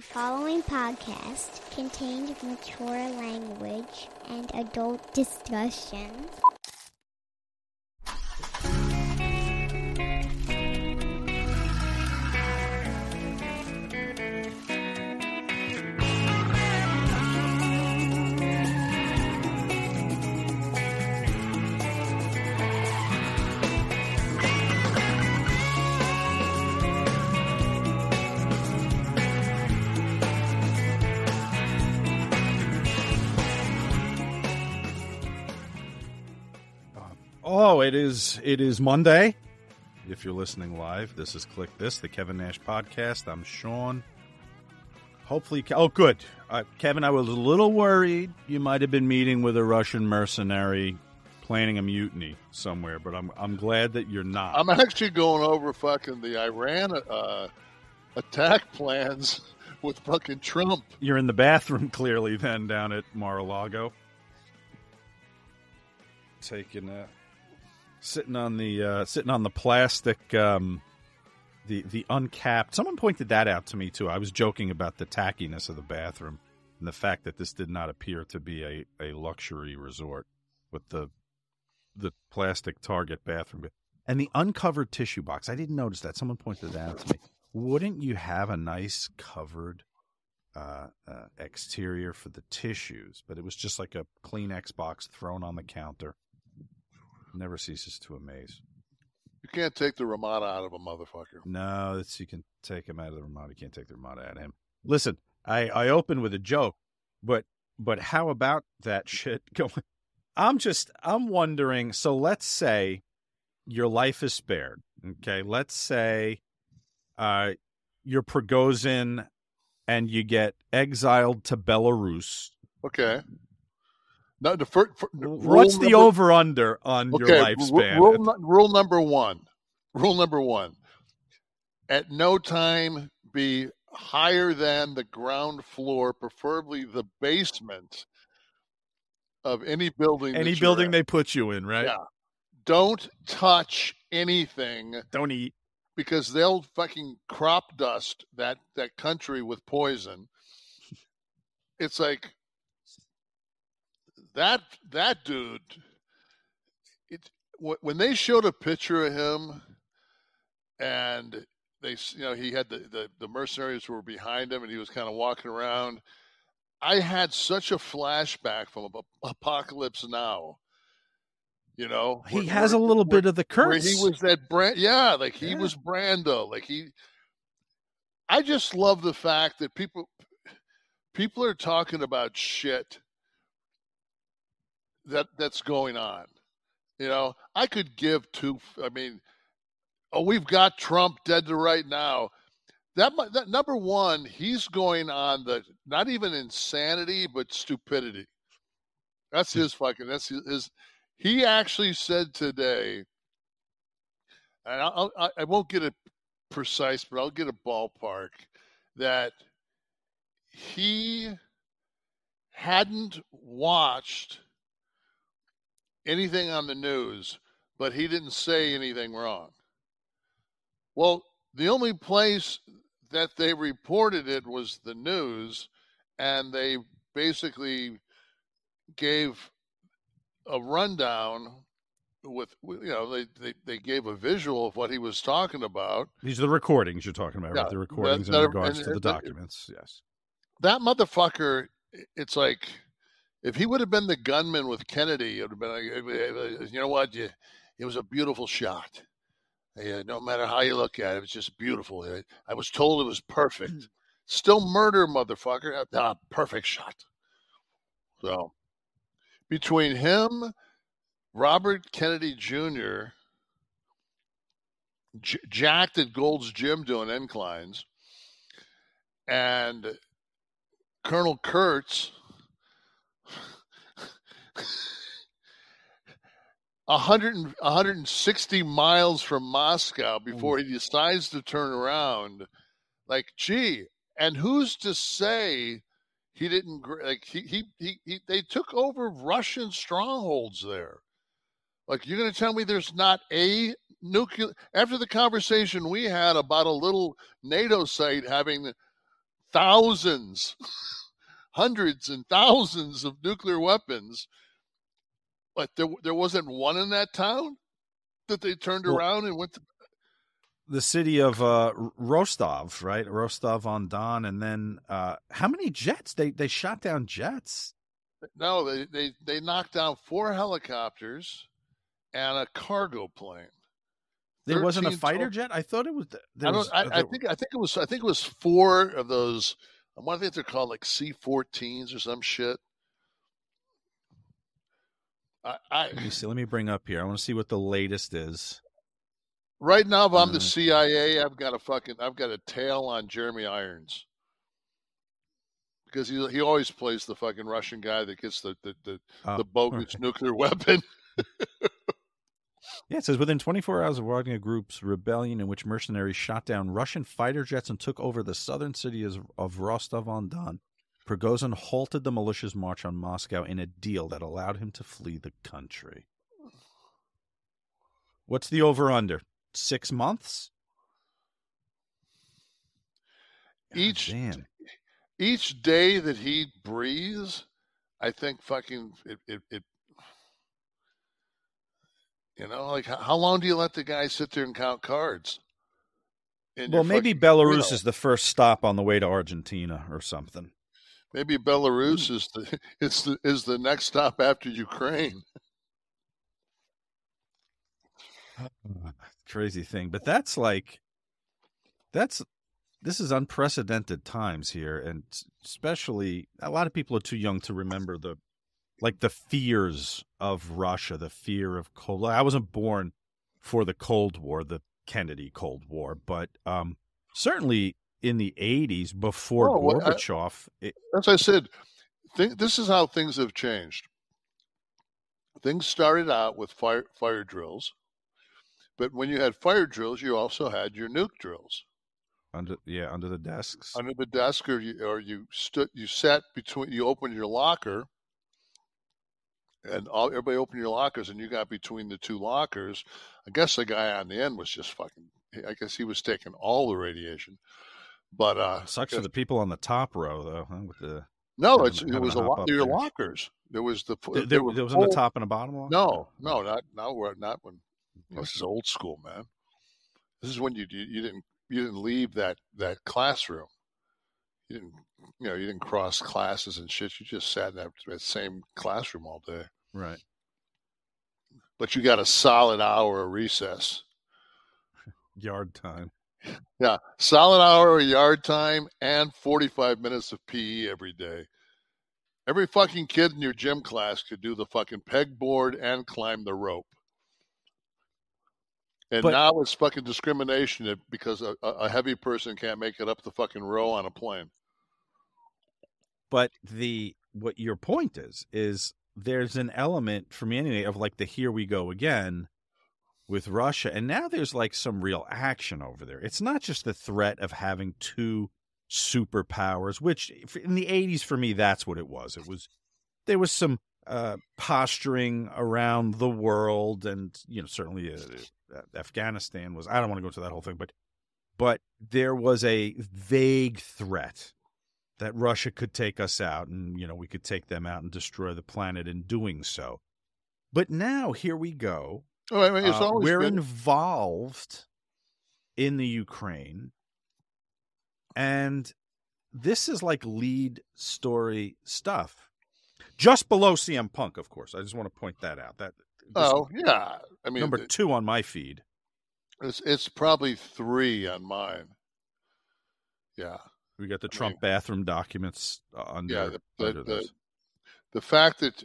The following podcast contains mature language and adult discussions. Oh, it is it is Monday. If you're listening live, this is Kliq This, the Kevin Nash podcast. I'm Sean. Hopefully, oh, good, uh, Kevin. I was a little worried you might have been meeting with a Russian mercenary, planning a mutiny somewhere, but I'm I'm glad that you're not. I'm actually going over fucking the Iran uh, attack plans with fucking Trump. You're in the bathroom clearly then down at Mar-a-Lago, taking a sitting on the uh, sitting on the plastic um, the the uncapped. Someone pointed that out to me too. I was joking about the tackiness of the bathroom and the fact that this did not appear to be a, a luxury resort with the the plastic Target bathroom and the uncovered tissue box. I didn't notice that. Someone pointed that out to me. Wouldn't you have a nice covered uh, uh, exterior for the tissues? But it was just like a Kleenex box thrown on the counter never ceases to amaze. You can't take the Ramada out of a motherfucker. No, it's you can take him out of the Ramada. You can't take the Ramada out of him. Listen, I I open with a joke, but but how about that shit going? I'm just I'm wondering. So let's say your life is spared. Okay, let's say uh, you're Prigozhin and you get exiled to Belarus. Okay. No, the first, What's the over under on okay, your lifespan? Rule, rule number one. Rule number one. At no time be higher than the ground floor, preferably the basement of any building. Any building they put you in, right? Yeah. Don't touch anything. Don't eat because they'll fucking crop dust that that country with poison. It's like that that dude it when they showed a picture of him and they you know he had the, the, the mercenaries were behind him and he was kind of walking around i had such a flashback from apocalypse now you know he where, has a little where, bit of the curse he was that brand yeah like he yeah. was brando like he i just love the fact that people people are talking about shit that that's going on. You know, I could give two. I mean, oh, we've got Trump dead to right now. That, that number one, he's going on the not even insanity but stupidity. That's his fucking. That's his. his he actually said today, and I'll, I, I won't get it precise, but I'll get a ballpark that he hadn't watched anything on the news, but he didn't say anything wrong. Well, the only place that they reported it was the news, and they basically gave a rundown with you know they, they, they gave a visual of what he was talking about. These are the recordings you're talking about, Yeah, right? The recordings that- in regards and- to the and- documents. Yes. That motherfucker, it's like if he would have been the gunman with Kennedy, it would have been like, "Eh, you know what, you, it was a beautiful shot. Yeah, no matter how you look at it, it was just beautiful. I- I was told it was perfect. Still murder, motherfucker. Ah, perfect shot. So between him, Robert Kennedy Jr., J- jacked at Gold's Gym doing inclines, and Colonel Kurtz, 100 and- 160 miles from Moscow before he decides to turn around. Like, gee, and who's to say he didn't like he he, he, he they took over Russian strongholds there. Like you're going to tell me there's not a nuclear after the conversation we had about a little NATO site having thousands, hundreds and thousands of nuclear weapons, but there there wasn't one in that town that they turned Well- around and went to The city of uh, Rostov, right? Rostov on Don, and then uh, how many jets? They they shot down jets. No, they, they, they knocked down four helicopters and a cargo plane. There wasn't a fighter total- jet. I thought it was. There I don't. was I, uh, I think. I think it was. I think it was four of those. I what I think they're called like C-14s or some shit. I, I Let me see. Let me bring up here. I want to see what the latest is. right now, if I'm the Uh, CIA, I've got a fucking. I've got a tail on Jeremy Irons because he he always plays the fucking Russian guy that gets the the the, Oh, the bogus nuclear weapon. Yeah, it says within 24 hours of Wagner Group's rebellion, in which mercenaries shot down Russian fighter jets and took over the southern city of- of Rostov on Don, Prigozhin halted the militia's march on Moscow in a deal that allowed him to flee the country. What's the over under? Six months? Ah, each Damn. each day that he breathes, I think fucking it it, it you know, like how, long do you let the guy sit there and count cards? in Well, maybe fucking Belarus grill? is the first stop on the way to Argentina or something. Maybe Belarus is the it's the is the next stop after Ukraine. Crazy thing. But that's like, that's, this is unprecedented times here. And especially, a lot of people are too young to remember the, like the fears of Russia, the fear of Cold. I wasn't born for the Cold War, the Kennedy Cold War, but um, certainly in the 80s before Oh, I- Gorbachev, it, As I said, th- this is how things have changed. Things started out with fire fire drills, but when you had fire drills, you also had your nuke drills. under yeah under the desks. under the desk or you or you stood you sat between you opened your locker and all everybody opened your lockers and you got between the two lockers i guess the guy on the end was just fucking i guess he was taking all the radiation but uh Sucks for the people on the top row though. Huh, with the no it's it was a lot your there. lockers there was the There, there, there, was on the top and the bottom locker? no no not now we're not when this is old school man this is when you you, you didn't you didn't leave that that classroom you didn't you know you didn't cross classes and shit you just sat in that, that same classroom all day Right. but you got a solid hour of recess Yard time. Yeah solid hour of yard time and 45 minutes of pe every day. Every fucking kid in your gym class could do the fucking pegboard and climb the rope. And But- now it's fucking discrimination because a, a a heavy person can't make it up the fucking row on a plane. But the what your point is is there's an element for me anyway of like the here we go again with Russia, and now there's like some real action over there. It's not just the threat of having two superpowers, which in the 80s for me that's what it was. It was there was some uh, posturing around the world, and you know certainly uh, Afghanistan was. I don't want to go into that whole thing, but but there was a vague threat that Russia could take us out, and you know we could take them out and destroy the planet in doing so. But now here we go. Oh, I mean, uh, we're involved in the Ukraine, and this is like lead story stuff just below CM Punk, of course. I just want to point that out. That oh yeah, I mean number two on my feed. It's it's probably three on mine. Yeah, we got the Trump mean, bathroom documents uh, under. Yeah, the the, under the, the fact that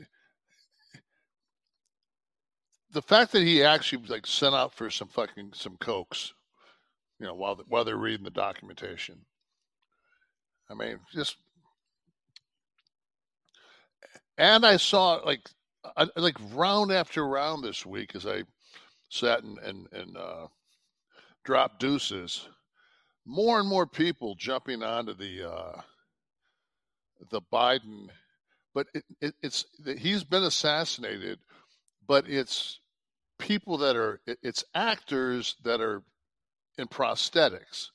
the fact that he actually like sent out for some fucking some cokes, you know, while while they're reading the documentation. I mean, just and I saw like like round after round this week as I sat and and, and uh, dropped deuces. More and more people jumping onto the uh, the Biden, but it, it, it's he's been assassinated, but it's people that are it's actors that are in prosthetics.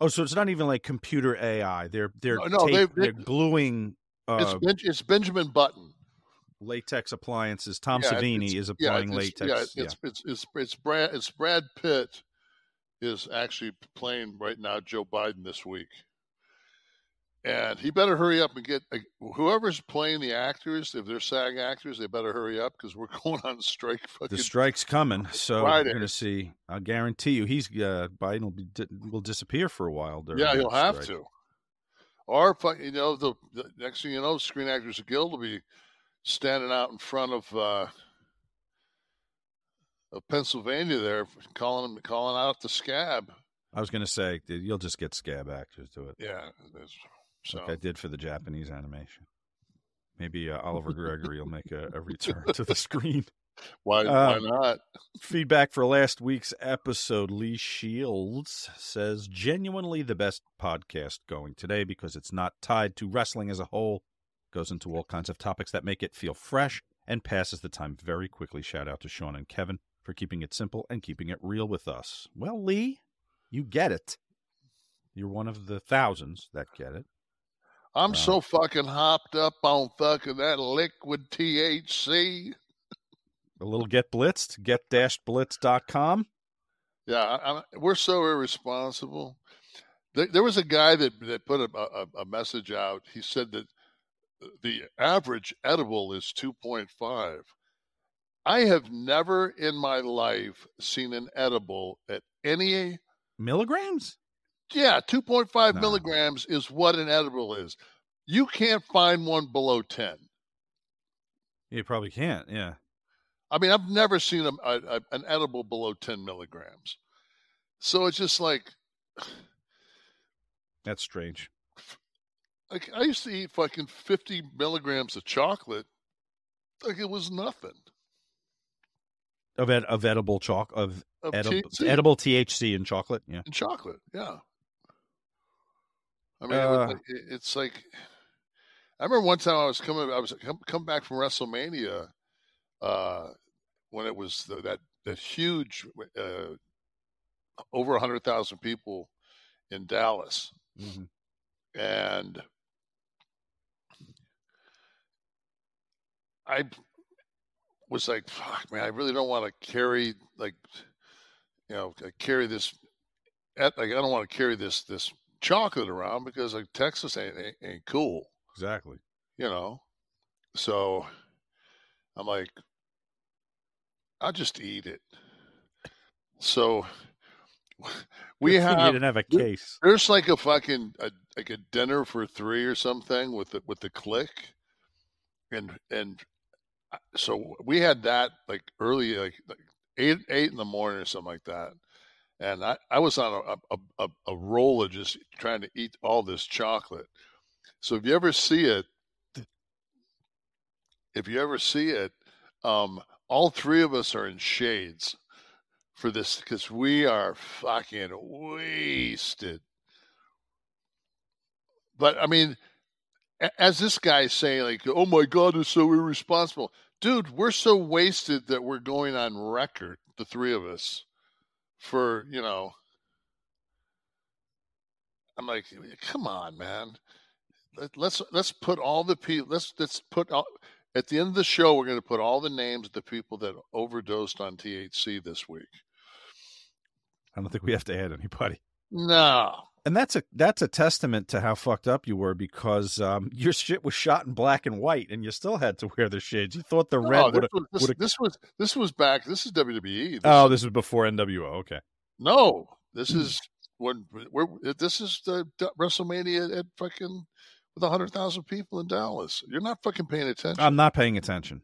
Oh, so it's not even like computer AI. They're they're no, no tape, they, are gluing uh, it's, it's Benjamin Button. Latex appliances. Tom yeah, Savini is applying yeah, latex. Yeah, it's, yeah. It's, it's, it's, it's, Brad, it's Brad Pitt is actually playing right now Joe Biden this week. And he better hurry up and get whoever's playing the actors. If they're SAG actors, they better hurry up because we're going on strike. The strike's coming, so Friday. we're going to see. I guarantee you, he's uh, Biden will be will disappear for a while. Yeah, he'll have to. Or you know, the, the, next thing you know, Screen Actors Guild will be standing out in front of uh, of Pennsylvania there, calling calling out the scab. I was going to say you'll just get scab actors to it. Yeah, so. like I did for the Japanese animation. Maybe uh, Oliver Gregory will make a, a return to the screen. Why, why um, not? Feedback for last week's episode. Lee Shields says, genuinely the best podcast going today because it's not tied to wrestling as a whole, goes into all kinds of topics that make it feel fresh and passes the time very quickly. Shout out to Sean and Kevin for keeping it simple and keeping it real with us. Well, Lee, you get it. You're one of the thousands that get it. I'm uh, so fucking hopped up on fucking that liquid THC. A little get blitzed, get-blitzed.com. Yeah, I, I, we're so irresponsible. There, there, was a guy that, that put a, a, a message out. He said that the average edible is 2.5. I have never in my life seen an edible at any milligrams. Yeah, 2.5 no. milligrams is what an edible is. You can't find one below 10. You probably can't, yeah. I mean, I've never seen a, a, an edible below 10 milligrams. So it's just like. That's strange. Like, I used to eat fucking 50 milligrams of chocolate like it was nothing. Of, ed- of edible chalk of, of edible, THC. edible THC in chocolate, yeah. In chocolate, yeah. I mean, uh, it, it's like I remember one time I was coming, I was come, come back from WrestleMania, uh, when it was the, that that huge uh, over hundred thousand people in Dallas, mm-hmm. and I was like, "Fuck, man! I really don't want to carry like, you know, carry this. Like, I don't want to carry this this chocolate around because like Texas ain't, ain't, ain't cool. Exactly. You know, so I'm like, I'll just eat it. So we have you didn't have a case. There's like a fucking a, like a dinner for three or something with the with the Kliq, and and uh, so we had that like early like, like eight eight in the morning or something like that, and I I was on a a, a, roll of just trying to eat all this chocolate. So if you ever see it, if you ever see it, um, all three of us are in shades for this because we are fucking wasted. But I mean, as this guy's saying, like, oh my God, it's so irresponsible. Dude, we're so wasted that we're going on record, the three of us, for, you know, I'm like, come on, man. Let, let's let's put all the people. Let's let's put all, at the end of the show. We're going to put all the names of the people that overdosed on THC this week. I don't think we have to add anybody. No, and that's a that's a testament to how fucked up you were because um, your shit was shot in black and white, and you still had to wear the shades. You thought the red no, would this, this, this, was this was back. This is WWE. This oh, this was before NWO. Okay. No, this is when we're this is the WrestleMania at fucking with hundred thousand people in Dallas. You're not fucking paying attention. I'm not paying attention.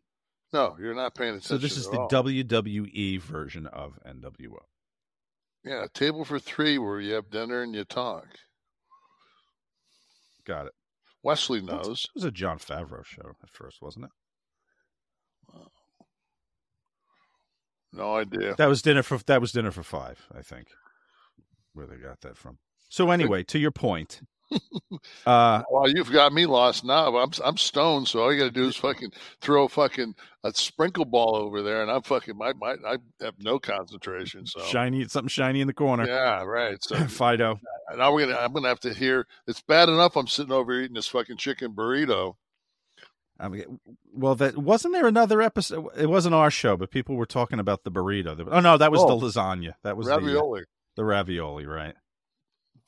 No, you're not paying attention. So this is the all. WWE version of NWO. Yeah, a table for three where you have dinner and you talk. Got it. Wesley knows. It was a Jon Favreau show at first, wasn't it? No idea. That was dinner for that was dinner for five, I think. Where they got that from. So anyway, to your point. Uh, well, you've got me lost now. I'm I'm stoned, so all you got to do is fucking throw fucking a sprinkle ball over there, and I'm fucking my, my I have no concentration. So shiny, something shiny in the corner. Yeah, right. So Fido. Now we're gonna I'm gonna have to hear. It's bad enough I'm sitting over eating this fucking chicken burrito. I mean, well, that wasn't there another episode. It wasn't our show, but people were talking about the burrito. Oh no, that was Oh. the lasagna. That was the Ravioli. The, the ravioli, right?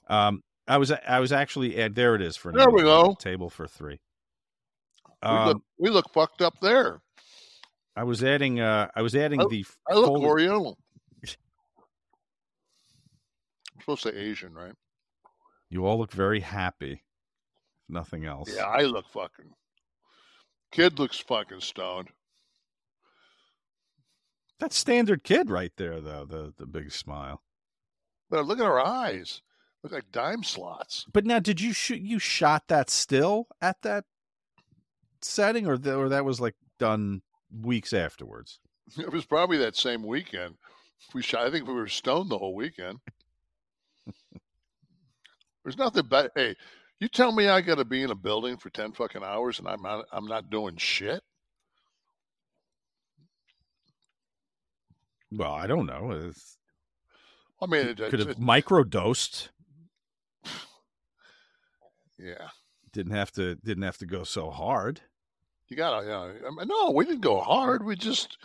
Um, I was I was actually and there it is for There we go. Table for three. we, look, Um, we look fucked up there. I was adding. Uh, I was adding I- the. I look folded- Oriental. I'm supposed to say Asian, right? You all look very happy. Nothing else. Yeah, I look fucking. Kid looks fucking stoned. That's standard kid right there, though. The the big smile. But look at her eyes. Look like dime slots. But now, did you shoot? You shot that still at that setting, or the, or that was like done weeks afterwards? It was probably that same weekend. We shot. I think we were stoned the whole weekend. There's nothing better. Hey, you tell me I got to be in a building for ten fucking hours and I'm not. I'm not doing shit. Well, I don't know. It's, I mean, it, could it, have microdosed. Yeah. Didn't have to. Didn't have to go so hard. You gotta, you know, I mean, no, we didn't go hard. We just,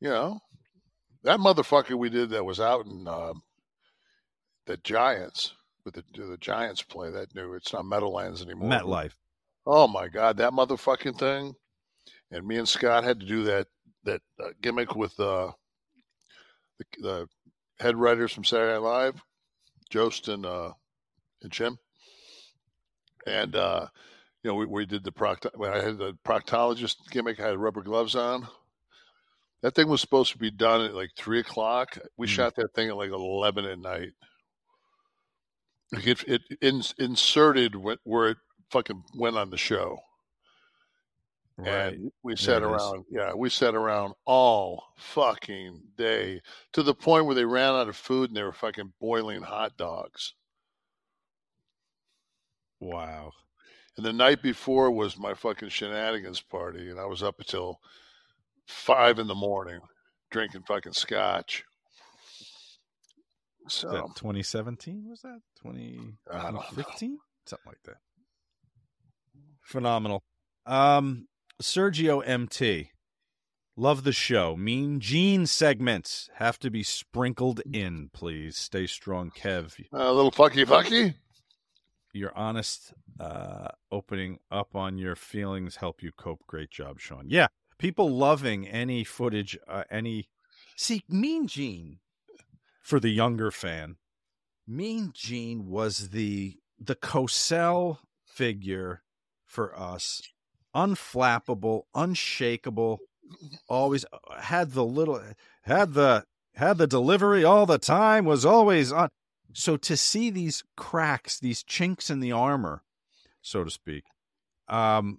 you know, that motherfucker we did that was out in uh, the Giants with the the Giants play that new. It's not Meadowlands anymore. MetLife. Oh my god, that motherfucking thing! And me and Scott had to do that that uh, gimmick with uh, the, the head writers from Saturday Night Live, Jost and uh, and Jim. And uh, you know, we, we did the procto- when I had the proctologist gimmick. I had rubber gloves on. That thing was supposed to be done at like three o'clock. We Mm. shot that thing at like eleven at night. It, it ins inserted where it fucking went on the show. Right. And we sat is. around, yeah, we sat around all fucking day to the point where they ran out of food and they were fucking boiling hot dogs. Wow. And the night before was my fucking shenanigans party, and I was up until five in the morning drinking fucking scotch. Was So that 2017 was that 20 I don't know. 2015 something like that. Phenomenal. Um, Sergio MT, love the show. Mean Gene segments have to be sprinkled in, please. Stay strong, Kev. a little fucky fucky. Your honest uh, opening up on your feelings help you cope. Great job, Sean. Yeah, people loving any footage, uh, any. See, Mean Gene, for the younger fan, Mean Gene was the the Cosell figure for us. Unflappable, unshakable, always uh, had the little had the had the delivery all the time, was always on. So to see these cracks, these chinks in the armor, so to speak, um,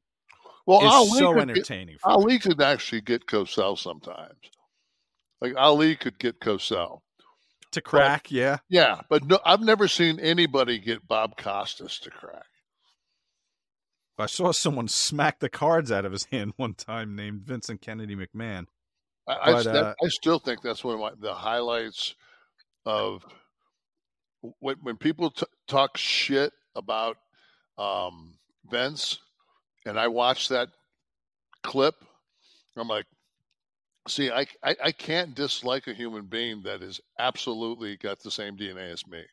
Well, is Ali so could entertaining. Get, Ali could actually get Cosell sometimes. Like Ali could get Cosell to crack, but, yeah, yeah. But no, I've never seen anybody get Bob Costas to crack. I saw someone smack the cards out of his hand one time, named Vincent Kennedy McMahon. I, but, I, uh, I still think that's one of my, the highlights of when when people t- talk shit about um, Vince, and I watch that clip, I'm like, see, I, I, I can't dislike a human being that is absolutely got the same DNA as me.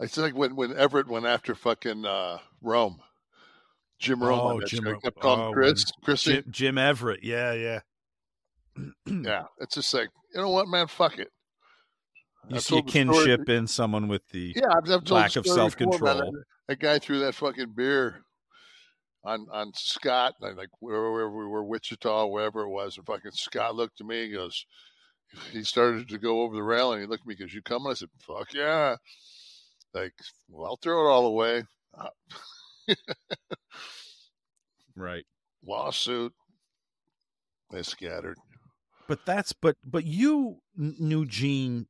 It's like when when Everett went after fucking uh, Rome. Jim Rome. Oh, Jim Rome. kept calling oh, Chris. Chris. Jim, Jim, Everett. Yeah, yeah. yeah. It's just like, you know what, man? Fuck it. You I've see a kinship in someone with the yeah, I've, I've lack of self control. That, guy threw that fucking beer on on Scott, like wherever we were, Wichita, wherever it was, and fucking Scott looked at me. He goes, he started to go over the railing. He looked at me, because "You coming?" I said, "Fuck yeah!" Like, well, I'll throw it all away. Uh, right. Lawsuit. They scattered. But that's but but you knew Gene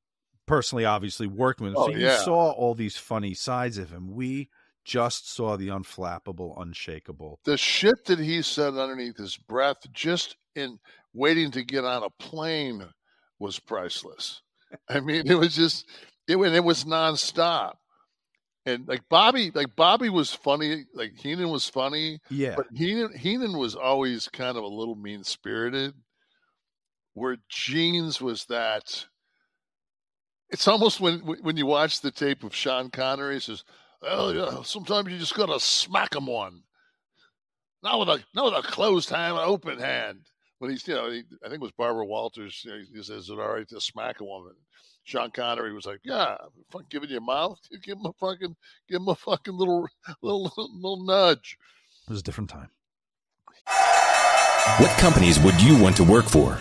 personally, obviously worked with him, oh, so you yeah. saw all these funny sides of him. We just saw the unflappable, unshakable. The shit that he said underneath his breath, just in waiting to get on a plane, was priceless. I mean, it was just it, it was nonstop and like Bobby, like Bobby was funny, like Heenan was funny, yeah. But Heenan, Heenan was always kind of a little mean spirited. Where Gene's was that. It's almost when when you watch the tape of Sean Connery, he says, "Well, yeah, sometimes you just gotta smack him one." Not with a not with a closed hand, an open hand. When he's, you know, he, I think it was Barbara Walters. You know, he says, "Is it all right to smack a woman?" Sean Connery was like, "Yeah, fucking giving you a mouth, give him a fucking, give him a fucking little, little, little nudge." It was a different time. What companies would you want to work for?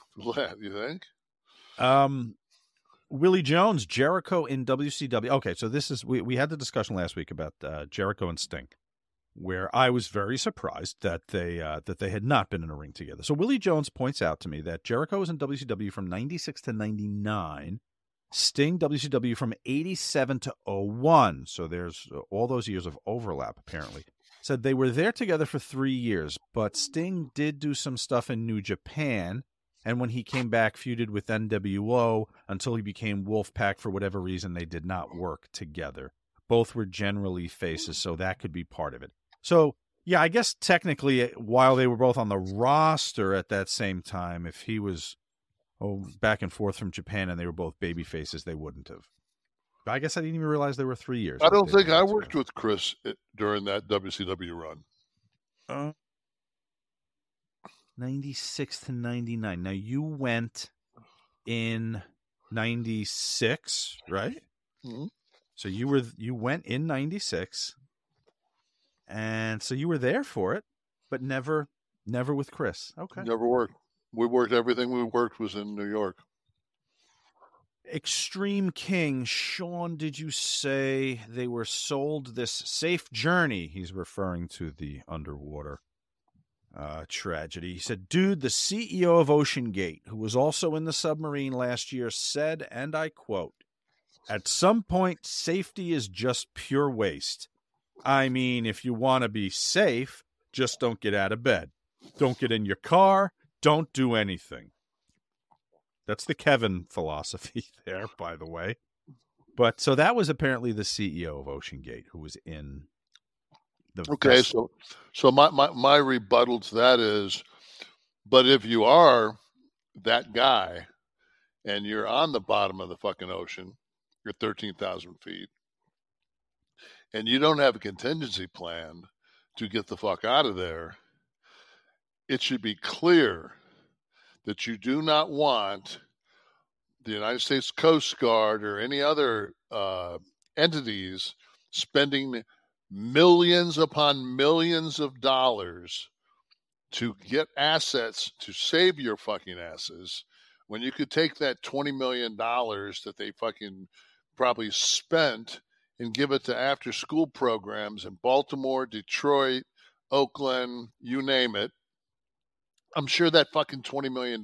What you think? Um, Willie Jones, Jericho in WCW. Okay, so this is we we had the discussion last week about uh, Jericho and Sting, where I was very surprised that they uh, that they had not been in a ring together. So Willie Jones points out to me that Jericho was in WCW from '96 to '99. Sting WCW from 87 to 01. So there's uh, all those years of overlap, apparently. Said they were there together for three years, but Sting did do some stuff in New Japan and when he came back, feuded with NWO until he became Wolfpack. For whatever reason, they did not work together. Both were generally faces, so that could be part of it. So, yeah, I guess technically, eh, while they were both on the roster at that same time, if he was oh, back and forth from Japan and they were both baby faces, they wouldn't have. I guess I didn't even realize there were three years. I don't think I worked with Chris eh, during that WCW run. Uh, 96 to 99. Now you went in 96, right? Mm-hmm. So you were you went in 96 and so you were there for it but never Never with Chris. Okay. Never worked. We worked everything we worked was in New York. Extreme King, Sean, did you say they were sold this safe journey? He's referring to the underwater uh, tragedy. He said, Dude, the CEO of OceanGate, who was also in the submarine last year, said, and I quote, At some point, safety is just pure waste. I mean, if you want to be safe, just don't get out of bed. Don't get in your car. Don't do anything. That's the Kevin philosophy there, by the way. But so that was apparently the CEO of OceanGate who was in the Okay, vessel. so so my, my my rebuttal to that is, but if you are that guy, and you're on the bottom of the fucking ocean, you're thirteen thousand feet, and you don't have a contingency plan to get the fuck out of there, it should be clear that you do not want the United States Coast Guard or any other uh, entities spending millions upon millions of dollars to get assets to save your fucking asses when you could take that $20 million that they fucking probably spent and give it to after school programs in Baltimore, Detroit, Oakland, you name it. I'm sure that fucking $20 million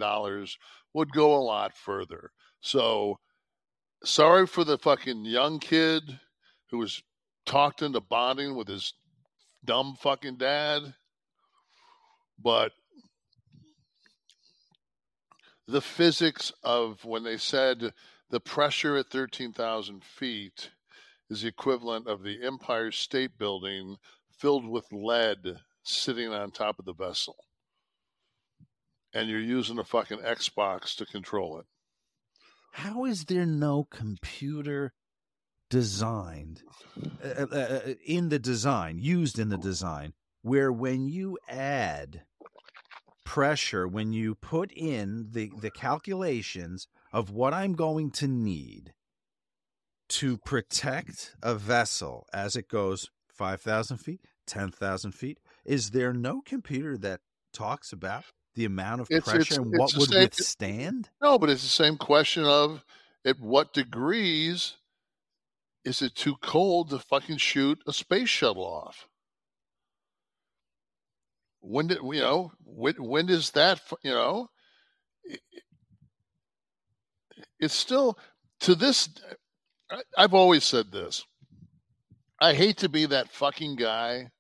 would go a lot further. So sorry for the fucking young kid who was talked into bonding with his dumb fucking dad. But the physics of when they said the pressure at 13,000 feet is the equivalent of the Empire State Building filled with lead sitting on top of the vessel. And you're using a fucking Xbox to control it. How is there no computer designed uh, uh, uh, in the design, used in the design, where when you add pressure, when you put in the, the calculations of what I'm going to need to protect a vessel as it goes 5,000 feet, 10,000 feet, is there no computer that talks about the amount of It's- pressure it's- and it's what would same- withstand? No, but it's the same question of at what degrees is it too cold to fucking shoot a space shuttle off? When did you know? When when is that? You know, It- it's still to this. I- I've always said this. I hate to be that fucking guy,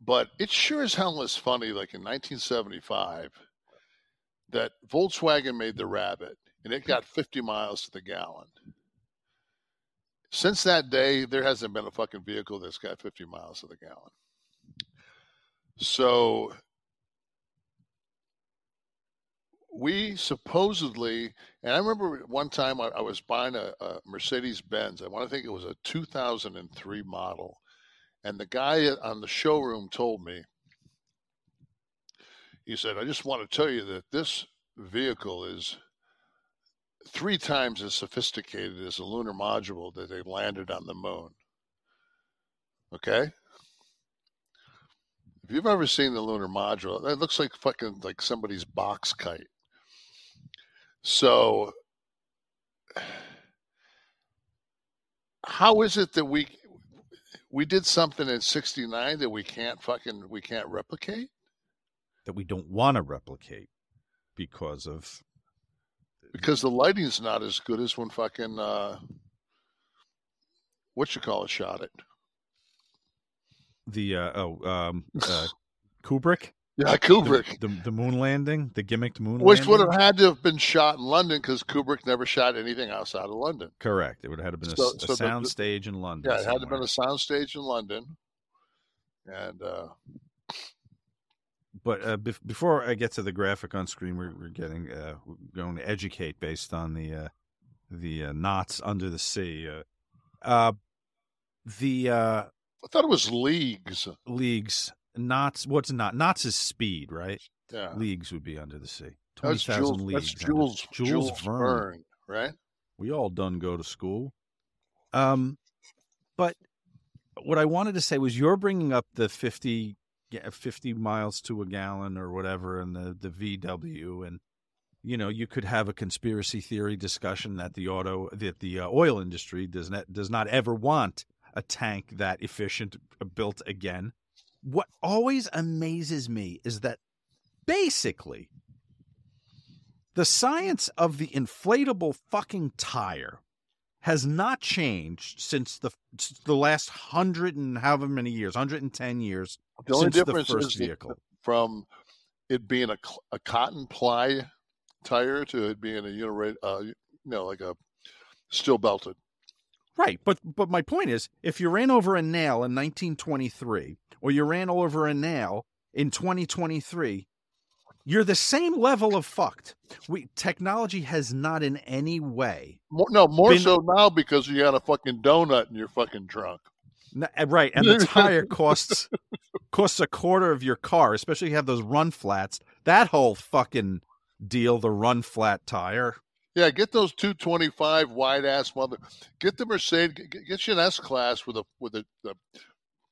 but it sure as hell is funny. Like in 1975, that Volkswagen made the Rabbit, and it got 50 miles to the gallon. Since that day, there hasn't been a fucking vehicle that's got 50 miles to the gallon. So we supposedly, and I remember one time I, I was buying a, a Mercedes Benz. I want to think it was a 2003 model. And the guy on the showroom told me, he said, I just want to tell you that this vehicle is three times as sophisticated as the lunar module that they landed on the moon. Okay? If you've ever seen the lunar module, it looks like fucking like somebody's box kite. So how is it that we we did something in 69 that we can't fucking we can't replicate? that we don't want to replicate because of Because the lighting's not as good as when fucking uh what you call it shot it. the uh, oh um, uh, Kubrick. Yeah, Kubrick. The, the, the moon landing, the gimmicked moon landing Which landing. would have had to have been shot in London because Kubrick never shot anything outside of London. Correct. It would have had to been a, So- s- so a the- sound stage in London. Yeah, it had to have been a sound stage in London. And uh But uh, bef- before I get to the graphic on screen, we're, we're getting uh, we're going to educate based on the uh, the uh, knots under the sea. Uh, uh, the uh, I thought it was leagues. Leagues knots. What's not knots is speed, right? Yeah. Leagues would be under the sea. Twenty Jules, leagues. that's Jules, Jules, Jules Verne. Verne, right? We all done go to school. Um, but what I wanted to say was you're bringing up the 50 get 50 miles to a gallon or whatever in the the VW and you know you could have a conspiracy theory discussion that the auto that the uh, oil industry does not does not ever want a tank that efficient uh, built again. What always amazes me is that basically the science of the inflatable fucking tire has not changed since the since the last hundred and however many years, hundred and ten years. The only since difference the first is vehicle. from it being a, a cotton ply tire to it being a unirate, uh, you know, like a steel belted. Right, but but my point is, if you ran over a nail in 1923, or you ran over a nail in 2023, you're the same level of fucked. We technology has not in any way. More, no, more been- so now because you got a fucking donut in your fucking trunk. Uh, Right, and the tire costs costs a quarter of your car, especially if you have those run flats. That whole fucking deal, the run flat tire. Yeah, get those 225 wide ass mother. Get the Mercedes. Get, get you an S class with a with a, the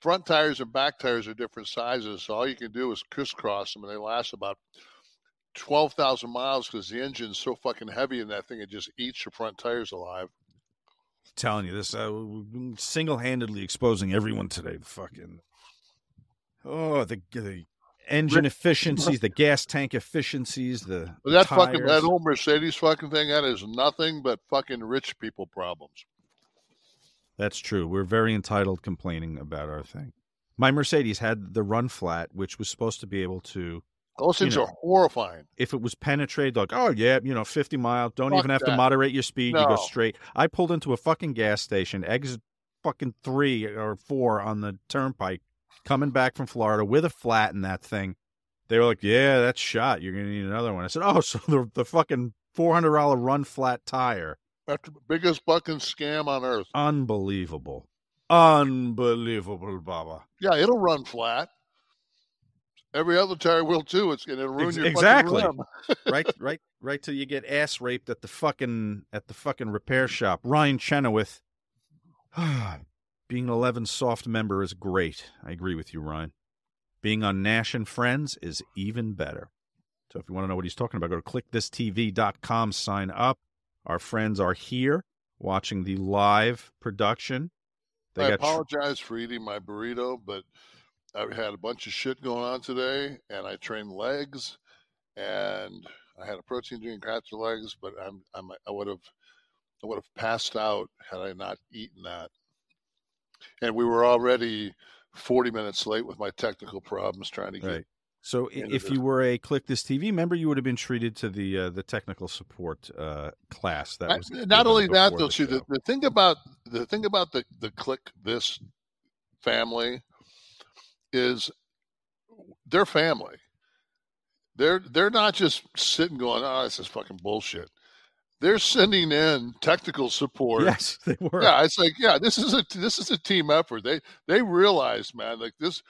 front tires and back tires are different sizes. So all you can do is crisscross them, and they last about 12,000 miles because the engine's so fucking heavy in that thing it just eats your front tires alive. telling you this uh, single-handedly exposing everyone today the fucking oh the the engine efficiencies the gas tank efficiencies the But that tires. fucking that old Mercedes fucking thing that is nothing but fucking rich people problems. That's true. We're very entitled complaining about our thing. My mercedes had the run flat which was supposed to be able to Those things know, are horrifying. if it was penetrated like oh yeah you know 50 mile, don't Fuck even have to moderate your speed you go straight. I pulled into a fucking gas station exit fucking three or four on the turnpike coming back from florida with a flat in that thing. They were like yeah that's shot. You're gonna need another one. I said oh so the, the fucking $400 run flat tire The biggest fucking scam on earth. unbelievable. Unbelievable baba. Yeah, it'll run flat. Every other tire will too. It's gonna ruin Ex- your exactly. fucking rim. right right right till you get ass raped at the fucking at the fucking repair shop. Ryan chenoweth. Being an 11 soft member is great. I agree with you ryan. Being on nash and friends is even better. So if you want to know what he's talking about go to KliqThisTV.com sign up our friends are here watching the live production they I got tr- apologize for eating my burrito, but I've had a bunch of shit going on today, and I trained legs, and I had a protein drink after legs, but I'm, I'm I would have I would have passed out had I not eaten that. And we were already 40 minutes late with my technical problems trying to get. Right. So if you were a Kliq This TV member, you would have been treated to the uh, the technical support uh, class. That I- not only that though, the see the, the thing about the thing about the the Kliq This family is they're family. They're they're not just sitting going, oh, this is fucking bullshit. They're sending in technical support. Yes, they were. Yeah, it's like, yeah, this is a this is a team effort. They they realize, man, like this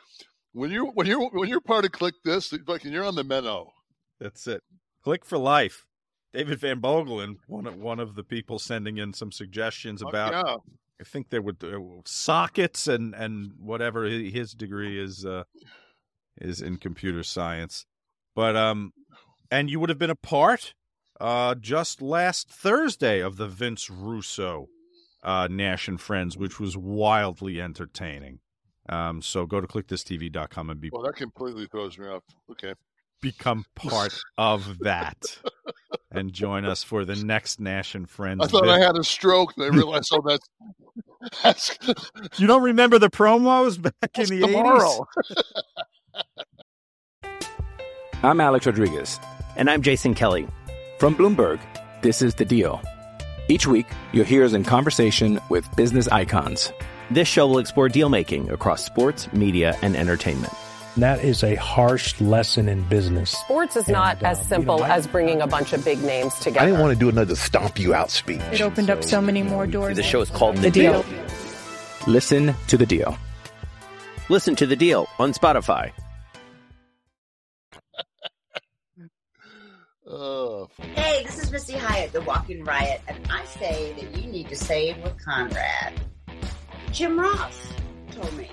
when you when you're when you're part of Kliq This, fucking you're on the meno. That's it. Kliq for life. David Van Bogelen, one of one of the people sending in some suggestions about. yeah. I think there were there were sockets and and whatever his degree is uh, is in computer science, but um, and you would have been a part uh just last Thursday of the Vince Russo uh Nash and Friends, which was wildly entertaining. Um, so go to KliqThisTV.com and be Well, that completely throws me off. Okay. become part of that and join us for the next Nash and Friends. I thought bit. I had a stroke, and I realized, oh, that's that's You don't remember the promos back in the tomorrow. 80s? I'm Alex Rodriguez. And I'm Jason Kelly. From Bloomberg, this is The Deal. Each week, you'll hear us in conversation with business icons. This show will explore deal making across sports, media, and entertainment. That is a harsh lesson in business. Sports is not And, uh, as you simple know, I- as bringing a bunch of big names together. I didn't want to do another stomp you out speech. It opened up so many more doors. The show is called The Deal. Listen to The Deal. Listen to the deal on Spotify. Oh, Hey, this is Missy Hyatt, the Walking Riot, and I say that you need to save with Conrad. Jim Ross told me.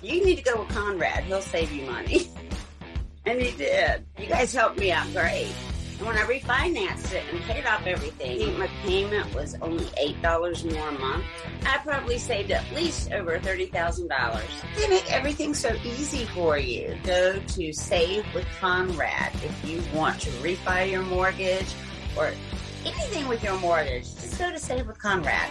You need to go with Conrad. He'll save you money. and he did. You guys helped me out great. And when I refinanced it and paid off everything, my payment was only $8 more a month. I probably saved at least over $30,000. They make everything so easy for you. Go to Save with Conrad if you want to refi your mortgage or anything with your mortgage. Just go to Save with Conrad.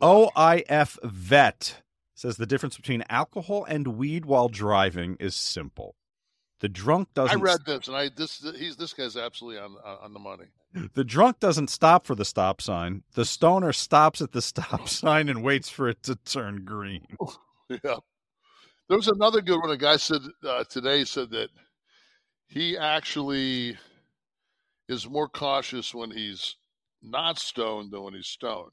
OIF Vet says the difference between alcohol and weed while driving is simple. The drunk doesn't. I read this, and I this he's this guy's absolutely on on the money. The drunk doesn't stop for the stop sign. The stoner stops at the stop sign and waits for it to turn green. Yeah. There was another good one. A guy said uh, today said that he actually is more cautious when he's not stoned than when he's stoned.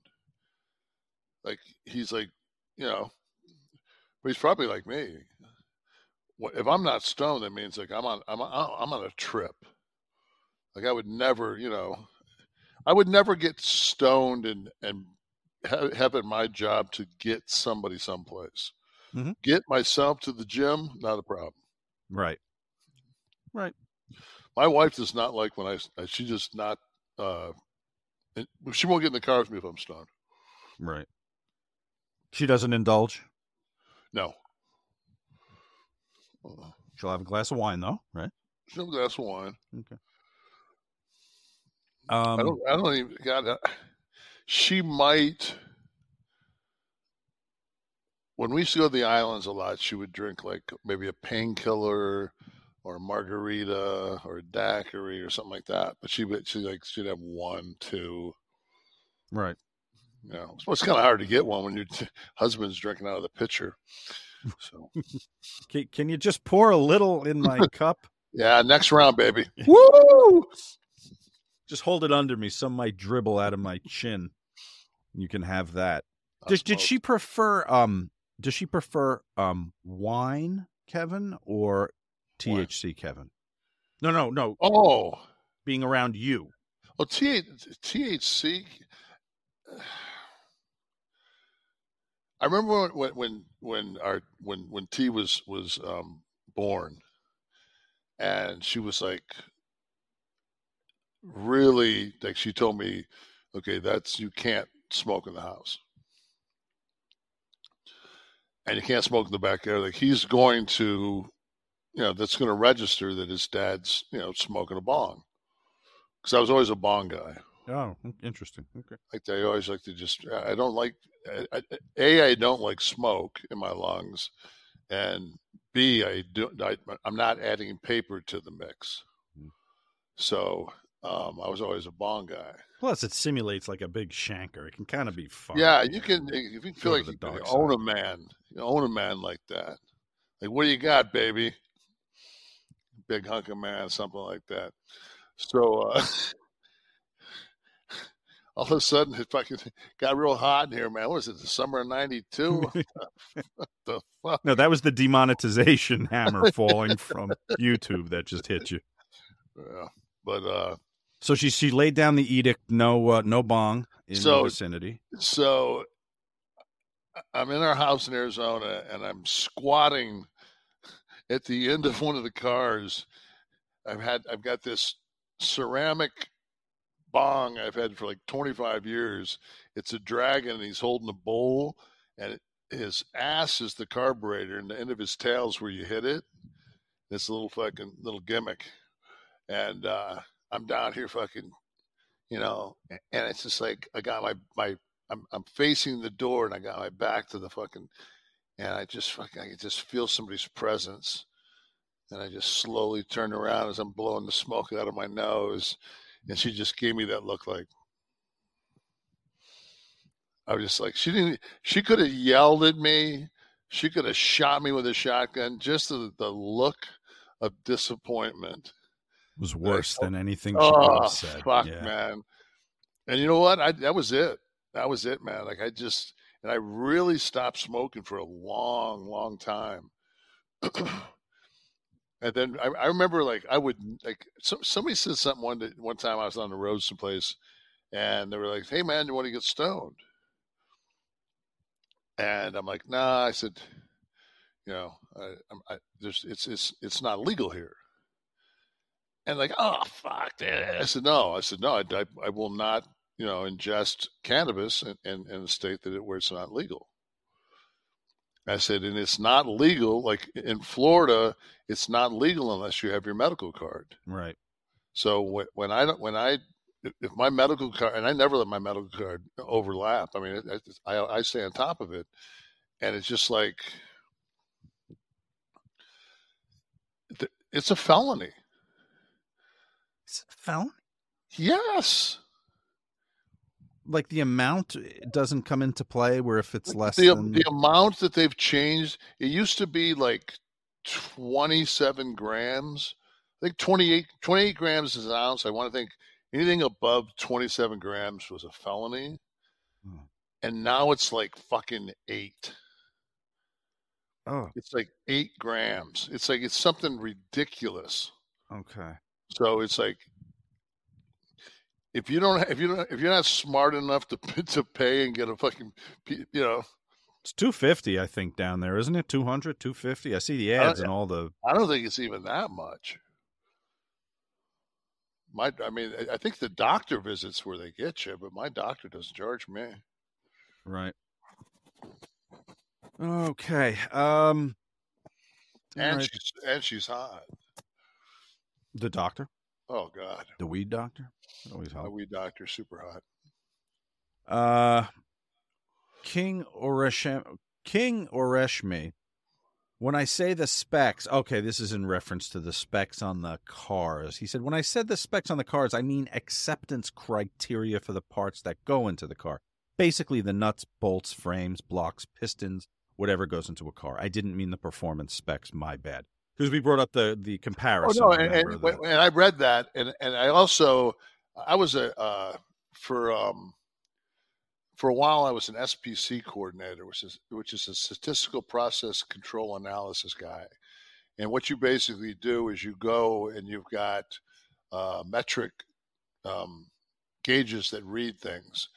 Like he's like, you know, but he's probably like me. If I'm not stoned, that means like I'm on I'm on, I'm on a trip. Like I would never, you know, I would never get stoned and and have, have it my job to get somebody someplace. Mm-hmm. Get myself to the gym, not a problem. Right. Right. My wife does not like when I. She just not. uh She won't get in the car with me if I'm stoned. Right. She doesn't indulge. No. She'll have a glass of wine though, right? She'll have a glass of wine. Okay. Um, I don't. I don't even. God, uh, she might. When we used to go to the islands a lot, she would drink like maybe a painkiller or a margarita or a daiquiri or something like that. But she would she like she'd have one, two. Right. You know, it's kind of hard to get one when your t- husband's drinking out of the pitcher. So, can, can you just pour a little in my cup? Yeah, next round, baby. Woo! Just hold it under me. Some might dribble out of my chin. You can have that. Did, did she prefer um does she prefer um wine, Kevin, or THC, wine. Kevin? No, no, no. Oh, being around you. Well, T- THC. I remember when when when our when when T was was um, born, and she was like really like she told me, okay, that's you can't smoke in the house, and you can't smoke in the backyard. Like he's going to, you know, that's going to register that his dad's you know smoking a bong, because I was always a bong guy. Oh, interesting. Okay. Like I always like to just. I don't like. I, a. I don't like smoke in my lungs, and B. I do. I, I'm not adding paper to the mix. Mm. So um, I was always a bong guy. Plus, it simulates like a big shanker. It can kind of be fun. Yeah, you can. If you feel like you can own a man, you own a man like that. Like, what do you got, baby? Big hunk of man, something like that. So. uh all of a sudden it fucking got real hot in here, man. What was it, the summer of '92? the fuck? No, that was the demonetization hammer falling from YouTube that just hit you. Yeah, but uh, so she she laid down the edict, no uh, no bong in so, the vicinity. So I'm in our house in Arizona, and I'm squatting at the end of one of the cars. I've had I've got this ceramic bong I've had for like 25 years. It's a dragon, and he's holding a bowl, and his ass is the carburetor, and the end of his tail is where you hit it. This little fucking little gimmick, and uh, I'm down here fucking, you know, and it's just like I got my my I'm I'm facing the door, and I got my back to the fucking, and I just fucking I just feel somebody's presence. And I just slowly turn around as I'm blowing the smoke out of my nose. And she just gave me that look like, I was just like, she didn't, she could have yelled at me. She could have shot me with a shotgun. Just the, the look of disappointment was worse than anything she oh, could have ah, said. Fuck, yeah. man. And you know what? I, that was it. That was it, man. Like I just, and I really stopped smoking for a long, long time. and then I, I, remember like I would like so, somebody said something one day, one time I was on the road someplace, and they were like, "Hey man, you want to get stoned?" And I'm like, "Nah," I said, "You know, I, I, there's it's it's it's not legal here." And like, "Oh fuck!" That. I said, "No," I said, "No, I, I, I will not, you know, ingest cannabis in, in, in a state that it where it's not legal." I said, and it's not legal. Like in Florida, it's not legal unless you have your medical card. Right. So when, when I when I if my medical card and I never let my medical card overlap. I mean, I, I, I stay on top of it, and it's just like it's a felony. It's a felony. Yes like the amount doesn't come into play where if it's less the, than... the amount that they've changed it used to be like 27 grams. I think 28 28 grams is an ounce. I want to think anything above 27 grams was a felony. Hmm. and now it's like fucking eight. Oh. It's like eight grams. It's like it's something ridiculous. Okay. So it's like if you don't if you don't if you're not smart enough to to pay and get a fucking you know. It's 250 i think down there isn't it? 200 250 i see the ads and all the i don't think it's even that much. My i mean i think the doctor visits where they get you but my doctor doesn't charge me. Right. Okay um and right. she's and she's hot. The doctor Oh God, the weed doctor. Always hot. The weed doctor, super hot. Uh, King Oreshem, King Oreshmi. When I say the specs, okay, this is in reference to the specs on the cars. He said, when I said the specs on the cars, I mean acceptance criteria for the parts that go into the car. Basically, the nuts, bolts, frames, blocks, pistons, whatever goes into a car. I didn't mean the performance specs. My bad because we brought up the the comparison. Oh no, and, and, and, I read that, and and I also I was a uh, for um for a while I was an SPC coordinator, which is which is a statistical process control analysis guy, and what you basically do is you go and you've got uh, metric um, gauges that read things,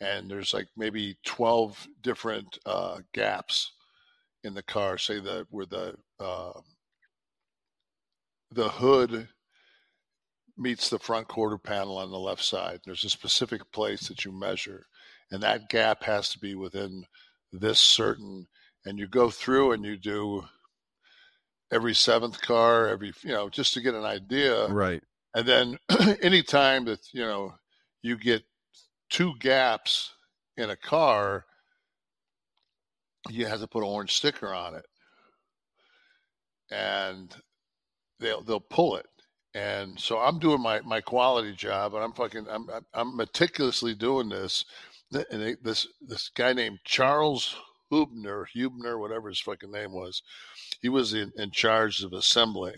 and there's like maybe twelve different uh, gaps in the car. Say that where the uh, the hood meets the front quarter panel on the left side. There's a specific place that you measure, and that gap has to be within this certain. And you go through and you do every seventh car, every you know, just to get an idea. Right. And then anytime that you know you get two gaps in a car, you have to put an orange sticker on it. And they'll they'll pull it. And so I'm doing my my quality job, and I'm fucking I'm I'm meticulously doing this. And they, this this guy named Charles Hubner, Hubner, whatever his fucking name was, he was in, in charge of assembly.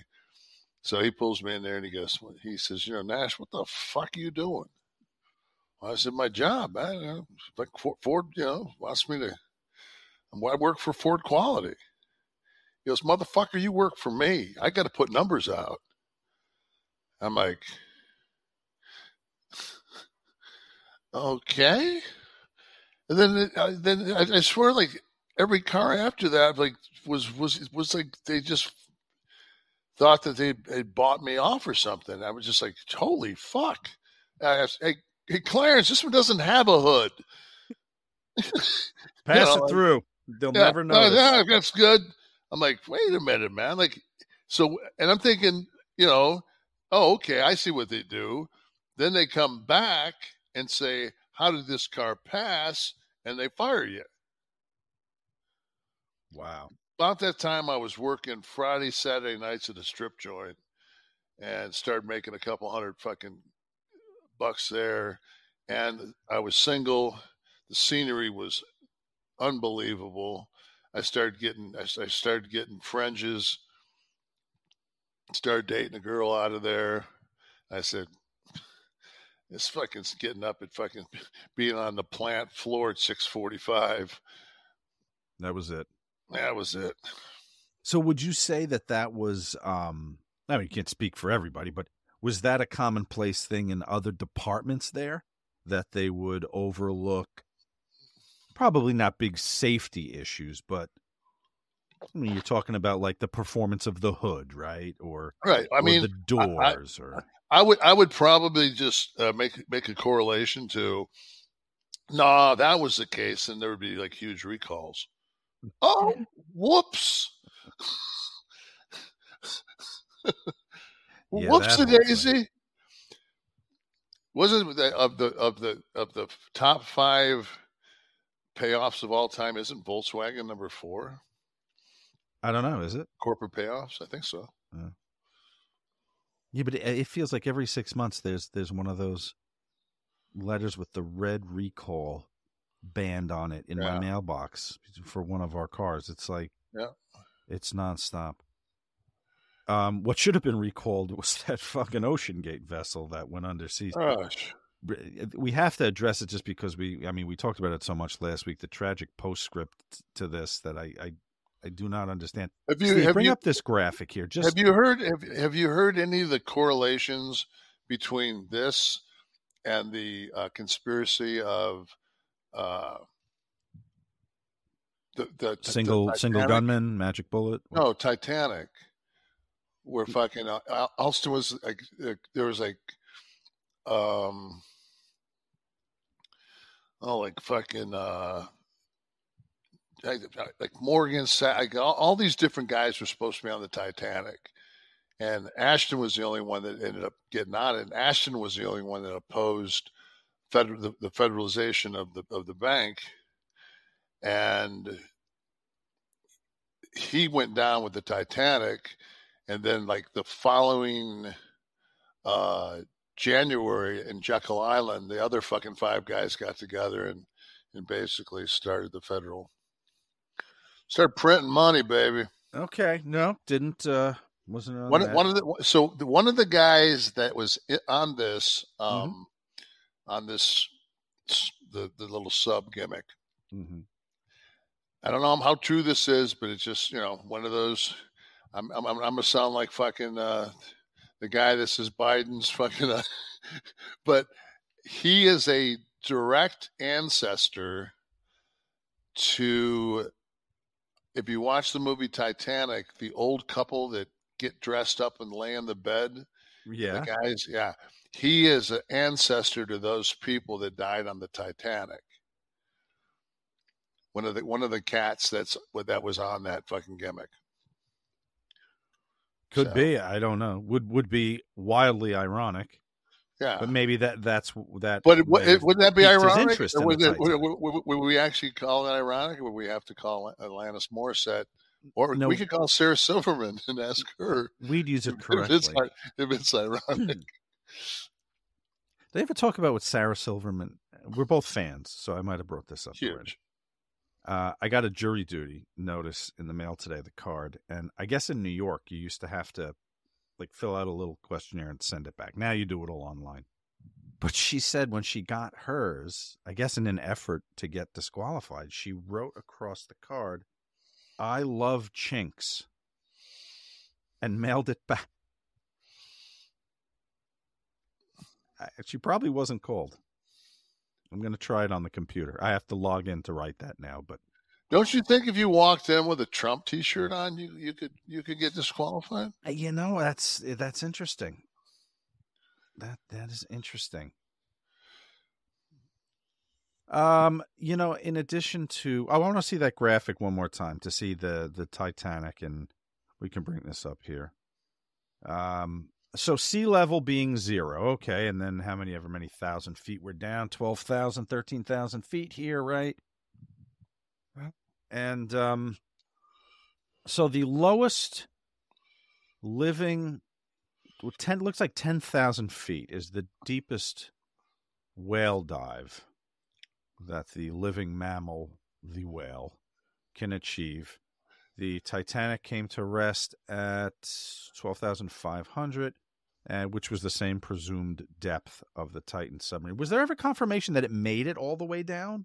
So he pulls me in there and he goes, he says, you know, Nash, what the fuck are you doing? Well, I said, my job. You know, like Ford, you know, wants me to. I work for Ford Quality. He goes, motherfucker, you work for me. I got to put numbers out. I'm like, okay. And then, uh, then I, I, swear, like every car after that, like was was was like they just thought that they had bought me off or something. I was just like, holy fuck. I asked, hey, hey, Clarence, this one doesn't have a hood. Pass know, it through. They'll Yeah, never no, know. that's good. I'm like, wait a minute, man. Like, so, and I'm thinking, you know, oh, okay, I see what they do. Then they come back and say, how did this car pass? And they fire you. Wow. About that time, I was working Friday, Saturday nights at a strip joint and started making a couple hundred fucking bucks there. And I was single. The scenery was unbelievable. I started getting I I started getting fringes. Started dating a girl out of there. I said, "It's fucking getting up at fucking being on the plant floor at six forty-five. That was it. That was it. So would you say that that was um I mean you can't speak for everybody, but was that a commonplace thing in other departments there that they would overlook probably not big safety issues, but I mean you're talking about like the performance of the hood, right? Or Right. I or mean, the I- I- doors or I would I would probably just uh, make make a correlation to, nah, that was the case, and there would be like huge recalls. Oh, whoops! Yeah, whoops, that the whole daisy. Wasn't the, of the of the of the top five payoffs of all time? Isn't Volkswagen number four? I don't know, is it? Corporate payoffs, I think so. Yeah, but it, it feels like every six months there's there's one of those letters with the red recall band on it in my mailbox for one of our cars. It's like Yeah. it's nonstop. Um, what should have been recalled was that fucking OceanGate vessel that went underseas. Gosh. We have to address it just because we, I mean, we talked about it so much last week. The tragic postscript to this that I, I, I do not understand. Have you- Steve, have bring you- up this graphic here? Just have you heard have, have you heard any of the correlations between this and the uh, conspiracy of uh, the, the the single single gunman, magic bullet. No, Titanic, where fucking uh, Al- Alston was like, there was like, um, oh, like fucking, uh, like, Morgan, like all, all these different guys were supposed to be on the Titanic. And Ashton was the only one that ended up getting on. And Ashton was the only one that opposed federal, the, the federalization of the of the bank. And he went down with the Titanic, and then like the following uh, January in Jekyll Island, the other fucking five guys got together and and basically started the federal, started printing money, baby. Okay, no, didn't uh wasn't on One one of the so the, one of the guys that was on this Mm-hmm. um on this the the little sub gimmick. Mhm. I don't know how true this is, but it's just you know one of those. I'm I'm, I'm gonna sound like fucking uh, the guy that says Biden's fucking, uh, but he is a direct ancestor to. If you watch the movie Titanic, the old couple that get dressed up and lay in the bed, Yeah. the guys, yeah, he is an ancestor to those people that died on the Titanic one of the one of the cats that's that was on that fucking gimmick. Could So- be. I don't know. Would would be wildly ironic. Yeah. But maybe that that's that. But it, it, wouldn't that be ironic? interest Or in would, it, would, would- would we actually call it ironic, or would we have to call Alanis Morissette, or No. we could call Sarah Silverman and ask her We'd use it if it's, correctly. if it's ironic. They ever talk about what Sarah Silverman? We're both fans, so I might have brought this up. already. Uh, I got a jury duty notice in the mail today, the card, and I guess in New York you used to have to like fill out a little questionnaire and send it back. Now you do it all online. But she said when she got hers, I guess in an effort to get disqualified, she wrote across the card, "I love chinks," and mailed it back. She probably wasn't called. I'm going to try it on the computer. I have to log in to write that now, but Don't you think if you walked in with a Trump T-shirt on, you you could you could get disqualified? Uh, You know, that's that's interesting. That that is interesting. Um, you know, in addition to, I want to see that graphic one more time to see the the Titanic, and we can bring this up here. Um, so sea level being zero, okay, and then how many ever many thousand feet we're down? 12,000, 13,000 feet here, right? And um, so the lowest living, well, ten looks like ten thousand feet is the deepest whale dive that the living mammal, the whale, can achieve. The Titanic came to rest at twelve thousand five hundred, and which was the same presumed depth of the Titan submarine. Was there ever confirmation that it made it all the way down?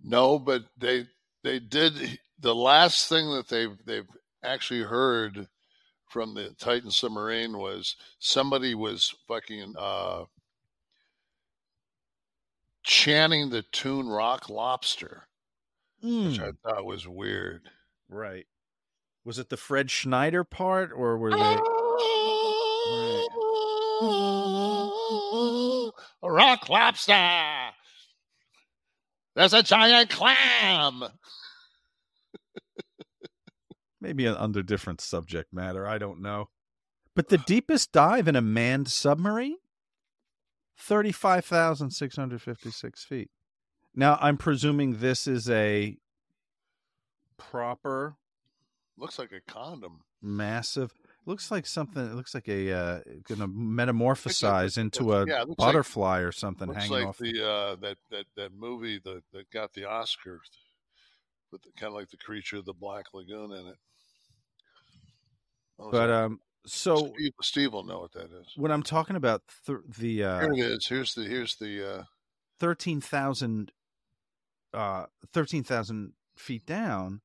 No, but they they did the last thing that they've they've actually heard from the Titan submarine was somebody was fucking uh chanting the tune Rock Lobster, which I thought was weird. Right. Was it the Fred Schneider part, or were they? Rock Lobster. There's a giant clam. Maybe under different subject matter. I don't know. But the deepest dive in a manned submarine? 35,656 feet. Now, I'm presuming this is a proper, Looks like a condom. massive. Looks like something. It looks like a uh, going to metamorphosize into a yeah, looks like- butterfly or something Looks hanging like off. the uh, that that that movie that that got the Oscar, with kind of like the creature of the Black Lagoon in it. But that? um, so Steve, Steve will know what that is. when I'm talking about th- the uh, Here it is. Here's the here's the uh, thirteen thousand, uh, thirteen thousand feet down.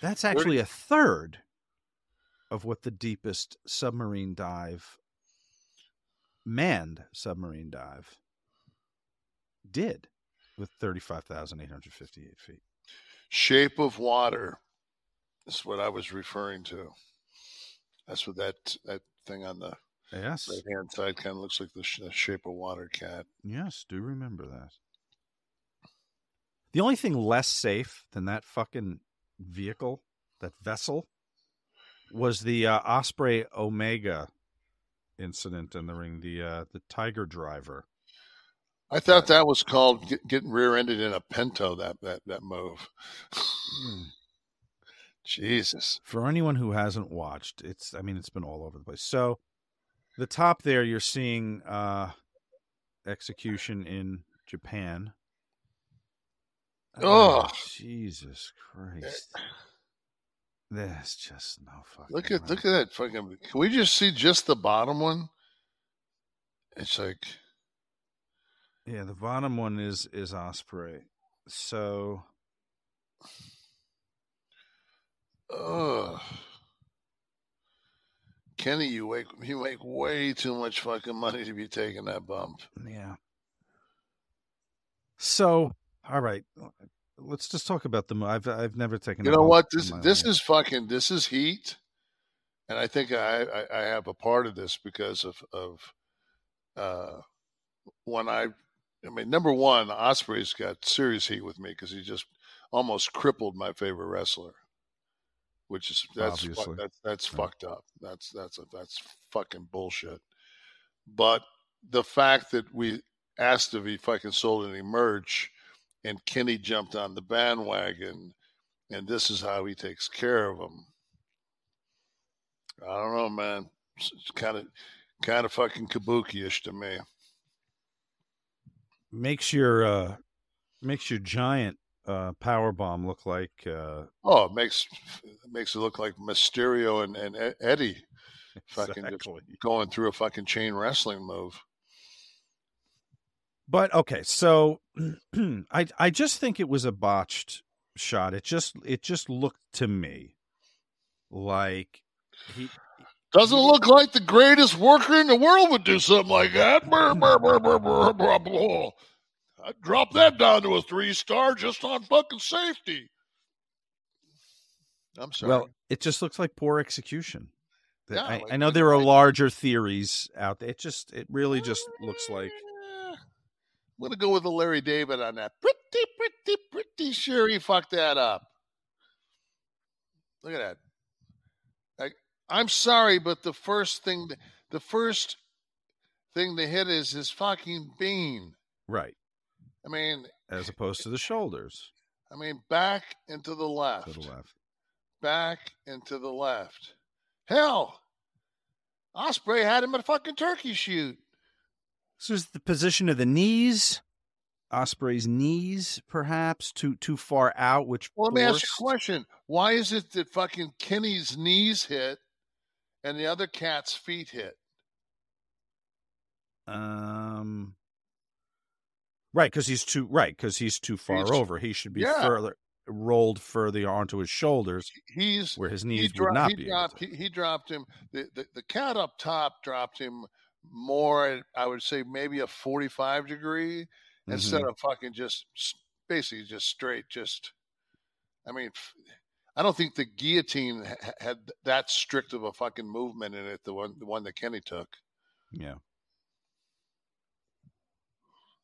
That's actually a third of what the deepest submarine dive, manned submarine dive, did with thirty-five thousand eight hundred fifty-eight feet. Shape of Water. Is what I was referring to. That's what that that thing on the Yes. right hand side kind of looks like the, sh- the Shape of Water cat. Yes, do remember that. The only thing less safe than that fucking vehicle, that vessel, was the uh, Osprey Omega incident in the ring. The uh, the Tiger Driver. I thought that was called get, getting rear-ended in a Pinto. That that that move. Jesus. For anyone who hasn't watched, it's I mean it's been all over the place. So the top there you're seeing uh execution in Japan. Oh, oh. Jesus Christ. There's just no fucking Look at look at that fucking. Can we just see just the bottom one? It's like Yeah, the bottom one is is Osprey. So Ugh. Kenny, you make you make way too much fucking money to be taking that bump. yeah. So all right, let's just talk about the. I've I've never taken. You know what? This this life. is fucking this is heat, and I think I I, I have a part of this because of of uh when I I mean number one Osprey's got serious heat with me because he just almost crippled my favorite wrestler, which is that's fu- that's that's fucked up. That's that's a, that's fucking bullshit. But the fact that we asked if he fucking sold any merch, and Kenny jumped on the bandwagon, and this is how he takes care of them. I don't know, man. It's kind of kind of fucking kabuki-ish to me. makes your uh makes your giant uh power bomb look like uh Oh, it makes it makes it look like Mysterio and, and Eddie fucking Exactly. going through a fucking chain wrestling move. But okay, so I I just think it was a botched shot. It just it just looked to me like he Doesn't look like the greatest worker in the world would do something like that. Brr, brr, brr, brr, brr, brr, brr. I'd drop that down to a three star just on fucking safety. I'm sorry. Well, it just looks like poor execution. Yeah, I, like- I know there are larger theories out there. It just, it really just looks like. I'm gonna go with the Larry David on that. Pretty, pretty, pretty sure he fucked that up. Look at that. Like, I'm sorry, but the first thing, the first thing to hit is his fucking bean. Right. I mean, As opposed to the shoulders I mean, back and to the to left, the left. back and to the left. Hell, Osprey had him at a fucking turkey shoot. So is the position of the knees, Osprey's knees, perhaps too too far out, which Well, let me ask you a question. Why is it that fucking Kenny's knees hit and the other cat's feet hit? Um, right, because he's too right because he's too far He's- over. He should be Yeah. further rolled further onto his shoulders, He's where his knees dro- would not he be. dropped he, he dropped him the, the the cat up top dropped him more I would say maybe a 45 degree instead Mhm. of fucking just basically just straight just I mean I don't think the guillotine had that strict of a fucking movement in it the one the one that Kenny took. Yeah.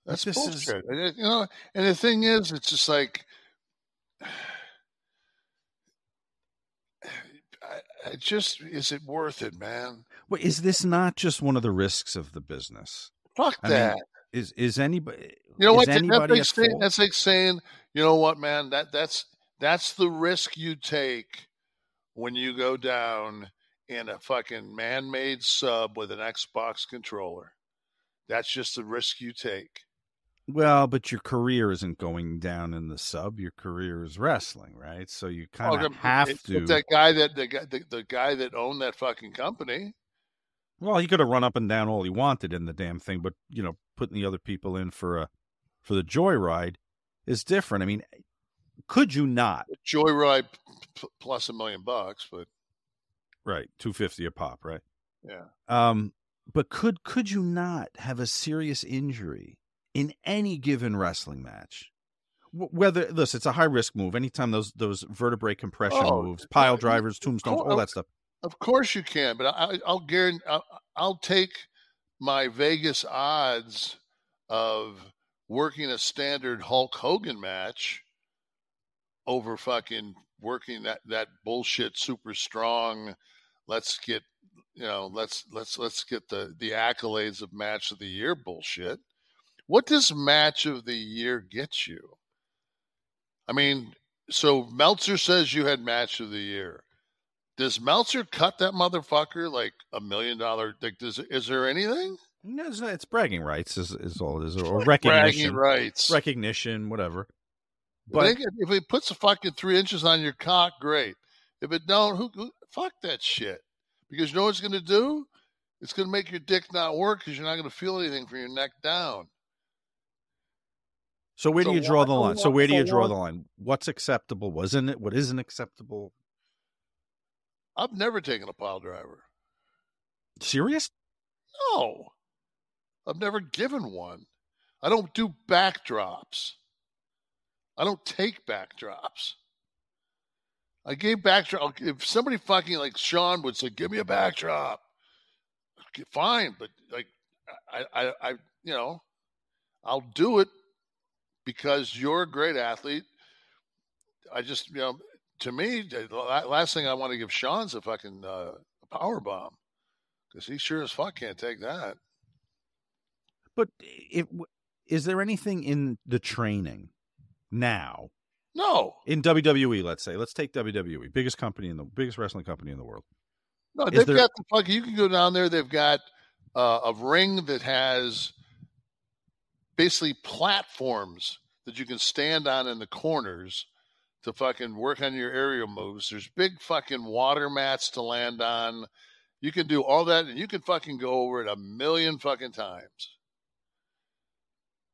That's this bullshit. And you know, and the thing is, it's just like, I, I just is it worth it, man? Is this not just one of the risks of the business? Fuck I mean, that. is is anybody? you know what? That- that's, like saying, that's like saying, you know what, man? That that's that's the risk you take when you go down in a fucking man-made sub with an Xbox controller. That's just the risk you take. Well, but your career isn't going down in the sub. Your career is wrestling, right? So you kind of Well, have to. that guy that the guy the, the guy that owned that fucking company. Well, he could have run up and down all he wanted in the damn thing, but you know, putting the other people in for a for the joyride is different. I mean, could you not? Joyride p- plus a million bucks, but Right, two fifty a pop, right? yeah. Um, but could could you not have a serious injury in any given wrestling match? Whether listen, it's a high risk move. Anytime those those vertebrae compression Oh, moves, pile drivers, tombstones, all that stuff. Of course you can, but I, I'll guarantee I'll, I'll take my Vegas odds of working a standard Hulk Hogan match over fucking working that that bullshit super strong. Let's get you know let's let's let's get the the accolades of match of the year bullshit. What does match of the year get you? I mean, so Meltzer says you had match of the year. Does Meltzer cut that motherfucker like a million dollar? Like, does is there anything? No, it's, not- it's bragging rights is, is all it is, or recognition, bragging rights. recognition, whatever. But if it puts a fucking three inches on your cock, great. If it don't, who, who fuck that shit? Because you know what it's going to do? It's going to make your dick not work because you're not going to feel anything from your neck down. so where do you draw the line? So so where do you draw the line? What's acceptable? Wasn't it? What isn't acceptable? I've never taken a pile driver. Serious? No, I've never given one. I don't do backdrops. I don't take backdrops. I gave backdrop. If somebody fucking like Sean would say, "Give me a backdrop," fine. But like, I, I, I, you know, I'll do it because you're a great athlete. I just, you know, to me, the last thing I want to give Sean's a fucking uh, power bomb because he sure as fuck can't take that. But it, is there anything in the training now No, in WWE? Let's say, let's take WWE, biggest company in the biggest wrestling company in the world. No, they've there- got the fuck. You can go down there. They've got uh, a ring that has basically platforms that you can stand on in the corners to fucking work on your aerial moves. There's big fucking water mats to land on. You can do all that, and you can fucking go over it a million fucking times.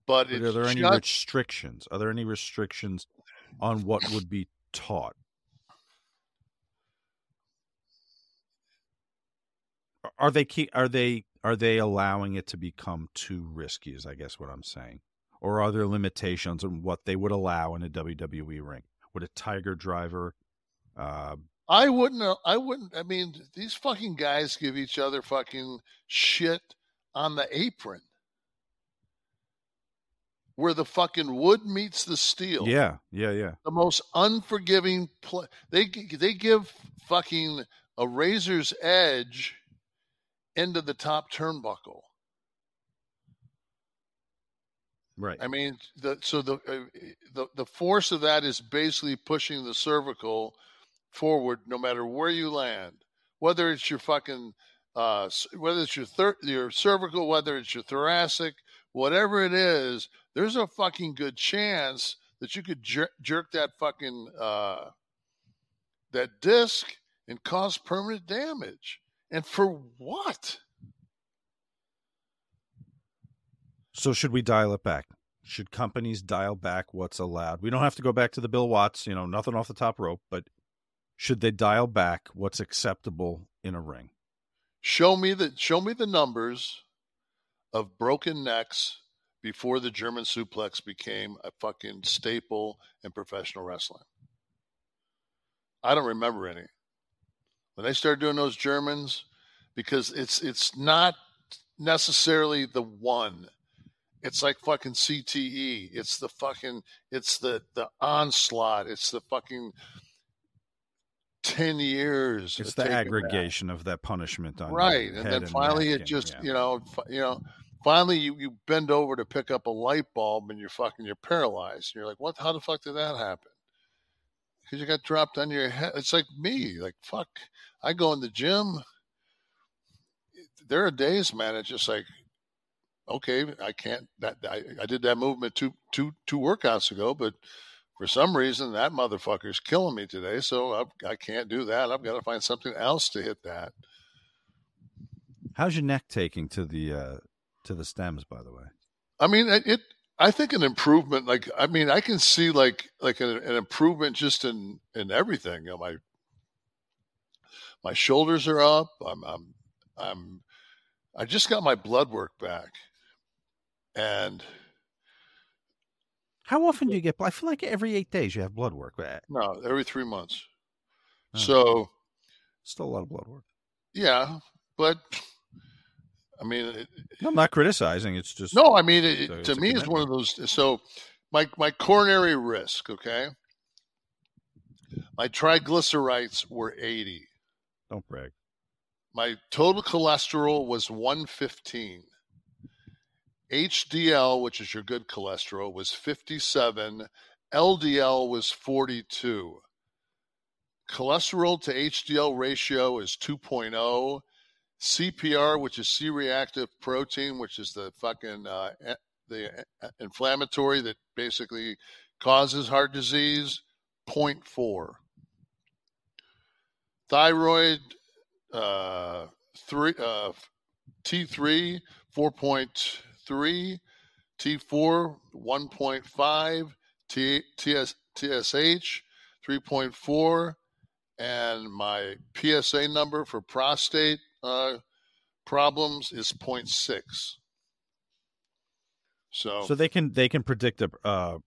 But, But are there any just- restrictions? Are there any restrictions on what would be taught? Are they keep, are they are they allowing it to become too risky? Is I guess what I'm saying, or are there limitations on what they would allow in a WWE ring? Would a Tiger Driver? Uh, I wouldn't. uh, I wouldn't. I mean, these fucking guys give each other fucking shit on the apron, where the fucking wood meets the steel. yeah, yeah, yeah. the most unforgiving play. They they give fucking a razor's edge into the top turnbuckle. Right. I mean, the so the uh, the the force of that is basically pushing the cervical forward, no matter where you land, whether it's your fucking uh, whether it's your thir- your cervical, whether it's your thoracic, whatever it is, there's a fucking good chance that you could jer- jerk that fucking uh, that disc and cause permanent damage. And for what? So should we dial it back? Should companies dial back what's allowed? We don't have to go back to the Bill Watts, you know, nothing off the top rope, but should they dial back what's acceptable in a ring? Show me the show me the numbers of broken necks before the German suplex became a fucking staple in professional wrestling. I don't remember any. When they started doing those Germans, because it's it's not necessarily the one. It's like fucking CTE. It's the fucking it's the the onslaught. It's the fucking ten years. It's the taking that. aggregation of that punishment on right and then finally neck it just yeah. you know you know finally you, you bend over to pick up a light bulb and you're fucking you're paralyzed And you're like what how the fuck did that happen because you got dropped on your head it's like me like fuck i go in the gym there are days man it's just like okay i can't that i, I did that movement two two two workouts ago but for some reason that motherfucker's killing me today so I, I can't do that i've got to find something else to hit that How's your neck taking to the uh to the stems, by the way? I mean, it, it. I think an improvement. Like, I mean, I can see like like an, an improvement just in in everything. You know, my my shoulders are up. I'm I'm I'm. I just got my blood work back, and How often do you get? I feel like every eight days you have blood work. Eh, no, every three months. Oh. So Still a lot of blood work. yeah, but I mean, it, I'm not criticizing. It's just No, I mean, it, So to me, it's one of those. So, my my coronary risk, okay. My triglycerides were eighty. Don't brag. My total cholesterol was one fifteen. HDL, which is your good cholesterol, was fifty seven. LDL was forty two. Cholesterol to HDL ratio is 2.0. CPR, which is C-reactive protein, which is the fucking uh, eh, the eh, inflammatory that basically causes heart disease, 0.4. Thyroid, uh, three, uh, T3, 4.3, T4, 1.5, T, TS, TSH, 3.4, and my PSA number for prostate uh, problems is 0.6. So, So they can they can predict a, uh,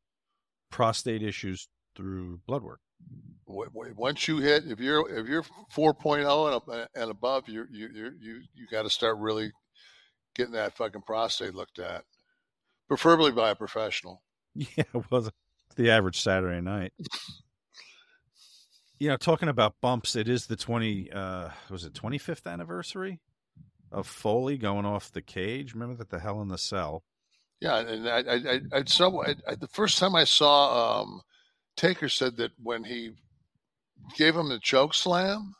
prostate issues through blood work. once you hit, if you're if you're 4.0 and, and above, you you you you got to start really getting that fucking prostate looked at, preferably by a professional. Yeah, it was the average Saturday night. you know, talking about bumps, it is the twenty uh was it twenty fifth anniversary of Foley going off the cage. Remember that the Hell in the Cell? Yeah, and I I I, I saw I, I, the first time I saw um, Taker said that when he gave him the choke slam,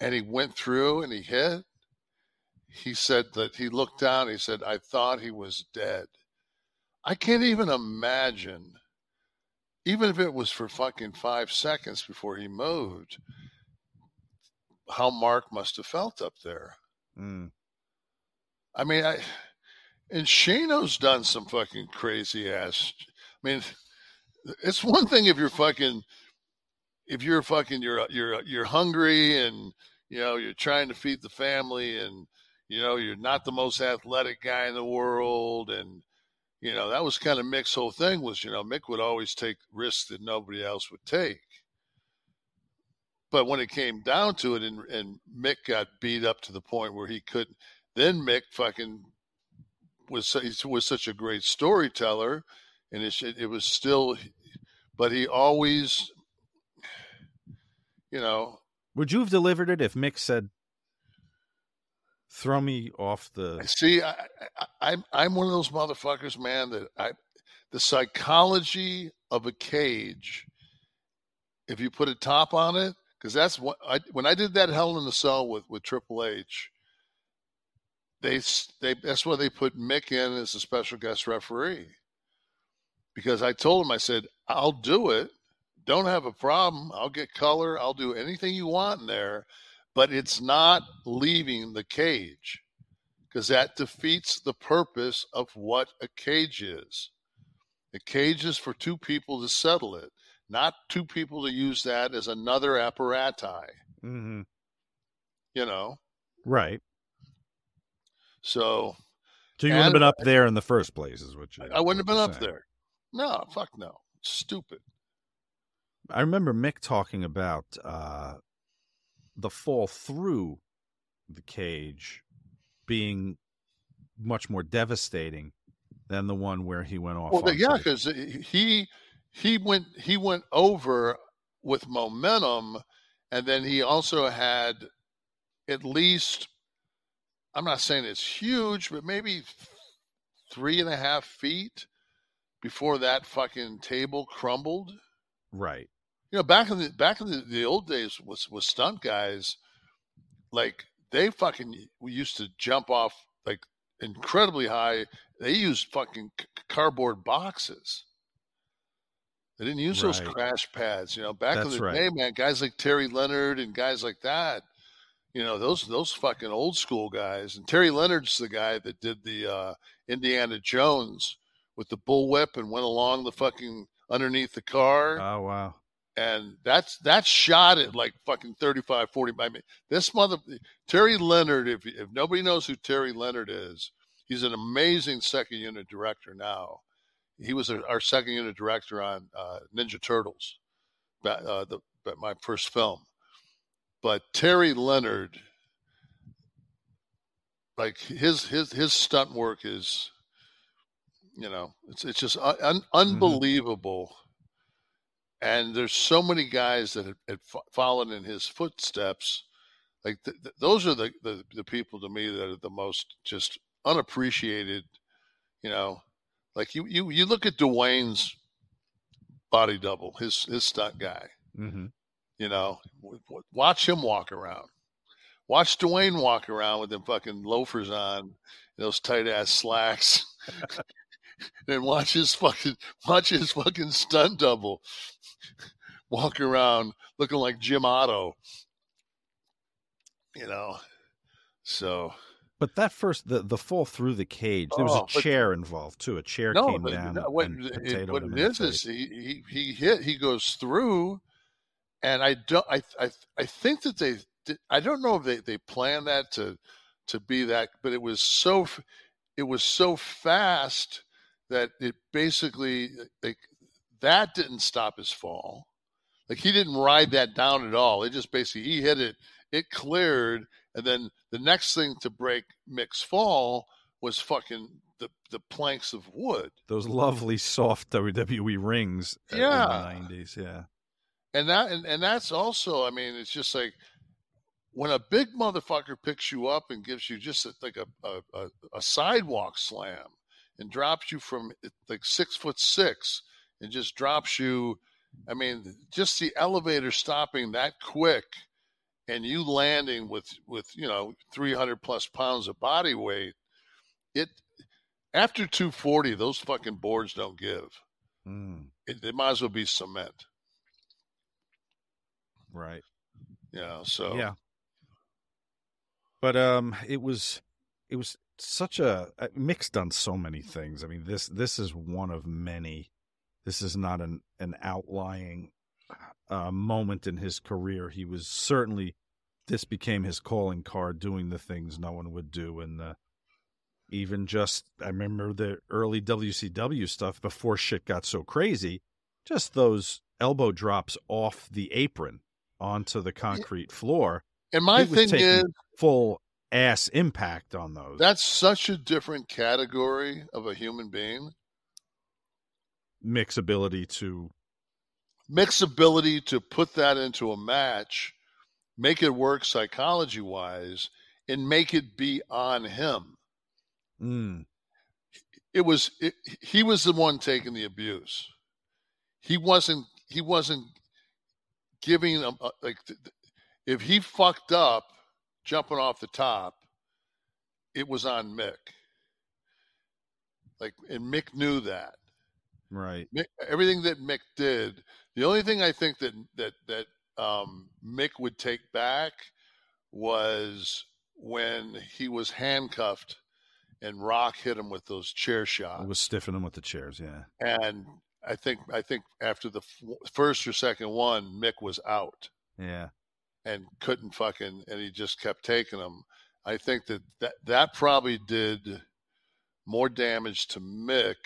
and he went through and he hit, he said that he looked down. He said, "I thought he was dead." I can't even imagine, even if it was for fucking five seconds before he moved, how Mark must have felt up there. Mm. I mean, I and Shano's done some fucking crazy ass. I mean, it's one thing if you're fucking, if you're fucking, you're you're you're hungry and you know you're trying to feed the family and you know you're not the most athletic guy in the world and you know, that was kind of Mick's whole thing was, you know, Mick would always take risks that nobody else would take. But when it came down to it, and, and Mick got beat up to the point where he couldn't, then Mick fucking was was such a great storyteller, and it, it was still, but he always, you know, Would you have delivered it if Mick said, "Throw me off the"? See, I, I, I'm I'm one of those motherfuckers, man. That I, the psychology of a cage. If you put a top on it, because that's what I when I did that Hell in the Cell with with Triple H. They they that's why they put Mick in as a special guest referee. Because I told him, I said, I'll do it. Don't have a problem. I'll get color. I'll do anything you want in there, but it's not leaving the cage because that defeats the purpose of what a cage is. A cage is for two people to settle it, not two people to use that as another apparatus. Mm-hmm. You know, Right. so So you wouldn't have been up there in the first place, is what you. I wouldn't have been up there. No, fuck no. Stupid. I remember Mick talking about uh, the fall through the cage being much more devastating than the one where he went off. Well, yeah, because he he went he went over with momentum, and then he also had at least I'm not saying it's huge, but maybe three and a half feet before that fucking table crumbled. right. You know, back in the back in the, the old days with with stunt guys, like they fucking we used to jump off like incredibly high. They used fucking c- cardboard boxes. They didn't use those crash pads. You know, back in That's the right. day, man, guys like Terry Leonard and guys like that. You know, those those fucking old school guys. And Terry Leonard's the guy that did the uh, Indiana Jones with the bullwhip and went along the fucking underneath the car Oh wow. And that's that's shot at like fucking 35 40 i mean this mother terry leonard if if nobody knows who terry leonard is he's an amazing second unit director now. He was a, our second unit director on uh, ninja turtles uh, the, but my first film. But terry leonard like his his his stunt work is you know it's it's just un- un- unbelievable and there's so many guys that have, have fo- followed in his footsteps like th- th- those are the, the the people to me that are the most just unappreciated you know? Like you you you look at Dwayne's body double his his stunt guy Mm-hmm. you know? W- w- watch him walk around. Watch Dwayne walk around with them fucking loafers on those tight ass slacks and watch his fucking watch his fucking stunt double walk around looking like Jim Otto. You know. So But that first, the the fall through the cage, there was Oh, a but- chair involved too. A chair no, came down no, what, and it, what it is is he, he he hit he goes through, and I don't I I I think that they I don't know if they they planned that to to be that, but it was so it was so fast that it basically like that didn't stop his fall. Like he didn't ride that down at all. It just basically he hit it, it cleared, and then the next thing to break Mick's fall was fucking the the planks of wood. Those lovely soft WWE rings Yeah. in the 90s. Yeah. And that and, and that's also, I mean, it's just like when a big motherfucker picks you up and gives you just a, like a, a, a sidewalk slam and drops you from like six foot six and just drops you. I mean, just the elevator stopping that quick and you landing with with you know 300 plus pounds of body weight. It after 240, those fucking boards don't give. Mm, It, it might as well be cement. right. Yeah. so Yeah. But um, it was it was such a Mick's done so many things. I mean this this is one of many. This is not an an outlying uh, moment in his career. He was certainly this became his calling card, doing the things no one would do, and uh, even just I remember the early WCW stuff before shit got so crazy. Just those elbow drops off the apron onto the concrete floor. And my thing is, full ass impact on those. that's such a different category of a human being. Mick's ability to Mick's ability to put that into a match, make it work psychology wise, and make it be on him. mm, It was it, he was the one taking the abuse. He wasn't. He wasn't giving him uh, like if he fucked up jumping off the top, it was on Mick. Like, and Mick knew that. right. Mick, everything that Mick did, the only thing I think that that that um, Mick would take back was when he was handcuffed and Rock hit him with those chair shots. It was stiffing him with the chairs, yeah. and I think I think after the f- first or second one, Mick was out Yeah. And couldn't fucking, and he just kept taking them. I think that that, that probably did more damage to Mick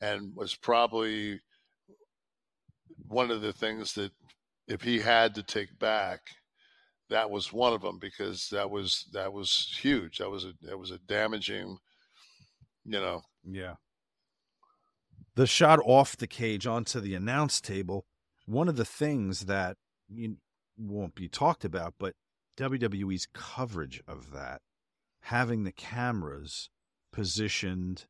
and was probably one of the things that if he had to take back, that was one of them because that was that was huge. That was a that was a damaging, you know. Yeah. The shot off the cage onto the announce table, one of the things that you won't be talked about, but WWE's coverage of that, having the cameras positioned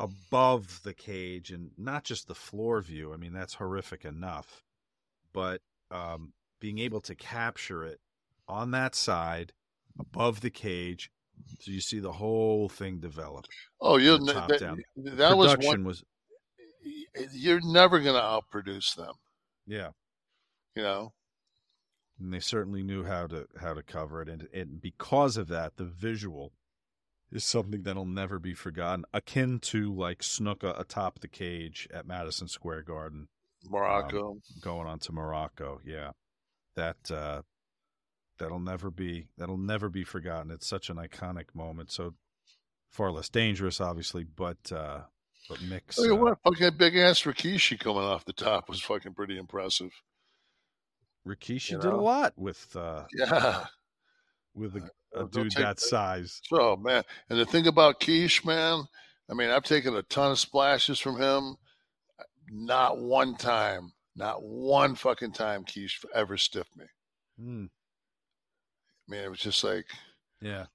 above the cage and not just the floor view. I mean, that's horrific enough, but um, being able to capture it on that side above the cage. So you see the whole thing develop. Oh, you'll from ne- top that, down. that was Production one. was You're never going to outproduce them. yeah. You know. And they certainly knew how to how to cover it. And and because of that the visual is something that'll never be forgotten akin to like Snuka atop the cage at Madison Square Garden Muraco. um, going on to Muraco. Yeah. That uh that'll never be that'll never be forgotten. It's such an iconic moment. So far less dangerous obviously but uh but mix Look at uh, what fucking big ass Rikishi coming off the top was fucking pretty impressive. Rikishi you did a lot with uh Yeah. with a, a dude that size Oh man, and the thing about Quiche, man, I mean, I've taken a ton of splashes from him. Not one time, not one fucking time, Quiche ever stiffed me. Mm, I mean, it was just like yeah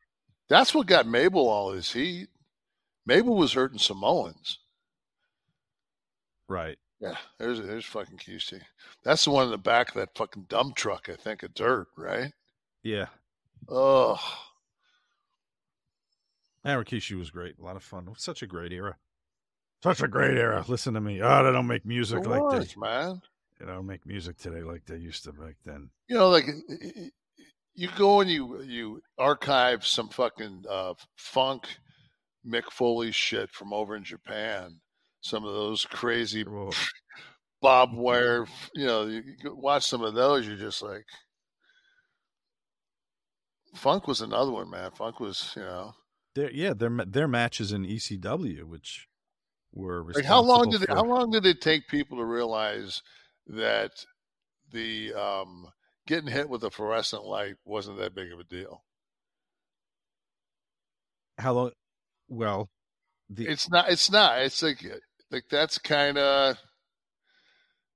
that's what got Mabel all his heat. Mabel was hurting Samoans. right Yeah, there's there's fucking Quiche. That's the one in the back of that fucking dump truck, I think, of dirt, right? yeah Oh, And Rikishi was great. A lot of fun. Such a great era. Such a great era. Listen to me. Oh, they don't make music it like was, they man. they don't make music today like they used to back then. you know, like you go and you you archive some fucking uh, funk Mick Foley shit from over in Japan. Some of those crazy Bob wire. you know, you watch some of those, you're just like, Funk was another one, man. Funk was, you know, Their, yeah, their their matches in ECW, which were like how long did it, how long did it take people to realize that the um, getting hit with a fluorescent light wasn't that big of a deal? how long? Well, the it's not. It's not. It's like like that's kind of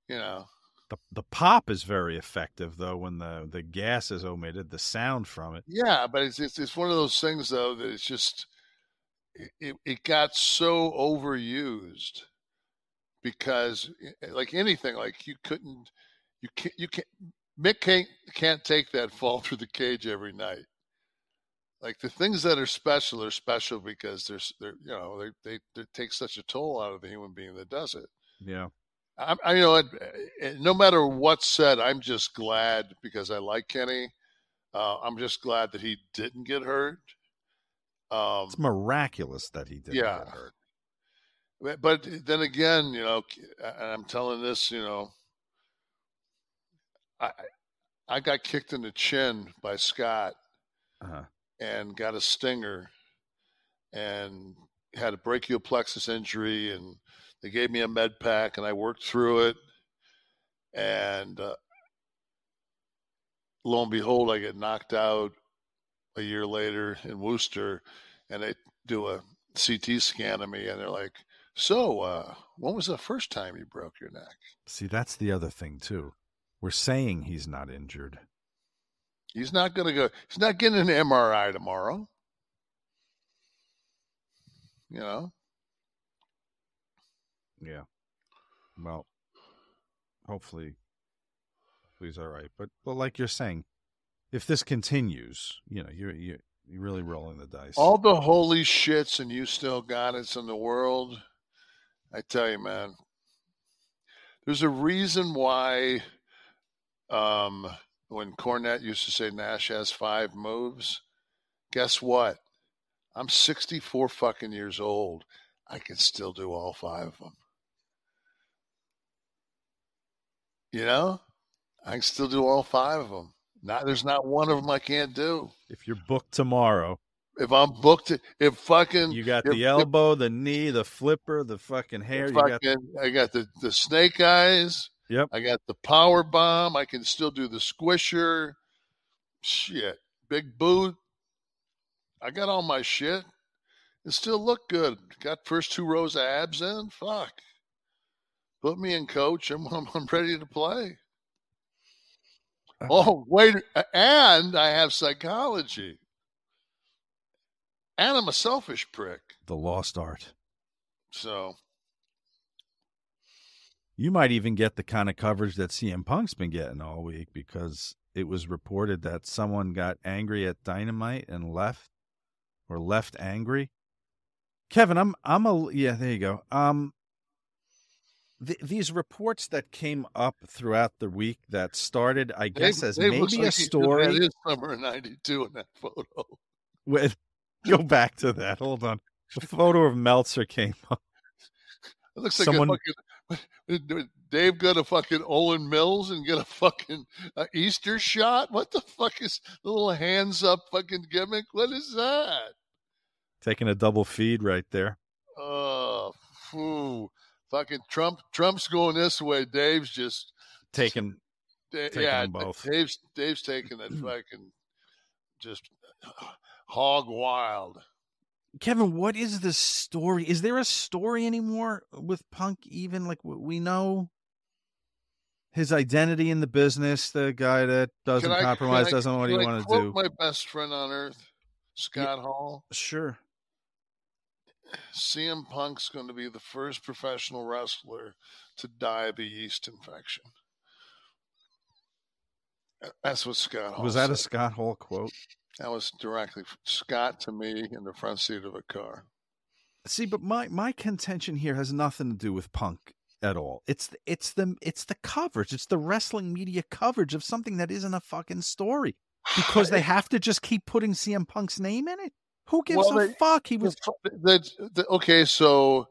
you know. the the pop is very effective though when the the gas is omitted, the sound from it. Yeah, but it's it's, it's one of those things though that it's just it it got so overused because eh, like anything like you couldn't you can't you can't Mick can't can't take that fall through the cage every night. Like the things that are special are special because there's they're you know they they they take such a toll out of the human being that does it. Yeah. I, I you know, eh, no matter what's said, I'm just glad because I like Kenny. Uh, I'm just glad that he didn't get hurt. Um, It's miraculous that he didn't yeah. get hurt. but, but then again, you know, and I'm telling this, you know, I I got kicked in the chin by Scott Uh-huh. And got a stinger and had a brachial plexus injury, and they gave me a med pack, and I worked through it. And uh, lo and behold, I get knocked out a year later in Worcester, and they do a CT scan of me, and they're like, "So, uh, when was the first time you broke your neck?" See, that's the other thing too. We're saying he's not injured. He's not going to go. He's not getting an MRI tomorrow. You know. Yeah. Well, hopefully, he's all right. But well, like you're saying, if this continues, you know, you're you you're really rolling the dice. All the holy shits and you still got it in the world. I tell you, man. There's a reason why um, when Cornette used to say Nash has five moves, guess what? I'm 64 fucking years old. I can still do all five of them. You know, I can still do all five of them. Not there's not one of them I can't do. If you're booked tomorrow, if I'm booked, if fucking you got if, the elbow, if, the knee, the flipper, the fucking hair. Fucking, you got I got the the snake eyes. Yep. I got the power bomb. I can still do the squisher. Shit. Big boot. I got all my shit. It still look good. Got first two rows of abs in. Fuck. Put me in coach. I'm, I'm, I'm ready to play. Uh-huh. Oh, wait. And I have psychology. And I'm a selfish prick. The lost art. So you might even get the kind of coverage that CM Punk's been getting all week because it was reported that someone got angry at Dynamite and left or left angry. Kevin, I'm I'm a yeah, there you go. Um th- these reports that came up throughout the week that started, I guess, Dave, as Dave maybe like a story. That is summer '92 in that photo. With, go back to that. Hold on. The photo of Meltzer came up. It looks like Someone- a fucking. Dave go to fucking Olan Mills and get a fucking uh, Easter shot. What the fuck is the little hands up fucking gimmick? What is that? Taking a double feed right there. Oh, phew. fucking Trump. Trump's going this way. Dave's just Taking Da- taking yeah. both. Dave's Dave's taking it fucking just hog wild. Kevin, what is the story? Is there a story anymore with Punk? Even like we know his identity in the business, the guy that doesn't I- compromise, I- doesn't know what he can I want to do. My best friend on earth, Scott Hall. Sure. CM Punk's going to be the first professional wrestler to die of a yeast infection. That's what Scott Hall Was that a. Scott Hall quote? That was directly Scott to me in the front seat of a car. See, but my my contention here has nothing to do with Punk at all. It's the, it's the it's the coverage. It's the wrestling media coverage of something that isn't a fucking story because they have to just keep putting CM Punk's name in it. Who gives Well, a they- fuck? He was The, the, okay, so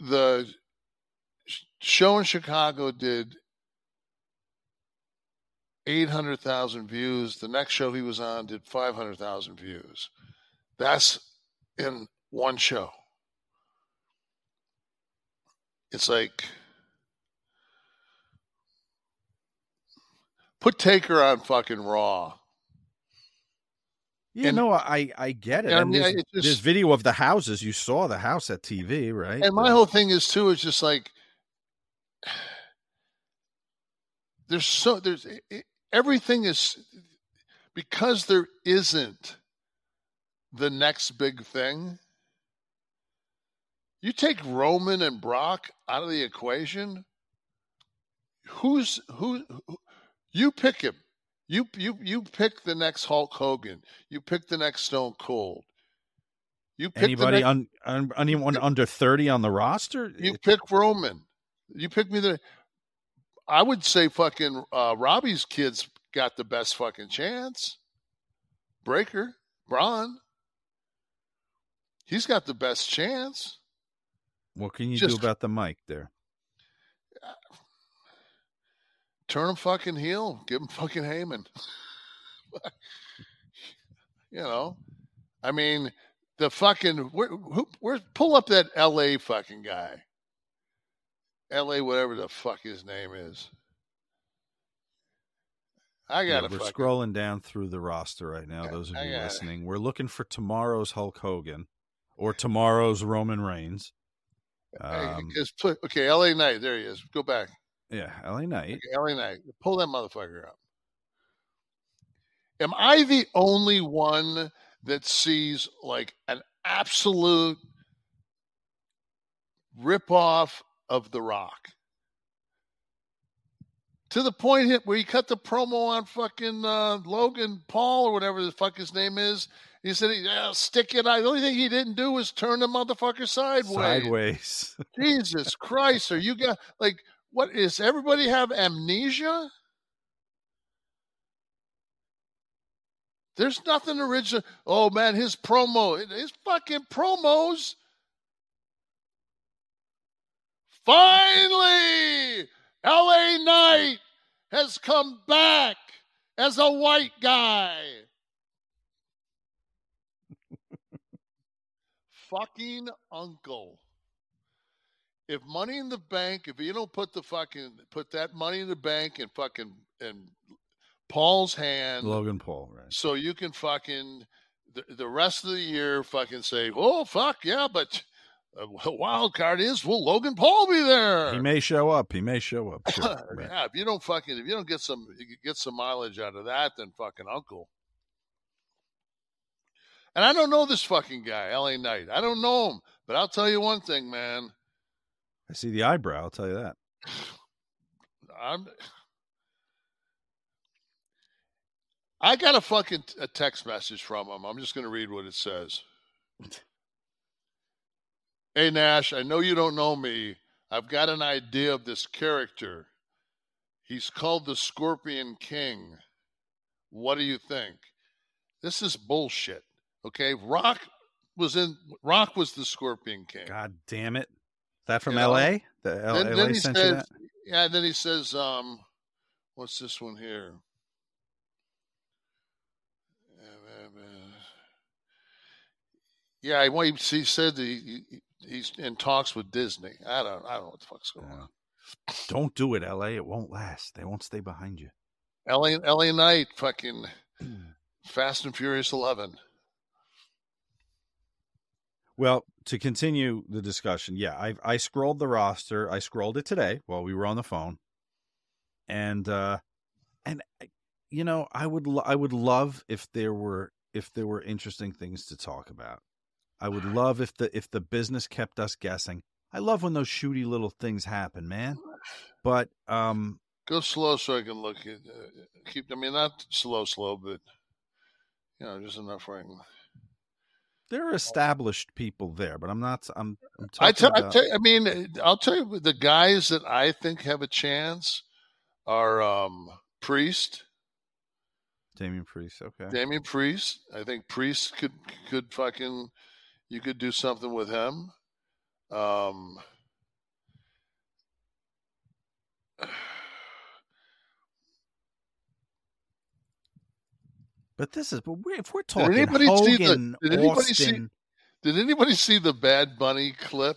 the show in Chicago did 800,000 views. The next show he was on did 500,000 views. That's in one show. It's like put Taker on fucking Raw. You And- no, I I get it. I mean, it just- there's video of the houses. You saw the house at TV, right? And my whole thing is too is just like there's so there's it- everything is because there isn't the next big thing. You take Roman and Brock out of the equation. Who's who? who you pick him. You you you pick the next Hulk Hogan. You pick the next Stone Cold. You pick Anybody next, un, un, anyone under thirty on the roster? you pick Roman. You pick me the. I would say fucking uh, Robbie's kids got the best fucking chance. Breakker, Braun. He's got the best chance. What can you Just- do about the mic there? Turn him fucking heel. Give him fucking Heyman. you know, I mean, the fucking where, who, where pull up that L.A. fucking guy. L.A. whatever the fuck his name is. I gotta we're fucking, scrolling down through the roster right now. Those of you listening, we're looking for tomorrow's Hulk Hogan or tomorrow's Roman Reigns. Um, okay, L.A. Knight, there he is. Go back. yeah, LA Knight. Okay, L.A. Knight, pull that motherfucker up. Am I the only one that sees like an absolute ripoff of The Rock? To the point where he cut the promo on fucking uh, Logan Paul or whatever the fuck his name is. He said, yeah, "Stick it out." The only thing he didn't do was turn the motherfucker sideways. Sideways. Jesus Christ, are you got like what is everybody have amnesia? There's nothing original. Oh man, his promo, his fucking promos. Finally, LA Knight has come back as a white guy. fucking uncle. If money in the bank, if you don't put the fucking put that money in the bank and fucking in Paul's hand, Logan Paul, right? so you can fucking the, the rest of the year fucking say, oh fuck yeah, but Uh, a wild card is will Logan Paul be there? He may show up. He may show up. Sure. Right. yeah, if you don't fucking if you don't get some get some mileage out of that, then fucking uncle. And I don't know this fucking guy, LA Knight. I don't know him, but I'll tell you one thing, man. I see the eyebrow. I'll tell you that. I'm. I got a fucking a text message from him. I'm just going to read what it says. Hey Nash, I know you don't know me. I've got an idea of this character. He's called the Scorpion King. What do you think? This is bullshit. Okay, Rock was in. Rock was the Scorpion King. God damn it! That from You know? L.A. The L- then, LA then he sent you says, that. yeah. Then he says, um, what's this one here? Yeah, well, he, he said that he, he- he's in talks with Disney. I don't, I don't know what the fuck's going on. Don't do it, L.A. It won't last. They won't stay behind you. LA, LA Knight, fucking Fast and Furious Eleven. Well, to continue the discussion, yeah, I I scrolled the roster. I scrolled it today while we were on the phone, and uh, and you know, I would lo- I would love if there were if there were interesting things to talk about. I would love if the if the business kept us guessing. I love when those shooty little things happen, man. But um, Go slow so I can look at. Uh, keep. I mean, not slow, slow, but you know, just enough where I can. there are established people there, but I'm not. I'm. I'm I talking tell, I about- tell. I mean, I'll tell you the guys that I think have a chance are um Priest, Damian Priest. Okay. Damian Priest. I think Priest could could fucking you could do something with him. Um But this is, but if we're did talking anybody Hogan, see the did anybody see did anybody see the Bad Bunny clip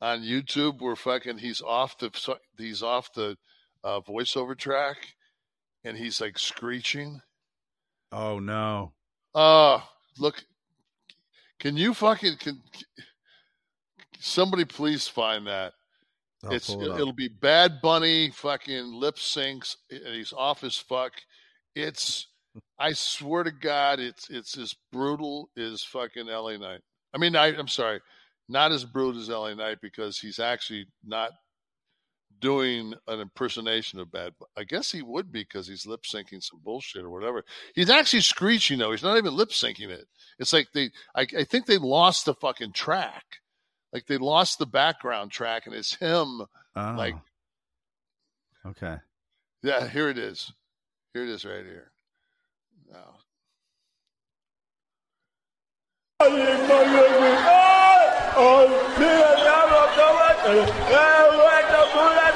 on YouTube where fucking he's off the he's off the uh, voiceover track and he's like screeching? oh no, Uh look can you fucking can somebody please find that? I'll it's it, it'll be Bad Bunny fucking lip syncs and he's off as fuck. It's I swear to God, it's it's as brutal as fucking LA Knight. I mean, I, I'm sorry, not as brutal as LA Knight because he's actually not doing an impersonation of Bad. Bu- I guess he would be because he's lip syncing some bullshit or whatever. He's actually screeching though. He's not even lip syncing it. It's like they. I, I think they lost the fucking track. Like they lost the background track, and it's him. Oh, Like, okay. yeah, here it is. Here it is, right here. Now,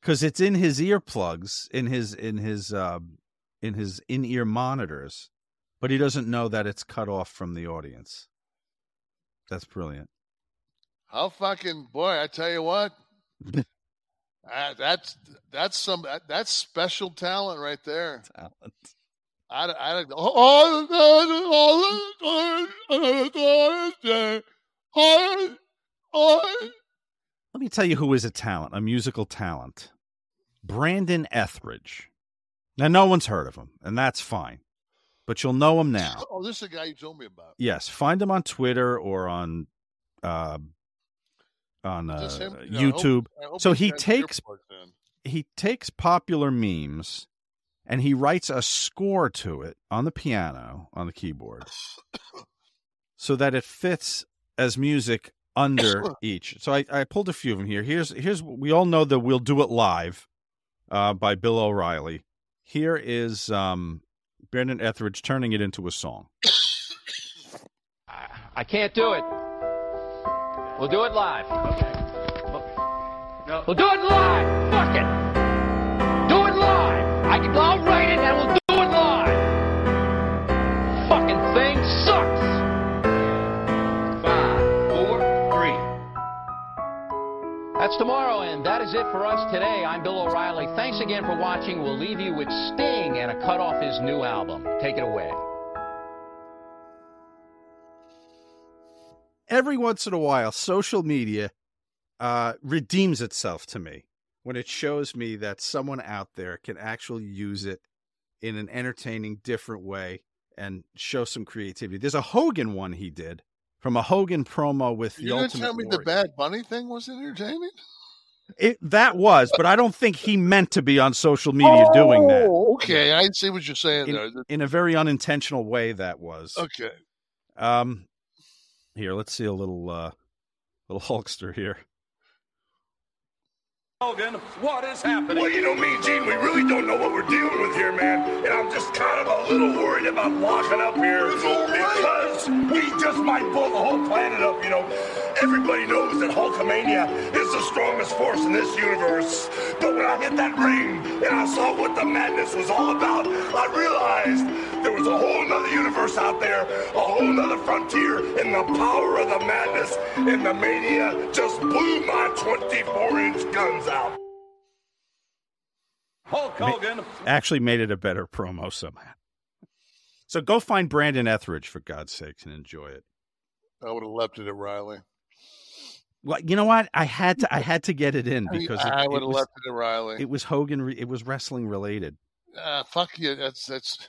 because it's in his earplugs, in his in his uh, in his in ear monitors, but he doesn't know that it's cut off from the audience. That's brilliant. How fucking boy! I tell you what, uh, that's that's some that's special talent right there. Talent. I, I, oh, Let me tell you who is a talent, a musical talent. Brandon Etheridge. Now, no one's heard of him, and that's fine, but you'll know him now. oh, this is the guy you told me about. Yes, find him on Twitter or on uh, on uh, this I hope- YouTube. I hope so he takes he takes popular memes and he writes a score to it on the piano on the keyboard so that it fits as music under each. So I, I pulled a few of them here. Here's here's we all know that we'll do it live uh, by Bill O'Reilly. Here is um, Brandon Etheridge turning it into a song. I can't do it. We'll do it live. Okay. We'll do it live. Fuck it. Do it live. I can. I'll write it and we'll do That's tomorrow, and that is it for us today. I'm Bill O'Reilly. Thanks again for watching. We'll leave you with Sting and a cut off his new album. Take it away. every once in a while, social media uh, redeems itself to me when it shows me that someone out there can actually use it in an entertaining, different way and show some creativity. There's a Hogan one he did from a Hogan promo with the You didn't Ultimate tell me Warrior. the Bad Bunny thing was entertaining. It, that was, but I don't think he meant to be on social media doing that. Oh, okay. I see what you're saying there. In, in a very unintentional way, that was. Okay. Um, here, let's see a little, uh, little Hulkster here. Hogan, what is happening? Well, you know me, Gene, we really don't know what we're dealing with here, man. And I'm just kind of a little worried about locking up here because we just might blow the whole planet up, you know. Everybody knows that Hulkamania is the strongest force in this universe. But when I hit that ring and I saw what the madness was all about, I realized there was a whole nother universe out there, a whole nother frontier, and the power of the madness and the mania just blew my 24 inch guns out. Hulk Hogan. Actually, made it a better promo somehow. So go find Brandon Etheridge for God's sakes and enjoy it. I would have left it at Reilly. Well, you know what? I had to. I had to get it in because it, I would have was, left it at Reilly. it was Hogan. Re, it was wrestling related. Ah, fuck you. That's that's.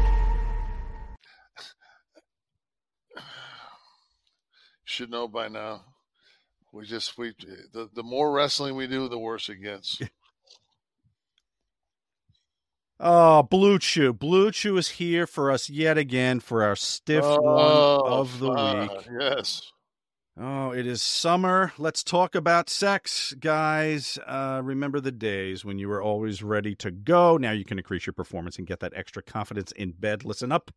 Should know by now. We just we the the more wrestling we do, the worse it gets. Oh, BlueChew. Blue Chew is here for us yet again for our stiff Oh, one of the fuck, week. Yes. Oh, it is summer. Let's talk about sex, guys. Uh, remember the days when you were always ready to go. Now you can increase your performance and get that extra confidence in bed. Listen up.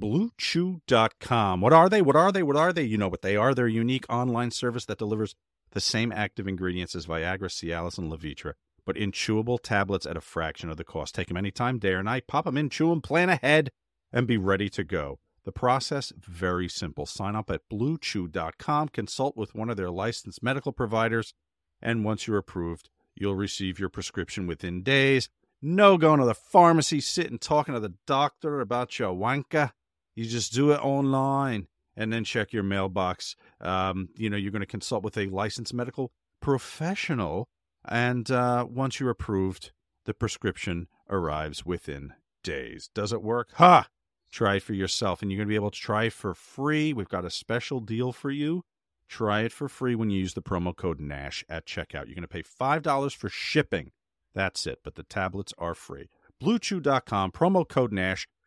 BlueChew.com. What are they? What are they? What are they? You know what they are. They're a unique online service that delivers the same active ingredients as Viagra, Cialis, and Levitra, but in chewable tablets at a fraction of the cost. Take them anytime, day or night. Pop them in, chew them, plan ahead, and be ready to go. The process very simple. Sign up at bluechew.com, consult with one of their licensed medical providers, and once you're approved, you'll receive your prescription within days. No going to the pharmacy, sitting talking to the doctor about your wanka. You just do it online and then check your mailbox. Um, you know, you're going to consult with a licensed medical professional And uh, once you're approved, the prescription arrives within days. Does it work? Ha! Try it for yourself, and you're going to be able to try it for free. We've got a special deal for you. Try it for free when you use the promo code NASH at checkout. You're going to pay $5 for shipping. That's it, but the tablets are free. BlueChew.com, promo code NASH.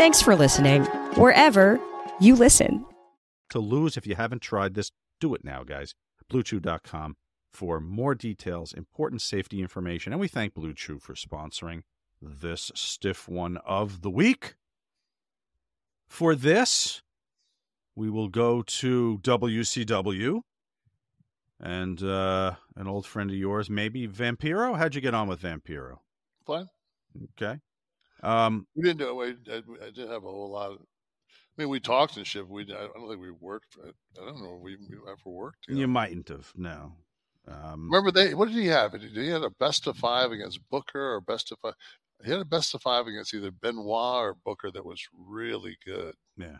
thanks for listening, wherever you listen. To lose if you haven't tried this, do it now, guys. BlueChew.com for more details, important safety information, and we thank BlueChew for sponsoring this stiff one of the week. For this, we will go to WCW and uh, an old friend of yours, maybe Vampiro. How'd you get on with Vampiro? Fine. Okay. Um, We didn't do it. I, I didn't have a whole lot of. I mean, we talked and shit. We I don't think we worked. I, I don't know if we, we ever worked. you mightn't have, no. Um, Remember they? What did he have? Did he had a best of five against Booker or best of five? He had a best of five against either Benoit or Booker that was really good. Yeah,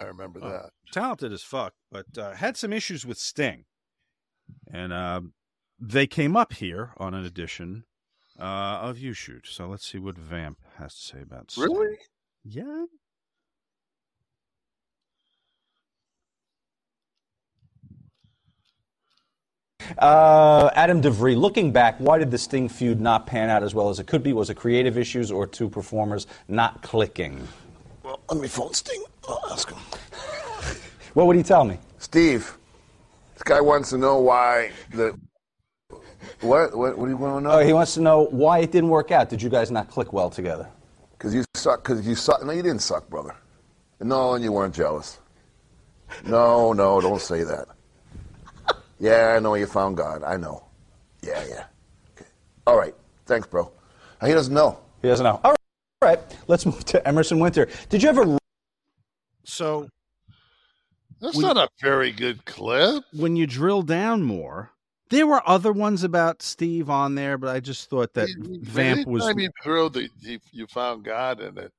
I remember Uh, that. talented as fuck, but uh, had some issues with Sting, and uh, they came up here on an edition uh, of You Shoot. So let's see what Vamp has to say about Sting. Really? Yeah. Uh, Adam DeVry, looking back, why did the Sting feud not pan out as well as it could be? Was it creative issues or two performers not clicking? Well, let me phone Sting. I'll ask him. What would he tell me? Steve, this guy wants to know why the. What? What, what do you want to know? Oh, he wants to know why it didn't work out. Did you guys not click well together? Because you suck. Because you suck. No, you didn't suck, brother. No, and you weren't jealous. No, no, don't say that. Yeah, I know you found God. I know. Yeah, yeah. Okay. All right. Thanks, bro. He doesn't know. He doesn't know. All right, let's move to Emerson Winter. Did you ever? So That's We- not a very good clip. when you drill down more, there were other ones about Steve on there, but I just thought that Vamp was. Anytime you throw that you, you found God in it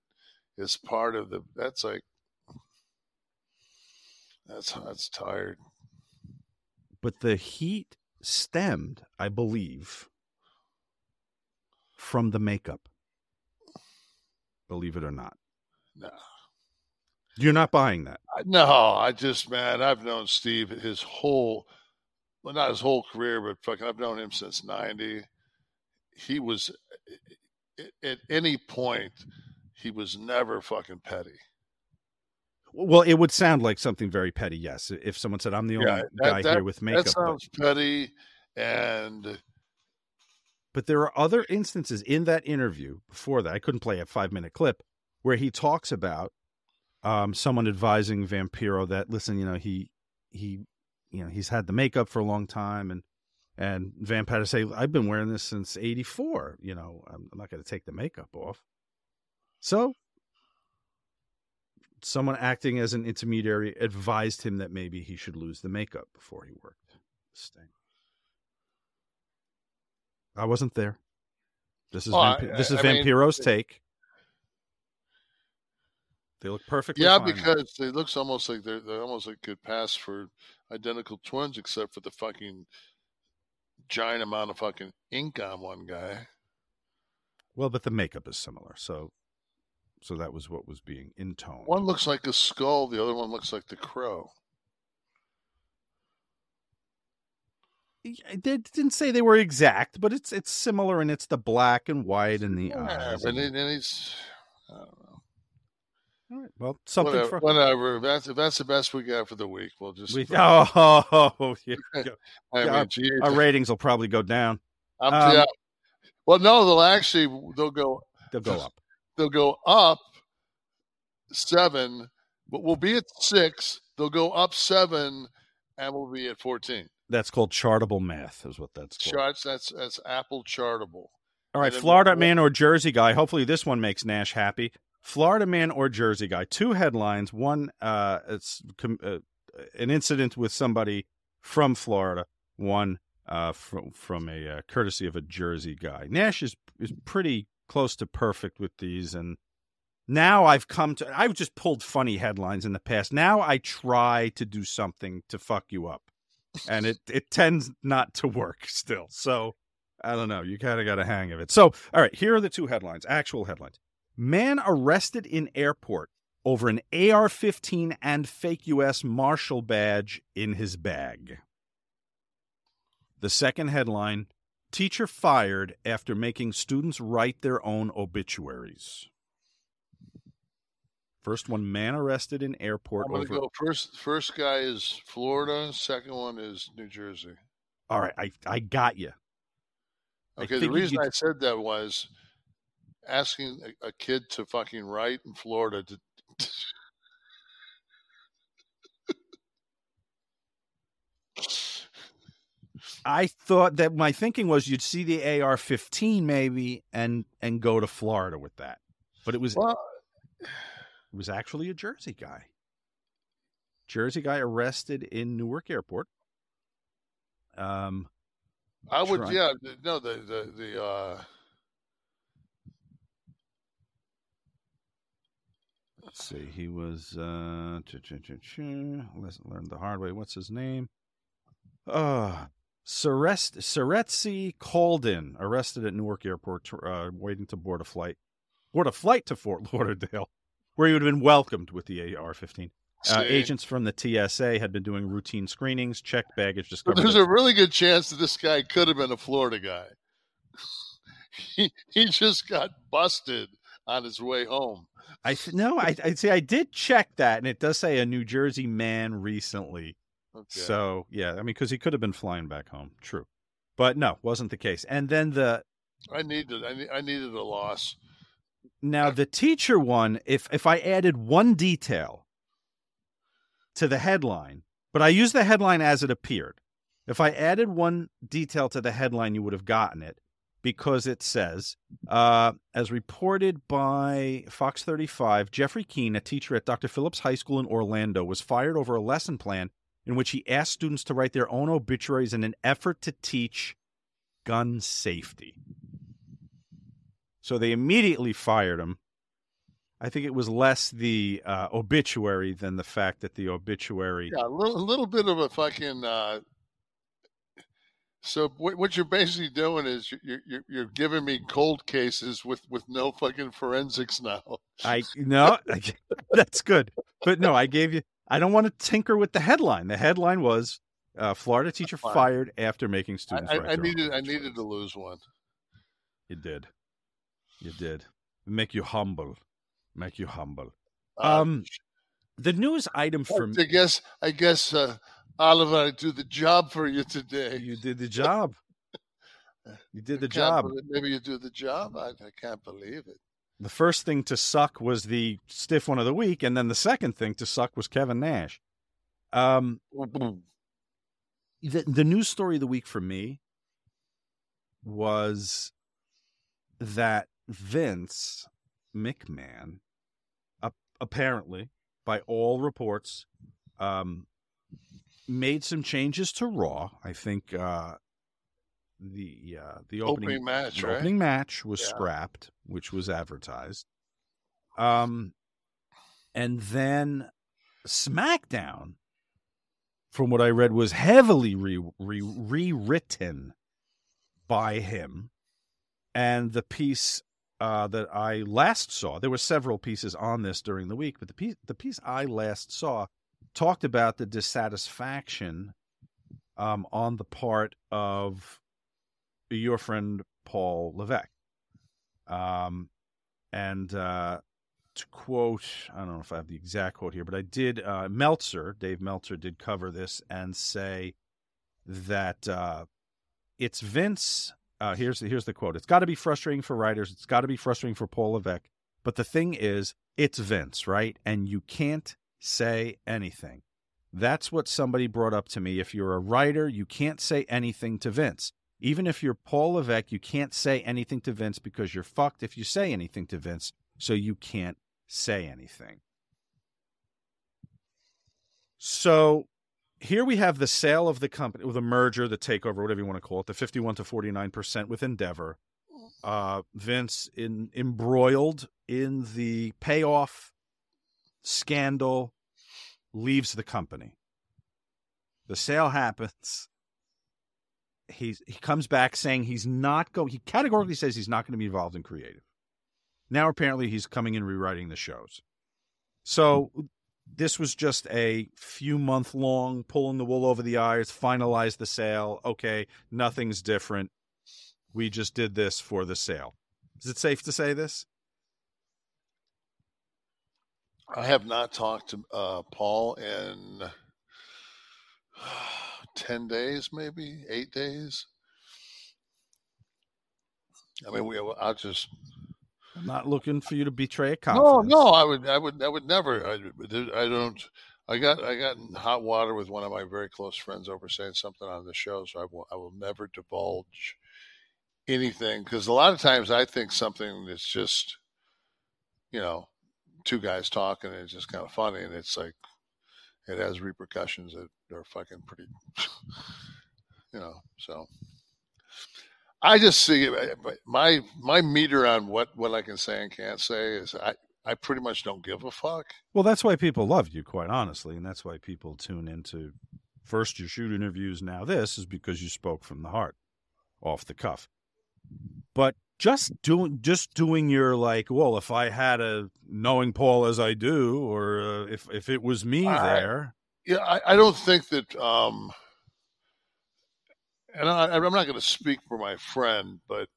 is part of the. That's like. That's that's tired. but the heat stemmed, I believe, from the makeup. Believe it or not. No. You're not buying that. I- No, I just man, I've known Steve his whole, well, not his whole career, but fucking, I've known him since '90. He was, at any point, he was never fucking petty. Well, it would sound like something very petty, yes. If someone said, I'm the only Yeah, guy that, that, here with makeup. That but- sounds petty, and But there are other instances in that interview before that. I couldn't play a five minute clip where he talks about um, someone advising Vampiro that listen, you know, he he you know he's had the makeup for a long time, and and Vamp had to say, I've been wearing this since '84. You know, I'm, I'm not going to take the makeup off. So someone acting as an intermediary advised him that maybe he should lose the makeup before he worked. Sting. I wasn't there. This is Oh, I- this is I mean, Vampiro's take. They look perfectly yeah, fine because it looks almost like they're they almost like could pass for identical twins, except for the fucking giant amount of fucking ink on one guy. well, but the makeup is similar, so so that was what was being intoned. One looks like a skull, the other one looks like the crow. I did, didn't say they were exact, but it's it's similar, and it's the black and white and the Yeah, eyes. and, it, and he's I don't know. All right, well, something whatever, for whatever. If that's if that's the best we got for the week, we'll just. We, oh, yeah, I Yeah, mean, our, our ratings will probably go down. Um, yeah. Well, no, they'll actually they'll go They'll go up. they'll go up seven, but we'll be at six. They'll go up seven, and we'll be at fourteen. That's called chartable math, is what that's called. Charts. That's that's Apple Chartable. All right, Florida man or Jersey guy. Hopefully, this one makes Nash happy. Florida man or Jersey guy. Two headlines. One, uh, it's com- uh, an incident with somebody from Florida. One, uh, from from a uh, courtesy of a Jersey guy. Nash is is pretty close to perfect with these, and now I've come to. I've just pulled funny headlines in the past. Now I try to do something to fuck you up, and it it tends not to work still. So I don't know. You kind of got a hang of it. So, all right, here are the two headlines, actual headlines. Man arrested in airport over an AR 15 and fake U.S. Marshal badge in his bag. The second headline Teacher fired after making students write their own obituaries. First one man arrested in airport I'm over. go first. First guy is Florida. Second one is New Jersey. All right, I, I got you. Okay, the reason you'd- I said that was asking a, a kid to fucking write in Florida to. I thought that my thinking was you'd see the AR-15 maybe and and go to Florida with that, but it was Well, it was actually a Jersey guy. Jersey guy arrested in Newark Airport. Um, I would, try- yeah, no, the the the uh, let's see, he was uh, learned the hard way. What's his name? Uh Serest Seretzi Calden arrested at Newark Airport, uh, waiting to board a flight, board a flight to Fort Lauderdale, where he would have been welcomed with the AR-15. Uh, agents from the TSA had been doing routine screenings, checked baggage, but there's a really good chance that this guy could have been a Florida guy. he he just got busted on his way home. I th- no, I I see. I did check that, and it does say a New Jersey man recently. Okay. So yeah, I mean, because he could have been flying back home. True, but no, wasn't the case. And then the I needed I, I needed a loss. now the teacher one. If if I added one detail to the headline, but I used the headline as it appeared. If I added one detail to the headline, you would have gotten it because it says, uh, as reported by Fox 35, Jeffrey Keene, a teacher at Dr. Phillips High School in Orlando, was fired over a lesson plan in which he asked students to write their own obituaries in an effort to teach gun safety. So they immediately fired him. I think it was less the uh, obituary than the fact that the obituary. Yeah, a little, a little bit of a fucking. Uh, so what, what you're basically doing is you're, you're you're giving me cold cases with with no fucking forensics now. I no, I, that's good. But no, I gave you. I don't want to tinker with the headline. The headline was uh, Florida teacher Fine. fired after making students. I, I needed I needed to lose one. You did. You did. Make you humble. Make you humble. Uh, Um, the news item for I guess I guess uh, Oliver, I do the job for you today. You did the job. You did the job. believe- Maybe you do the job. I, I can't believe it. The first thing to suck was the stiff one of the week, and then the second thing to suck was Kevin Nash. Um, the the news story of the week for me was that Vince McMahon, ap- apparently, by all reports, um, made some changes to Raw. I think uh, the uh, the opening, Opening match, the right? opening match was Yeah. scrapped, which was advertised. Um, and then SmackDown, from what I read, was heavily re, re, rewritten by him. And the piece uh, that I last saw, there were several pieces on this during the week, but the piece, the piece I last saw talked about the dissatisfaction um, on the part of your friend Paul Levesque. Um, and uh, to quote, I don't know if I have the exact quote here, but I did. Uh, Meltzer, Dave Meltzer, did cover this and say that uh, it's Vince. Uh, here's here's the quote. It's got to be frustrating for writers. It's got to be frustrating for Paul Levesque. But the thing is, it's Vince, right? And you can't say anything. That's what somebody brought up to me. If you're a writer, you can't say anything to Vince. Even if you're Paul Levesque, you can't say anything to Vince because you're fucked if you say anything to Vince. So you can't say anything. So here we have the sale of the company, or the merger, the takeover, whatever you want to call it, the 51 to 49% with Endeavor. Uh, Vince in, embroiled in the payoff scandal leaves the company. The sale happens. He's he comes back saying he's not going. He categorically says he's not going to be involved in creative. Now apparently he's coming and rewriting the shows. So this was just a few month long pulling the wool over the eyes, finalize the sale. Okay, nothing's different. We just did this for the sale. Is it safe to say this? I have not talked to uh, Paul in 10 days, maybe eight days. I mean, we, I'll just. I'm not looking for you to betray a No, confidence. no, I would, I would, I would never. I, I don't. I got, I got in hot water with one of my very close friends over saying something on the show, so I will, I will never divulge anything because a lot of times I think something that's just, you know, two guys talking and it's just kind of funny, and it's like it has repercussions that are fucking pretty, you know. So I just see my my meter on what what I can say and can't say is I I pretty much don't give a fuck. Well, that's why people love you, quite honestly, and that's why people tune into first your shoot interviews. Now this is because you spoke from the heart, off the cuff. But just doing just doing your like, well, if I had a knowing Paul as I do, or uh, if if it was me I- there, Yeah, I, I don't think that. um And I, I'm not going to speak for my friend, but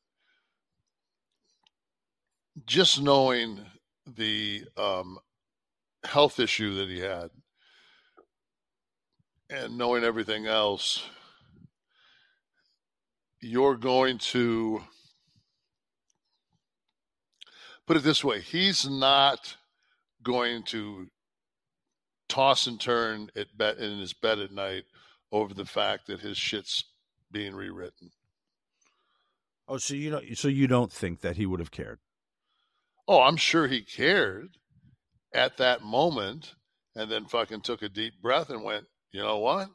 just knowing the um, health issue that he had, and knowing everything else, you're going to put it this way: he's not going to toss and turn at bed in his bed at night over the fact that his shit's being rewritten. oh, so you don't so you don't think that he would have cared? Oh, I'm sure he cared at that moment and then fucking took a deep breath and went, you know what?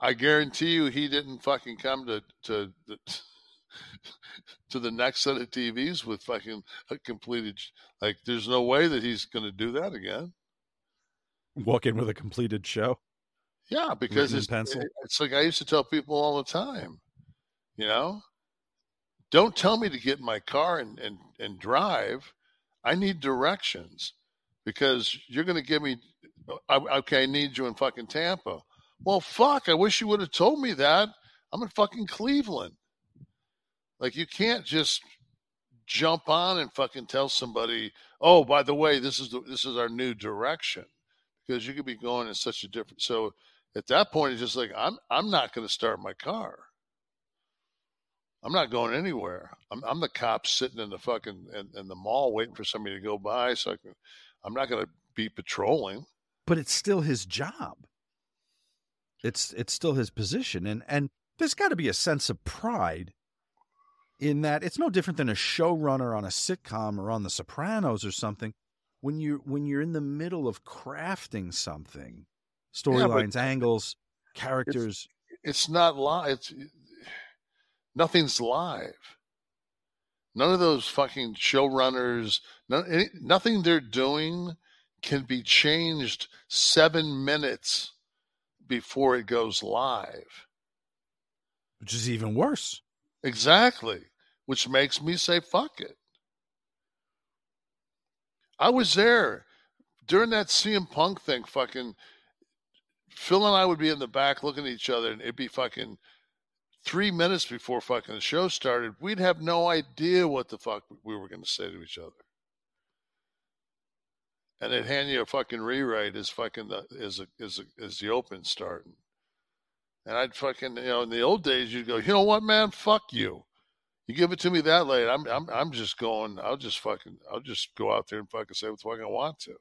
I guarantee you he didn't fucking come to to the, to the next set of TVs with fucking a completed like there's no way that he's going to do that again. Walk in with a completed show. Yeah, because it's, pencil? it's like I used to tell people all the time, you know, don't tell me to get in my car and, and, and drive. I need directions because you're going to give me, uh, I, okay, I need you in fucking Tampa. Well, fuck, I wish you would have told me that. I'm in fucking Cleveland. Like, you can't just jump on and fucking tell somebody, oh, by the way, this is the, this is our new direction because you could be going in such a different. So at that point, it's just like I'm I'm not going to start my car. I'm not going anywhere. I'm I'm the cop sitting in the fucking in, in the mall waiting for somebody to go by. So I can. I'm not going to be patrolling. but it's still his job. It's it's still his position, and and there's got to be a sense of pride in that. It's no different than a showrunner on a sitcom or on The Sopranos or something. When you when you're in the middle of crafting something, storylines, angles, characters. It's not live. It's nothing's live. None of those fucking showrunners, none, nothing they're doing can be changed seven minutes before it goes live. which is even worse. Exactly. Which makes me say, fuck it. I was there during that CM Punk thing, fucking Phil and I would be in the back looking at each other and it'd be fucking three minutes before fucking the show started. We'd have no idea what the fuck we were going to say to each other. And they'd hand you a fucking rewrite as fucking the, as, a, as, a, as the open starting. And I'd fucking, you know, in the old days, you'd go, you know what, man? Fuck you. You give it to me that late, I'm I'm I'm just going. I'll just fucking. I'll just go out there and fucking say what the fuck I want to.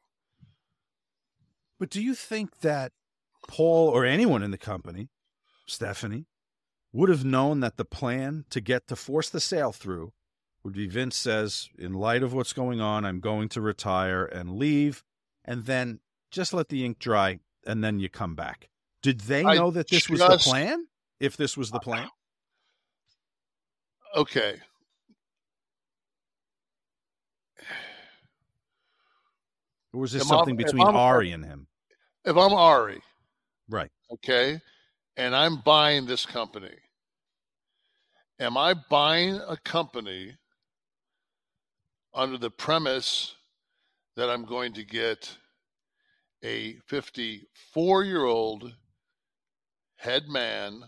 But do you think that Paul or anyone in the company, Stephanie, would have known that the plan to get to force the sale through would be Vince says, in light of what's going on, I'm going to retire and leave, and then just let the ink dry, and then you come back. Did they I know that this was the plan? If this was the plan? Okay. Or was this If I'm- something between Ari and him? If I'm Ari, Right. okay, and I'm buying this company, am I buying a company under the premise that I'm going to get a 54 year old head man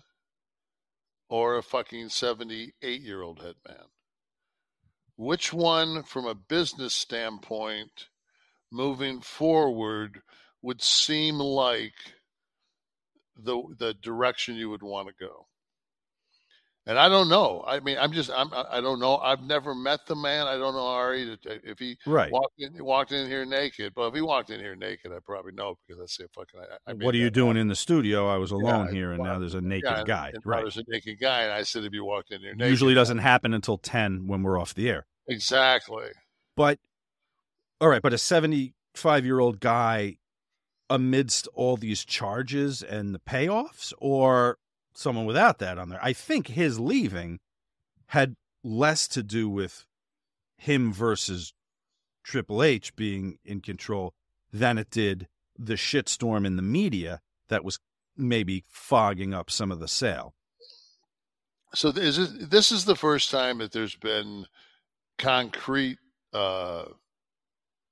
or a fucking 78 year old head man? Which one, from a business standpoint, moving forward, would seem like the the direction you would want to go? And I don't know. I mean, I'm just I'm I don't know. I've never met the man. I don't know Ari if he Right. walked in walked in here naked. But if he walked in here naked, I probably know because I say fucking. I, I what are you doing in the studio? I was alone Yeah, here, and now there's a naked yeah, guy. and right. There's a naked guy, and I said if you walked in here naked, Usually doesn't happen until 10 when we're off the air. exactly. But all right, but a 75 year old guy amidst all these charges and the payoffs, or someone without that on there? I think his leaving had less to do with him versus Triple H being in control than it did the shitstorm in the media that was maybe fogging up some of the sale. So th- is this is the first time that there's been concrete uh,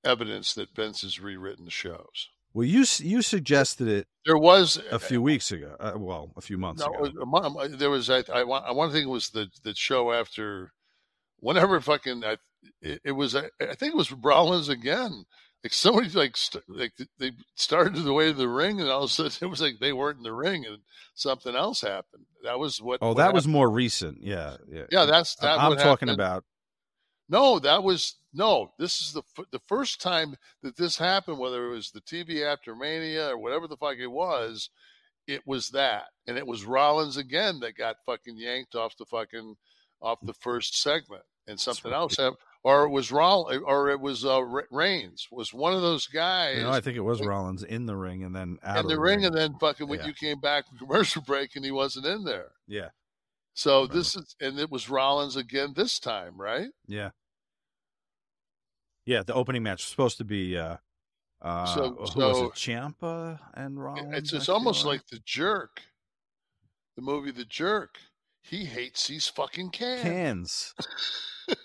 evidence that Vince has rewritten the shows. Well, you you suggested it. There was a few weeks ago. Uh, well, a few months No, ago. a there was I, I want I think it was the the show after whenever fucking I, it, it was I, I think it was Rollins again. Like somebody like st- like they started the way to the ring, and all of a sudden it was like they weren't in the ring, and something else happened. That was what. Oh, what that was more recent. Yeah, yeah. Yeah, that's that. I'm talking happened. about. No, that was no. This is the f- the first time that this happened. Whether it was the TV after Mania or whatever the fuck it was, it was that, and it was Rollins again that got fucking yanked off the fucking off the first segment, and something else happened, or it was Roll, or it was uh, Reigns was one of those guys You know, I think it was Rollins in the ring and then out in of the ring, and then fucking when Yeah. you came back from commercial break and he wasn't in there. Yeah, So this is, and it was Rollins again this time, right? yeah, yeah. The opening match was supposed to be. uh uh, So- who was so- it? Champa and Rollins. It's it's almost like the jerk, the movie The Jerk. He hates these fucking cans. cans.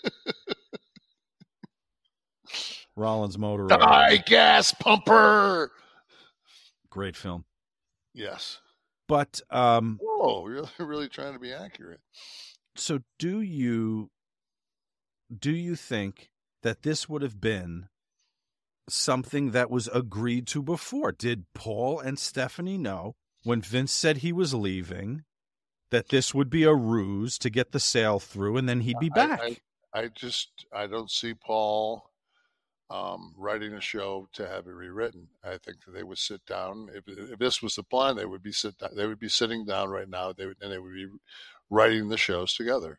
Rollins motor. Die gas pumper. Great film, Yes. But um, Oh, really, really trying to be accurate. so do you do you think that this would have been something that was agreed to before did paul and stephanie know when vince said he was leaving that this would be a ruse to get the sale through and then he'd be I- back I, I just I don't see Paul um, writing a show to have it rewritten. I think that they would sit down. If, if this was the plan, they would be sit down, they would be sitting down right now. They would and they would be writing the shows together.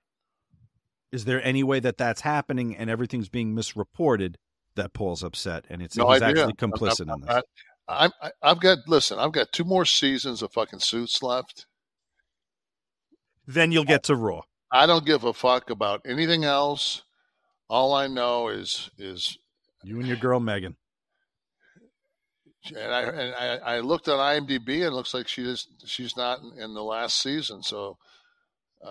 is there any way that that's happening and everything's being misreported that paul's upset and it's no he's idea. actually complicit I'm, in this I, I, I've got listen. I've got two more seasons of fucking Suits left. then you'll get to raw I don't give a fuck about anything else. All I know is is you and your girl megan and I and I, I looked on IMDb and it looks like she is she's not in, in the last season. So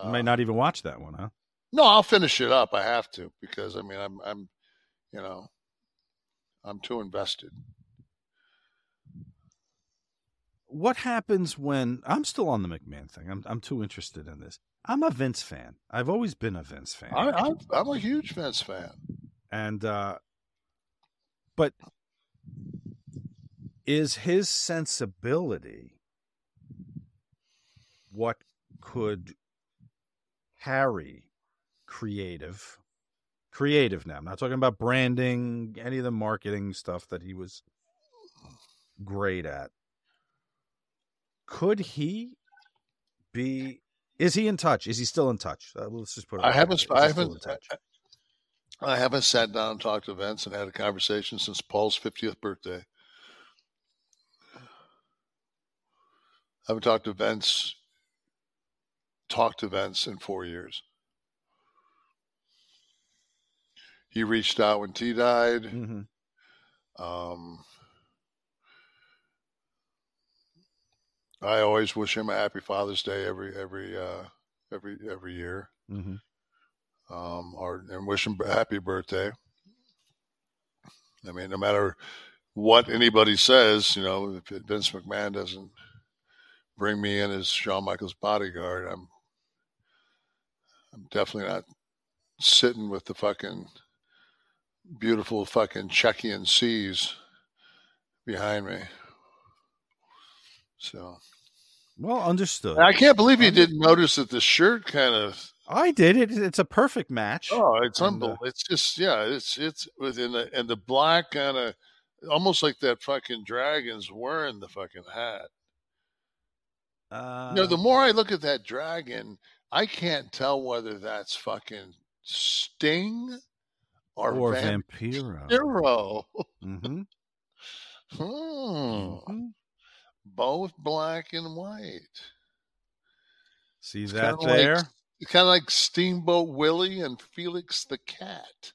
you might not even watch that one huh no, I'll finish it up. I have to because I mean I'm I'm you know I'm too invested. what happens when I'm still on the McMahon thing? I'm I'm too interested in this. I'm a Vince fan. I've always been a Vince fan. I, I'm I'm a huge Vince fan. and uh but is his sensibility what could carry creative. Creative now. I'm not talking about branding, any of the marketing stuff that he was great at. Could he be? Is he in touch? Is he still in touch? Uh, let's just put it. I haven't. I haven't. in touch? I haven't sat down and talked to Vince and had a conversation since Paul's 50th birthday. I haven't talked to Vince, talked to Vince in four years. He reached out when T died. Mm-hmm. Um, I always wish him a happy Father's Day every every uh, every every year. Mm-hmm. Um, or and wish him a happy birthday. I mean, no matter what anybody says, you know, if Vince McMahon doesn't bring me in as Shawn Michaels' bodyguard, I'm I'm definitely not sitting with the fucking beautiful fucking Czechian seas behind me. So Well, understood. I can't believe you didn't notice that the shirt kind of I did it. It's a perfect match. Oh, it's And, uh, unbelievable. it's just yeah, it's it's within the and the black kind of almost like that fucking dragon's wearing the fucking hat. Uh, you know, the more I look at that dragon, I can't tell whether that's fucking Sting or, or Vamp- Vampiro. Vampiro. Mm-hmm. Hmm. Both black and white. See It's that there? Like, it's kind of like Steamboat Willie and Felix the Cat.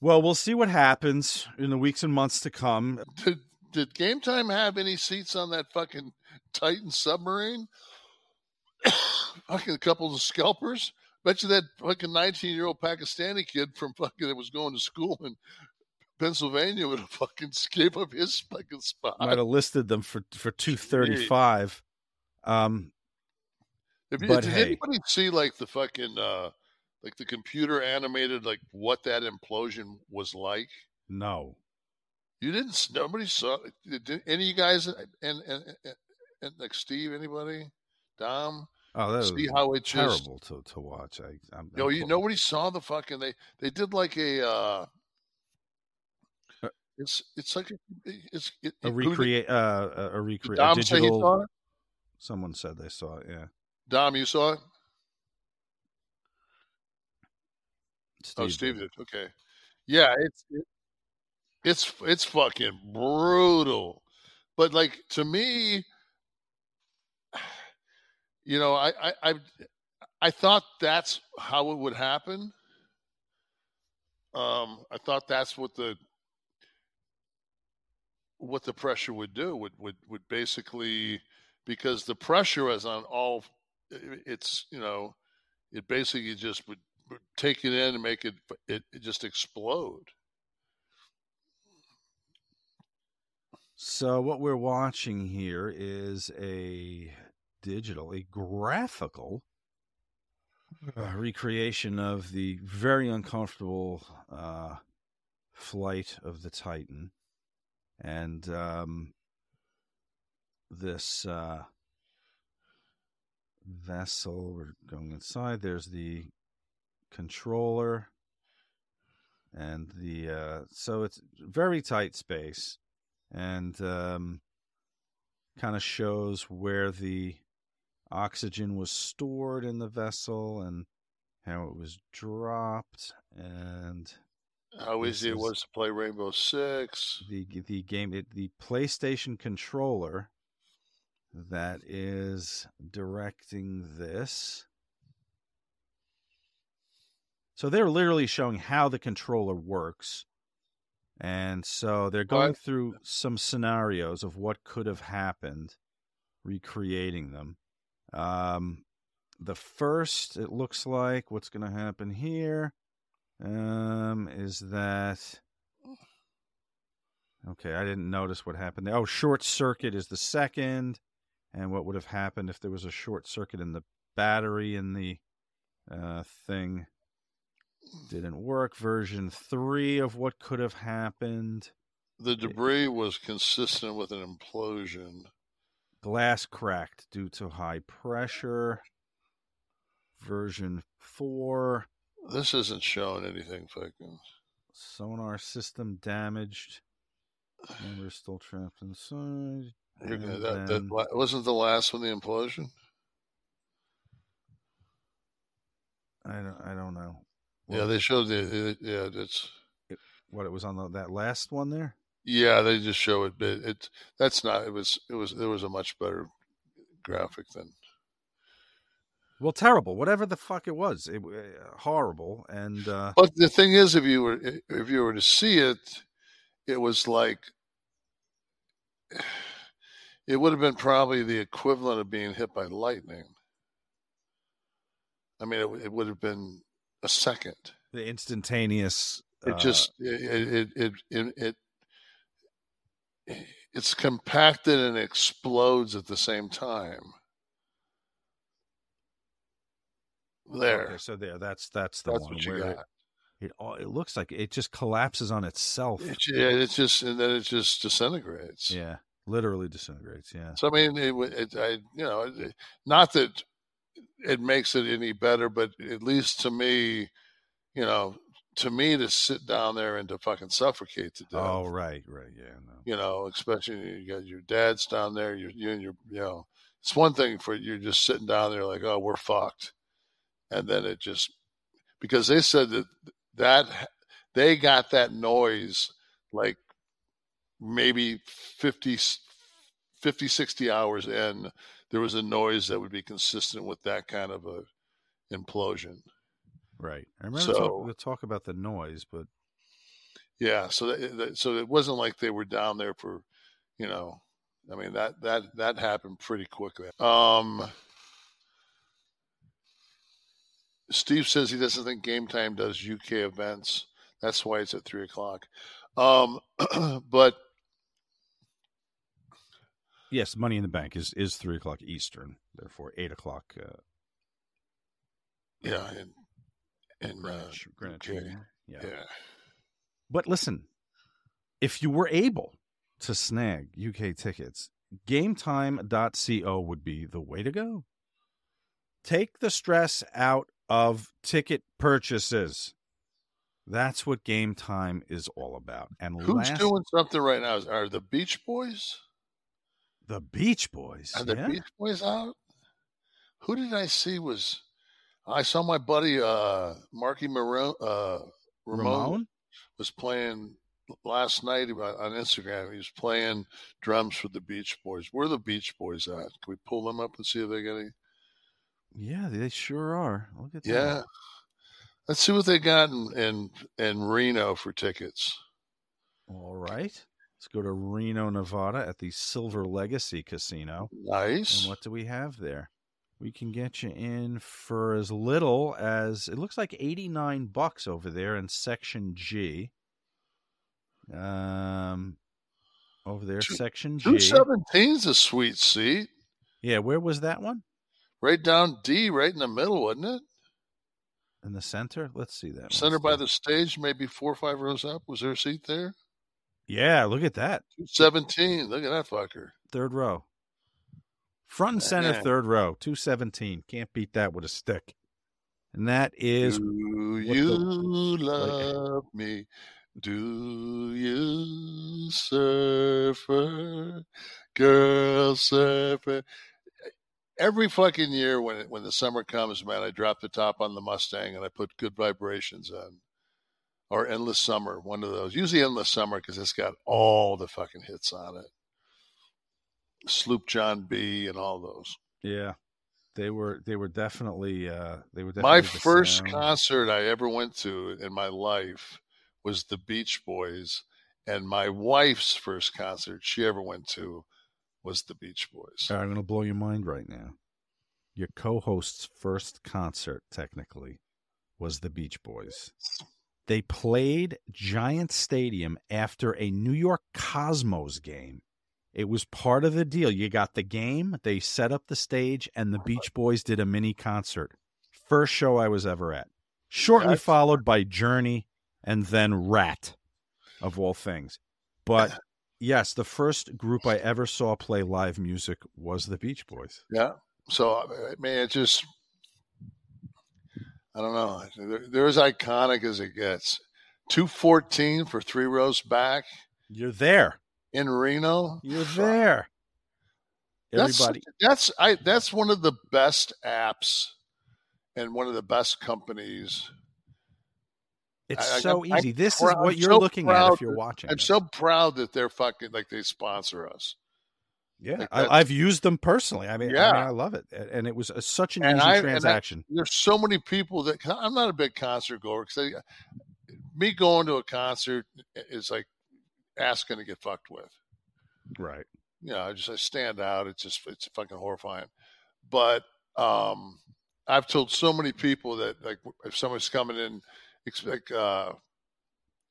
Well, we'll see what happens in the weeks and months to come. Did, did Gametime have any seats on that fucking Titan submarine? fucking a couple of scalpers. Bet you that fucking 19 year old Pakistani kid from fucking that was going to school in Pennsylvania would have fucking gave up his fucking spot. Might have listed them for for two thirty five. Um, If but did hey. anybody see like the fucking uh like the computer animated like what that implosion was like? no. You didn't. Nobody saw. Did any of you guys and and, and, and like Steve? Anybody? Dom? Oh, that was See how it just- terrible to to watch. I, I'm, No, I'm you nobody saw the fucking. They they did like a. uh It's it's like a, it's it, a it- who did- recreate uh, a, a recreate Dom a say digital. Someone said they saw it. Yeah. Dom, you saw it? oh, Steve Steve did. did. Okay. Yeah, it's it, it's it's fucking brutal. But like to me, you know, I I I, I thought that's how it would happen. Um, I thought that's what the what the pressure would do would would would basically because the pressure is on all it's you know it basically just would, take it in and make it, it it just explode. So what we're watching here is a digital, a graphical uh, recreation of the very uncomfortable uh, flight of the Titan, and um, this uh, vessel. We're going inside. There's the controller, and the uh, so it's very tight space and um, kind of shows where the oxygen was stored in the vessel and how it was dropped and how easy it was to play rainbow six the the game it, the PlayStation controller that is directing this so they're literally showing how the controller works and so they're going What? through some scenarios of what could have happened, recreating them. Um, the first, it looks like, what's going to happen here um, is that. Okay, I didn't notice what happened there. Oh, short circuit is the second. And what would have happened if there was a short circuit in the battery in the uh, thing? Didn't work. Version three of what could have happened. the debris was consistent with an implosion Glass cracked due to high pressure. version four. This isn't showing anything. Sonar system damaged. Member still trapped inside. Gonna- that, then- that wasn't the last one the implosion. I don't. I don't know. Yeah, they showed the. It, yeah, it's. What it was on the, that last one there. Yeah, they just show it. But it that's not. It was. It was. There was a much better graphic than. Well, terrible. Whatever the fuck it was, it uh, horrible. And uh, But the thing is, if you were if you were to see it, it was like. It would have been probably the equivalent of being hit by lightning. I mean, it, it would have been a second. the instantaneous. It uh, just it it it it, it it's compacted and explodes at the same time. There. Okay, so there. That's that's the That's one what you where it, got. it all- it looks like it just collapses on itself. It, yeah, it's just and then it just disintegrates. Yeah, literally disintegrates. Yeah. So I mean, it, it I you know, it, not that it makes it any better, but at least to me, you know, to me to sit down there and to fucking suffocate to oh, death. Oh right, right. Yeah. No. you know, especially you got your dad's down there, you you and your you know, it's one thing for you're just sitting down there like, oh, we're fucked, and then it just because they said that that they got that noise like maybe 50, 50 60 hours in, there was a noise that would be consistent with that kind of a implosion. Right. I remember So- talk, the talk about the noise, but Yeah, so that, that, so it wasn't like they were down there for, you know, I mean that that that happened pretty quickly. Um, Steve says he doesn't think Gametime does UK events. That's why it's at three o'clock. Um, but yes, Money in the Bank is is three o'clock Eastern, therefore eight o'clock. Uh, yeah, in in Greenwich, uh, Greenwich. Mean. Yeah. yeah, But listen, if you were able to snag UK tickets, gametime.co would be the way to go. Take the stress out of ticket purchases. That's what Gametime is all about. And Who's last, doing something right now? Are the Beach Boys? The Beach Boys. Are the yeah. Beach Boys out? Who did I see was? I saw my buddy uh, Marky Maroon, uh, Ramon, Ramon? was playing last night on Instagram. He was playing drums for the Beach Boys. Where are the Beach Boys at? Can we pull them up and see if they got any? Yeah, they sure are. Look at Yeah, that. let's see what they got in in, in Reno for tickets. All right. Let's go to Reno, Nevada at the Silver Legacy Casino. Nice. And what do we have there? We can get you in for as little as it looks like 89 bucks over there in section G. Um over there section Two G. seventeen's a sweet seat. Yeah, where was that one? Right down D, right in the middle, wasn't it? In the center? Let's see that. Center by the stage, maybe four or five rows up. Was there a seat there? Yeah, look at that. 17. Look at that fucker. Third row. Front and center, Man. third row, 217. Can't beat that with a stick. And that is. Do you the- love me? Do you, surfer? Girl surfer. Every fucking year when it, when the summer comes, man, I drop the top on the Mustang and I put good vibrations on. Or Endless Summer, one of those. Usually Endless Summer because it's got all the fucking hits on it. Sloop John B and all those. Yeah. They were they were definitely uh they were My definitely the first sound. concert I ever went to in my life was the Beach Boys, and my wife's first concert she ever went to was the Beach Boys. Right, I'm going to blow your mind right now. Your co-host's first concert technically was the Beach Boys. They played Giant Stadium after a New York Cosmos game. It was part of the deal. You got the game, they set up the stage, and the Beach Boys did a mini concert. First show I was ever at. Shortly followed by Journey and then Ratt, of all things. But yes, the first group I ever saw play live music was the Beach Boys. Yeah. So I mean, it just I don't know. They're, they're as iconic as it gets. Two fourteen for three rows back You're there. in Reno. You're there. That's Everybody. that's I that's one of the best apps and one of the best companies. It's I- so I'm- I'm easy. This is what you're so looking at if you're watching. I'm so proud that they're fucking like they sponsor us. Yeah, Like I, I've used them personally. I mean, I, Yeah. mean, I love it, and it was a, such an and easy I, and I- transaction. there's so many people that I'm not a big concert goer because me going to a concert is like asking to get fucked with. right. You know, I just I stand out. It's just it's fucking horrifying. But um, I've told so many people that like if someone's coming in, like uh,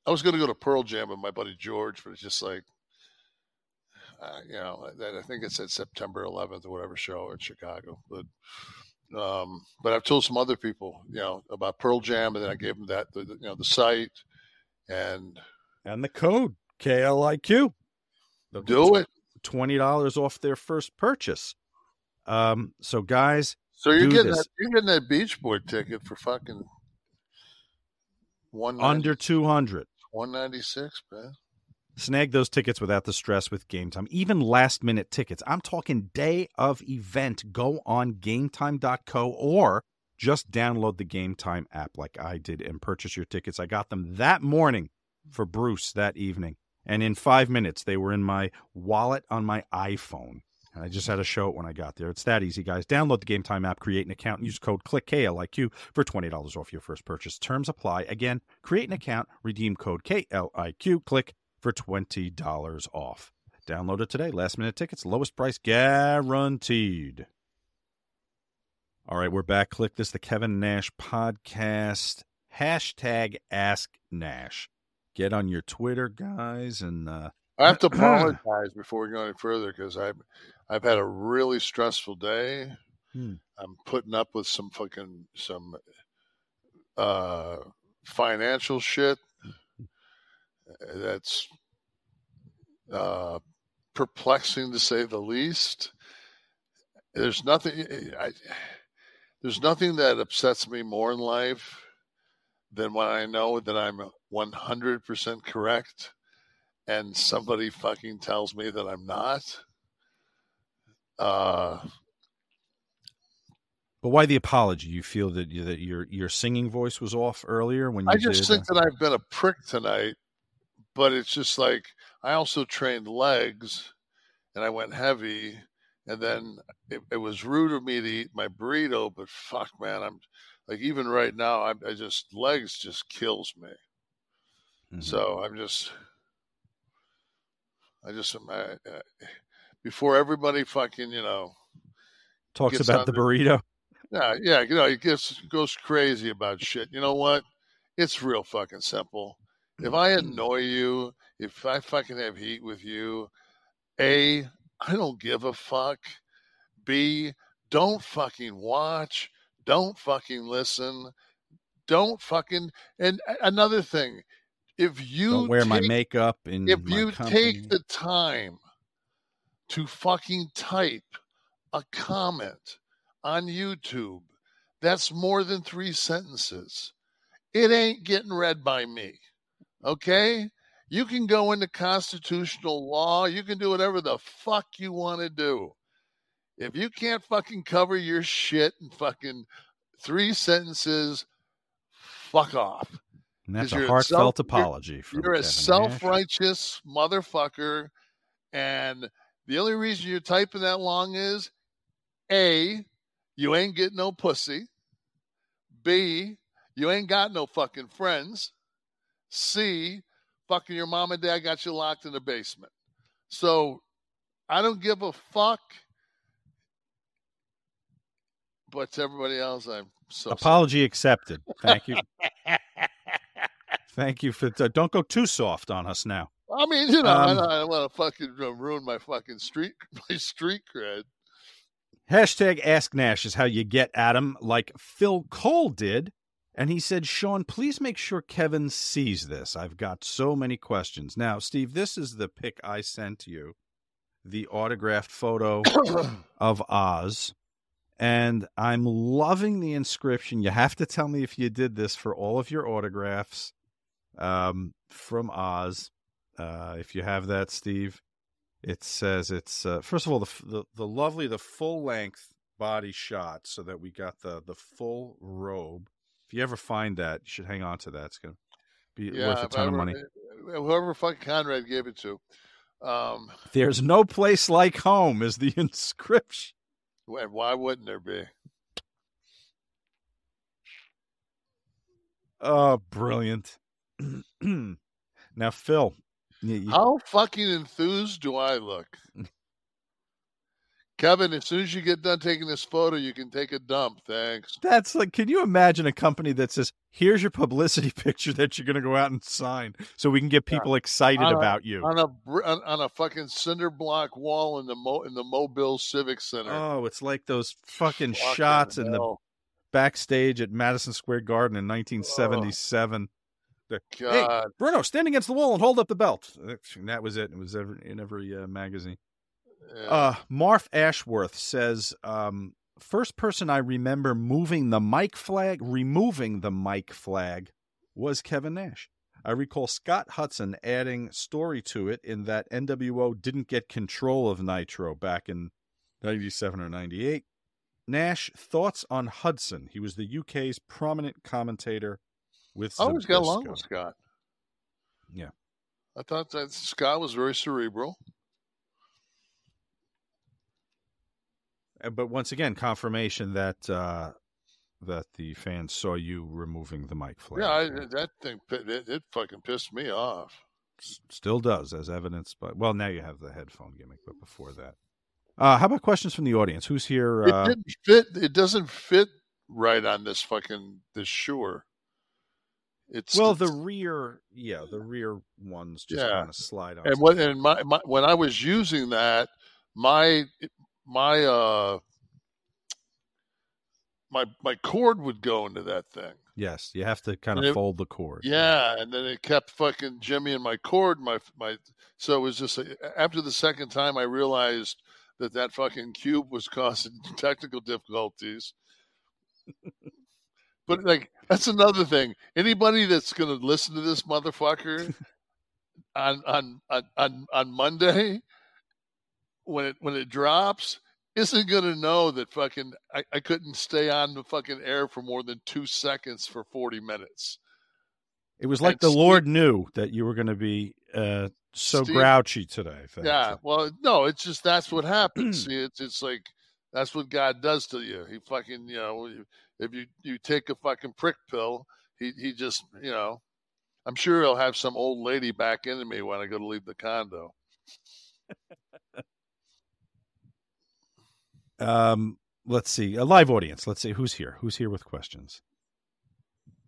I was going to go to Pearl Jam with my buddy George, but it's just like. Uh, you know, that I think it's at September 11th or whatever show in Chicago. But um, but I've told some other people, you know, about Pearl Jam, and then I gave them that, the, the- you know, the site, and And the code KLIQ. They'll Do it. Twenty dollars off their first purchase. Um. So guys, so you're getting this. that, you're getting that Beach Boy ticket for fucking one under two hundred. one ninety six, man. Snag those tickets without the stress with Gametime. Even last minute tickets. I'm talking day of event. Go on gametime.co or just download the Gametime app like I did and purchase your tickets. I got them that morning for Bruce that evening. And in five minutes, they were in my wallet on my iPhone. And I just had to show it when I got there. It's that easy, guys. Download the Gametime app, create an account, and use code KLIQ for $20 off your first purchase. Terms apply. Again, create an account, redeem code KLIQ, click for $20 off. Download it today. Last minute tickets, lowest price guaranteed. All right, we're back. Kliq This, the Kevin Nash podcast. Hashtag Ask Nash. Get on your Twitter, guys, and uh, I have to apologize before we go any further because I've I've had a really stressful day. Hmm. I'm putting up with some fucking some uh financial shit that's uh perplexing to say the least. There's nothing I, there's nothing that upsets me more in life than when I know that I'm 100% correct and somebody fucking tells me that I'm not. Uh, but why the apology? You feel that you, that your your singing voice was off earlier when you I just did, uh, think that I've been a prick tonight, but it's just like I also trained legs and I went heavy. And then it, it was rude of me to eat my burrito, but fuck, man, I'm like even right now, I, I just legs just kills me. Mm-hmm. So I'm just, I just, I, I, before everybody fucking, you know, talks about the burrito. yeah, yeah, you know, he gets goes crazy about shit. You know what? It's real fucking simple. If I annoy you, if I fucking have heat with you, A, I don't give a fuck. B, don't fucking watch. Don't fucking listen. Don't fucking and another thing, if you Don't wear my makeup in if you company. take the time to fucking type a comment on YouTube, that's more than three sentences. It ain't getting read by me. Okay? You can go into constitutional law, you can do whatever the fuck you want to do. If you can't fucking cover your shit in fucking three sentences, fuck off. And that's a heartfelt self- you're- apology from You're a eh? self-righteous motherfucker, and the only reason you're typing that long is a, you ain't getting no pussy. B, you ain't got no fucking friends. C, fucking your mom and dad got you locked in the basement. So I don't give a fuck. But to everybody else, I'm so Apology accepted. Thank you. Thank you for. Don't go too soft on us now. I mean, you know, I, Um, don't, I don't want to fucking ruin my fucking street, my street cred. Hashtag Ask Nash is how you get Adam, like Phil Cole did. And he said, Sean, please make sure Kevin sees this. I've got so many questions. Now, Steve, this is the pic I sent you the autographed photo of Oz. And I'm loving the inscription. You have to tell me if you did this for all of your autographs um, from Oz. Uh, if you have that, Steve, it says it's uh, first of all the, the the lovely the full length body shot, so that we got the the full robe. If you ever find that, you should hang on to that. It's gonna be worth a ton of money. Whoever fucking Conrad gave it to. Um, There's no place like home is the inscription. why wouldn't there be? Oh, brilliant! now, Phil, you- you- How fucking enthused do I look? Kevin, as soon as you get done taking this photo, you can take a dump. Thanks. That's like, can you imagine a company that says, "Here's your publicity picture that you're going to go out and sign, so we can get people excited On a- about you." on a on, on a fucking cinder block wall in the Mo, in the Mobile Civic Center. Oh, it's like those fucking, Fucking shots in the backstage at Madison Square Garden in 1977. The, hey, Bruno, stand against the wall and hold up the belt. And that was it. It was ever, in every uh, magazine. Uh, Marf Ashworth says, um, first person I remember moving the mic flag, removing the mic flag, was Kevin Nash. I recall Scott Hudson adding story to it in that NWO didn't get control of Nitro back in 97 or 98. Nash, thoughts on Hudson? He was the UK's prominent commentator with I always got along with Scott. Yeah. I thought that Scott was very cerebral. But once again, confirmation that uh, that the fans saw you removing the mic flag. Yeah, I, that thing it, it fucking pissed me off. Still does, as evidenced by. Well, now you have the headphone gimmick, but before that, uh, how about questions from the audience? Who's here? It Uh, didn't fit. It doesn't fit right on this fucking this shore. It's well, the rear, yeah, the rear ones just Yeah. kind of slide on. and what and my, my when I was using that, my my uh my my cord would go into that thing. Yes, you have to kind And of it- fold the cord. Yeah, and then it kept fucking Jimmy and my cord. My my so it was just like, after the second time I realized that that fucking cube was causing technical difficulties. but like that's another thing. Anybody that's gonna listen to this motherfucker on on on on, on Monday when it when it drops isn't gonna know that fucking I, I couldn't stay on the fucking air for more than two seconds for forty minutes. It was like And the Steve- Lord knew that you were going to be uh, so Steve- grouchy today. Yeah, well, no, it's just that's what happens. See, it's it's like that's what God does to you. He fucking, you know, if you you take a fucking prick pill, he he just, you know, I'm sure he'll have some old lady back into me when I go to leave the condo. Um, let's see. A live audience. Let's see who's here. Who's here with questions?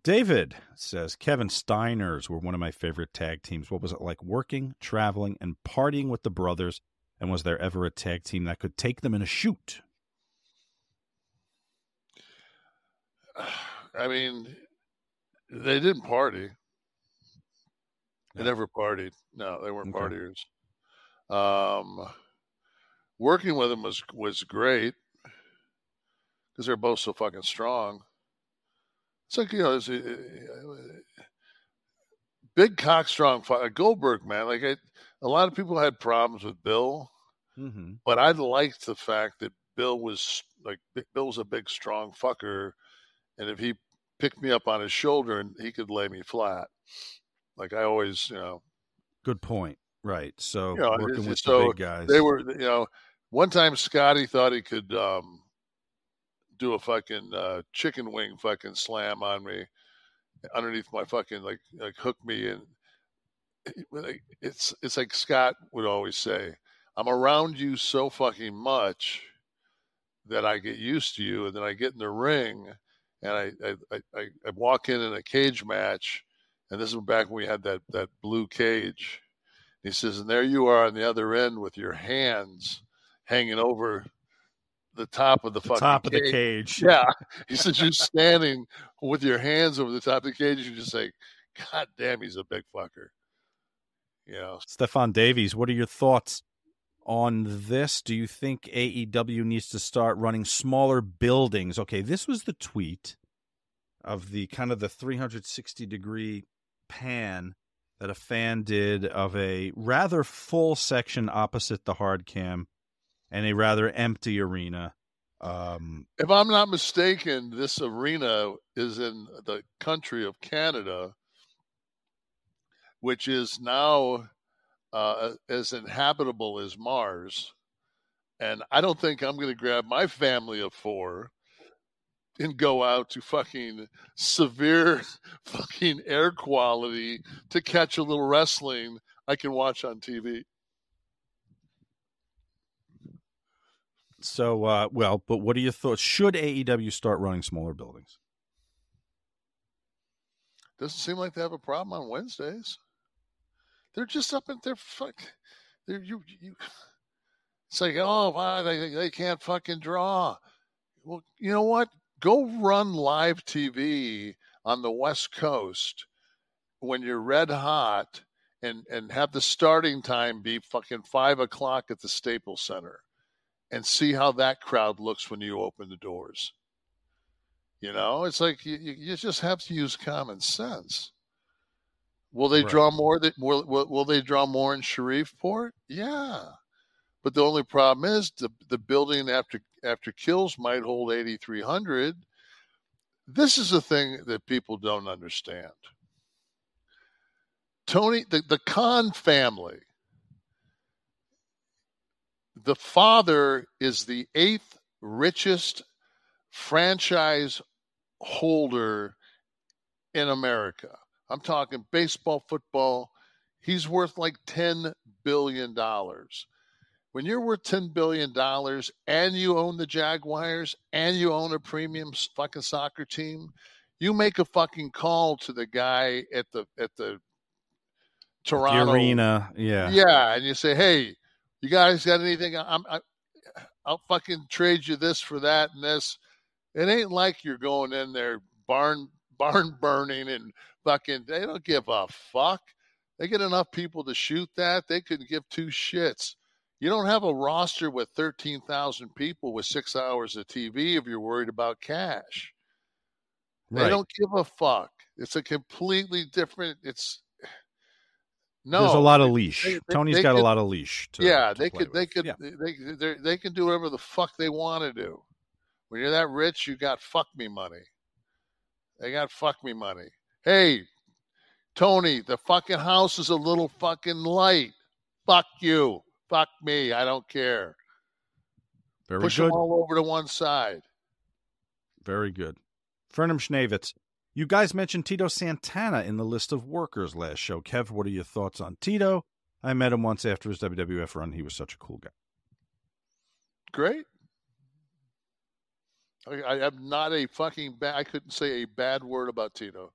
David says Kevin Steiners were one of my favorite tag teams. What was it like working, traveling, and partying with the brothers? And was there ever a tag team that could take them in a shoot? I mean, they didn't party. They never partied. No, they weren't Okay. partiers. Um, working with them was was great because they're both so fucking strong. It's like you know, it's, uh, big cock strong fi- Goldberg man. Like I, a lot of people had problems with Bill, Mm-hmm. but I liked the fact that Bill was like Bill was a big strong fucker, and if he picked me up on his shoulder and he could lay me flat, like I always, you know, Good point. Right. So you know, working with so the big guys. They were, you know, one time Scotty thought he could um, do a fucking uh, chicken wing fucking slam on me underneath my fucking like like hook me and it's it's like Scott would always say, I'm around you so fucking much that I get used to you, and then I get in the ring and I I, I, I walk in in a cage match, and this was back when we had that that blue cage. He says, and there you are on the other end with your hands hanging over the top of the, The fucking top of the cage. Yeah. He says you're standing with your hands over the top of the cage. You just say, God damn, he's a big fucker. You know, Stefan Davies, what are your thoughts? on this. Do you think AEW needs to start running smaller buildings? Okay, this was the tweet of the kind of the 360 degree pan that a fan did of a rather full section opposite the hard cam and a rather empty arena. Um, If I'm not mistaken, this arena is in the country of Canada, which is now uh, as inhabitable as Mars. And I don't think I'm going to grab my family of four and go out to fucking severe fucking air quality to catch a little wrestling I can watch on TV. So, uh, well, but what are your thoughts? Should AEW start running smaller buildings? Doesn't seem like they have a problem on Wednesdays. They're just up in their fuck. They're you you. It's like oh wow they they can't fucking draw. Well, you know what? Go run live TV on the West Coast when you're red hot, and and have the starting time be fucking five o'clock at the Staples Center, and see how that crowd looks when you open the doors. You know, it's like you, you just have to use common sense. Will they Right. draw more? That will, will will they draw more in Shreveport? Yeah, but the only problem is the the building after after kills might hold eighty three hundred. This is a thing that people don't understand. Tony, the, the Khan family, the father is the eighth richest franchise holder in America. I'm talking baseball, football. He's worth like $10 billion. When you're worth $10 billion and you own the Jaguars and you own a premium fucking soccer team, you make a fucking call to the guy at the at the Toronto The arena, yeah. yeah, and you say, "Hey, you guys got anything? I'm, I, I'll fucking trade you this for that and this." It ain't like you're going in there barn barn burning and fucking. They don't give a fuck. They get enough people to shoot that. They couldn't give two shits. You don't have a roster with thirteen thousand people with six hours of TV if you're worried about cash. They Right. don't give a fuck. It's a completely different. It's no. There's a lot of leash. they- they- Tony's they got a lot of leash. To, yeah, to they could, they could, Yeah. they they they can do whatever the fuck they want to do. When you're that rich, you got fuck me money. They got fuck me money. Hey, Tony, the fucking house is a little fucking light. Fuck you. Fuck me. I don't care. Very good. Push good. them all over to one side. Very good. Fernham Schnavitz, you guys mentioned Tito Santana in the list of workers last show. Kev, what are your thoughts on Tito? I met him once after his WWF run. He was such a cool guy. Great. I, I am not a fucking bad. I couldn't say a bad word about Tito.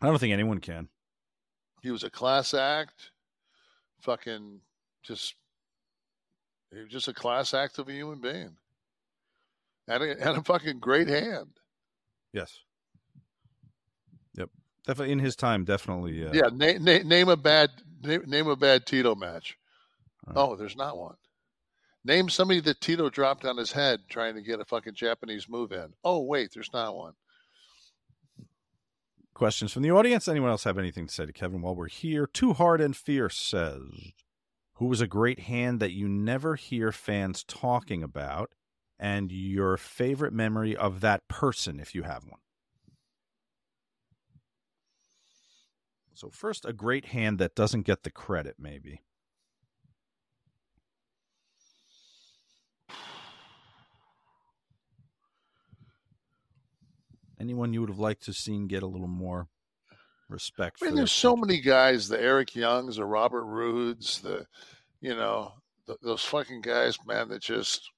I don't think anyone can. He was a class act. Fucking just he was just a class act of a human being. And a, and a fucking great hand. Yes. Definitely in his time, definitely. Uh, Yeah, na- na- name a bad name, name a bad Tito match. Oh, there's not one. Name somebody that Tito dropped on his head trying to get a fucking Japanese move in. Oh, wait, there's not one. Questions from the audience? Anyone else have anything to say to Kevin while we're here? Too Hard and Fierce says, Who was a great hand that you never hear fans talking about, and your favorite memory of that person, if you have one? So, first, a great hand that doesn't get the credit, maybe. Anyone you would have liked to have seen get a little more respect I mean, there's so many guys, the Eric Youngs, the Robert Roods, the, you know, th those fucking guys, man, that just,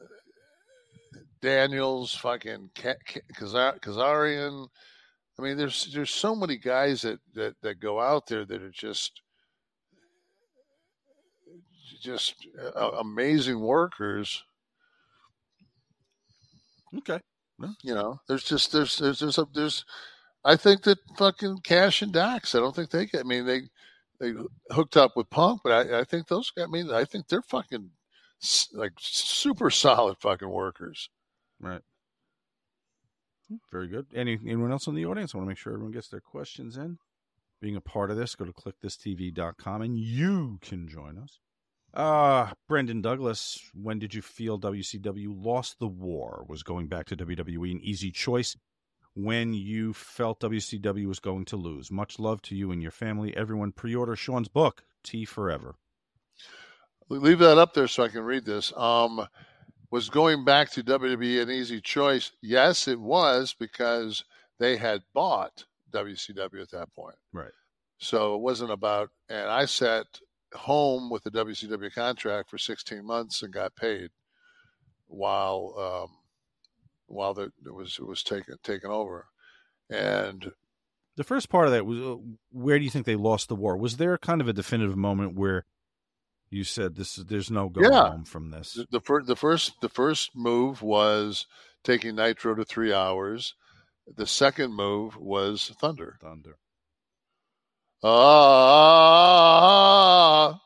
uh, Daniels, fucking Ka- Ka- Kazar- Kazarian. I mean, there's there's so many guys that, that, that go out there that are just just uh, amazing workers. Okay. You know, there's just there's there's there's a, there's I think that fucking Cash and Dax. I don't think they get. I mean, they they hooked up with Punk, but I, I think those. I mean, I think they're fucking like super solid fucking workers. Right. Very good. Any anyone else in the audience? I want to make sure everyone gets their questions in. Being a part of this, go to KliqThisTV.com and you can join us. Uh, Brendan Douglas, when did you feel WCW lost the war? Was going back to WWE an easy choice when you felt WCW was going to lose? Much love to you and your family. Everyone pre order Sean's book, T Forever. Leave that up there so I can read this. Um, was going back to WWE an easy choice? Yes, it was because they had bought WCW at that point. Right. So it wasn't about, and I sat home with the WCW contract for 16 months and got paid while um, while the, it was it was taken taken over, and The first part of that was uh, where do you think they lost the war? Was there kind of a definitive moment where you said this is there's no going Yeah. home from this? the, the first the first the first move was taking Nitro to three hours. The second move was Thunder. Thunder. Ah,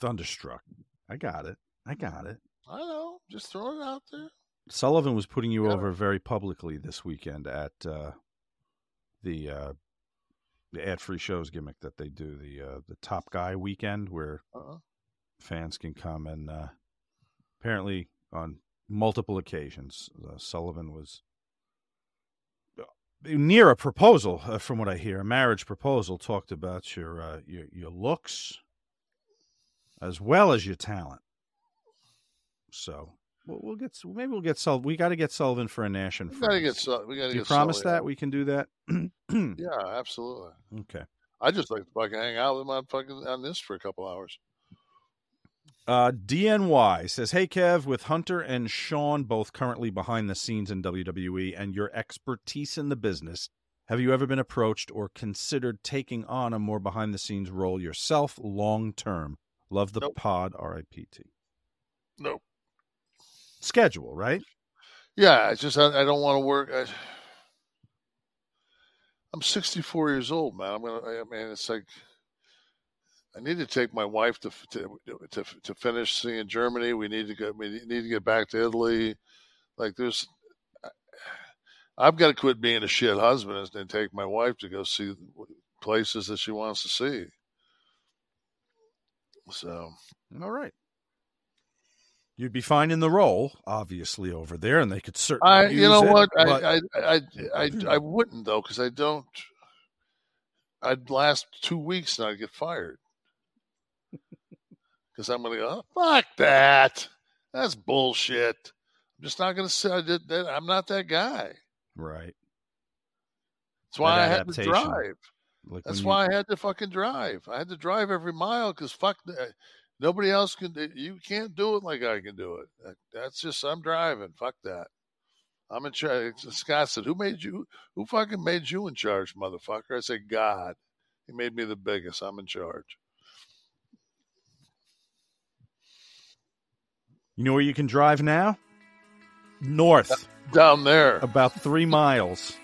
Thunderstruck. I got it. I got it. I know. Just throwing it out there. Sullivan was putting you over very publicly this weekend at uh, the uh, the ad free shows gimmick that they do the uh, the Top Guy weekend where Uh-huh. fans can come and uh, apparently on multiple occasions uh, Sullivan was uh, near a proposal uh, from what I hear a marriage proposal talked about your uh, your your looks as well as your talent so we'll, we'll get maybe we'll get Sullivan we got to get Sullivan for a Nash and We gotta get Friends. Sul- we gotta Do you promise Sully that we can do that Yeah, absolutely. okay I just like to fucking hang out with my fucking on this for a couple hours. Uh, DNY says, Hey, Kev, with Hunter and Sean both currently behind the scenes in WWE and your expertise in the business, have you ever been approached or considered taking on a more behind the scenes role yourself long term? Love the pod, RIPT. Nope. Schedule, right? Yeah, it's just I, I don't want to work. I, I'm 64 years old, man. I'm gonna. I mean, it's like I need to take my wife to to to, to finish seeing Germany. We need to go. We need to get back to Italy. Like there's, I've got to quit being a shit husband and- and take my wife to go see places that she wants to see. So All right. You'd be fine in the role, obviously, over there, and they could certainly. I, you know it, what? but- I, I, I, I, I wouldn't though, because I don't. I'd last two weeks and I'd get fired. Because I'm going to go, oh, fuck that. That's bullshit. I'm just not going to say I did that. I'm not that guy. Right. That's why That I had to drive. Like That's why you- I had to fucking drive. I had to drive every mile because fuck, that. Nobody else can. do You can't do it like I can do it. That's just I'm driving. Fuck that. I'm in charge. Scott said, "Who made you? Who fucking made you in charge, motherfucker?" I said, "God. He made me the biggest. I'm in charge." You know where you can drive now? North. Down there. About three miles.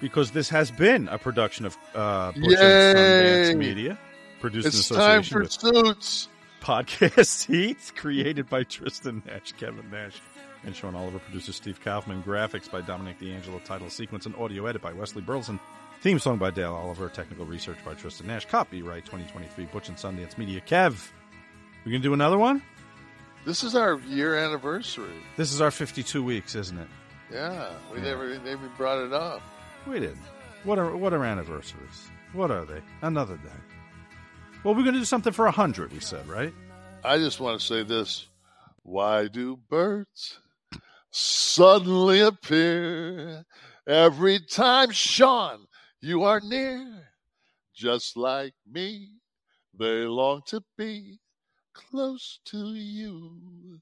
because this has been a production of uh, Butch Media, produced It's in time association for with suits. Podcast Seats, created by Tristan Nash, Kevin Nash, and Sean Oliver. Producer Steve Kaufman. Graphics by Dominic D'Angelo. Title sequence and audio edit by Wesley Burleson. Theme song by Dale Oliver. Technical research by Tristan Nash. Copyright 2023 Butch and Sundance Media. Kev, we gonna do another one? This is our year anniversary. This is our 52 weeks, isn't it? Yeah, we Yeah. never never brought it up. We didn't. What are what are anniversaries? What are they? Another day. Well, we're going to do something for a hundred. We said, right? I just want to say this. Why do birds suddenly appear every time, Sean, you are near? Just like me, they long to be close to you.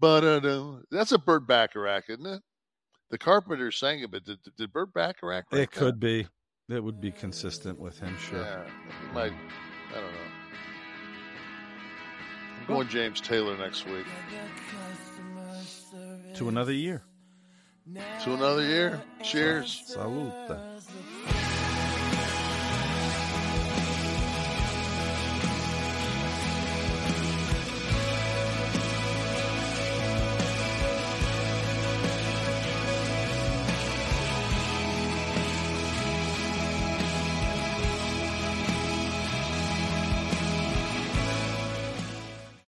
But that's a Burt Bacharach, isn't it? The Carpenter sang it, but did, did Burt Bacharach? It that? could be. It would be consistent with him, sure. Yeah, he might. I don't know. I'm going James Taylor next week. To another year. To another year. Cheers. Salute.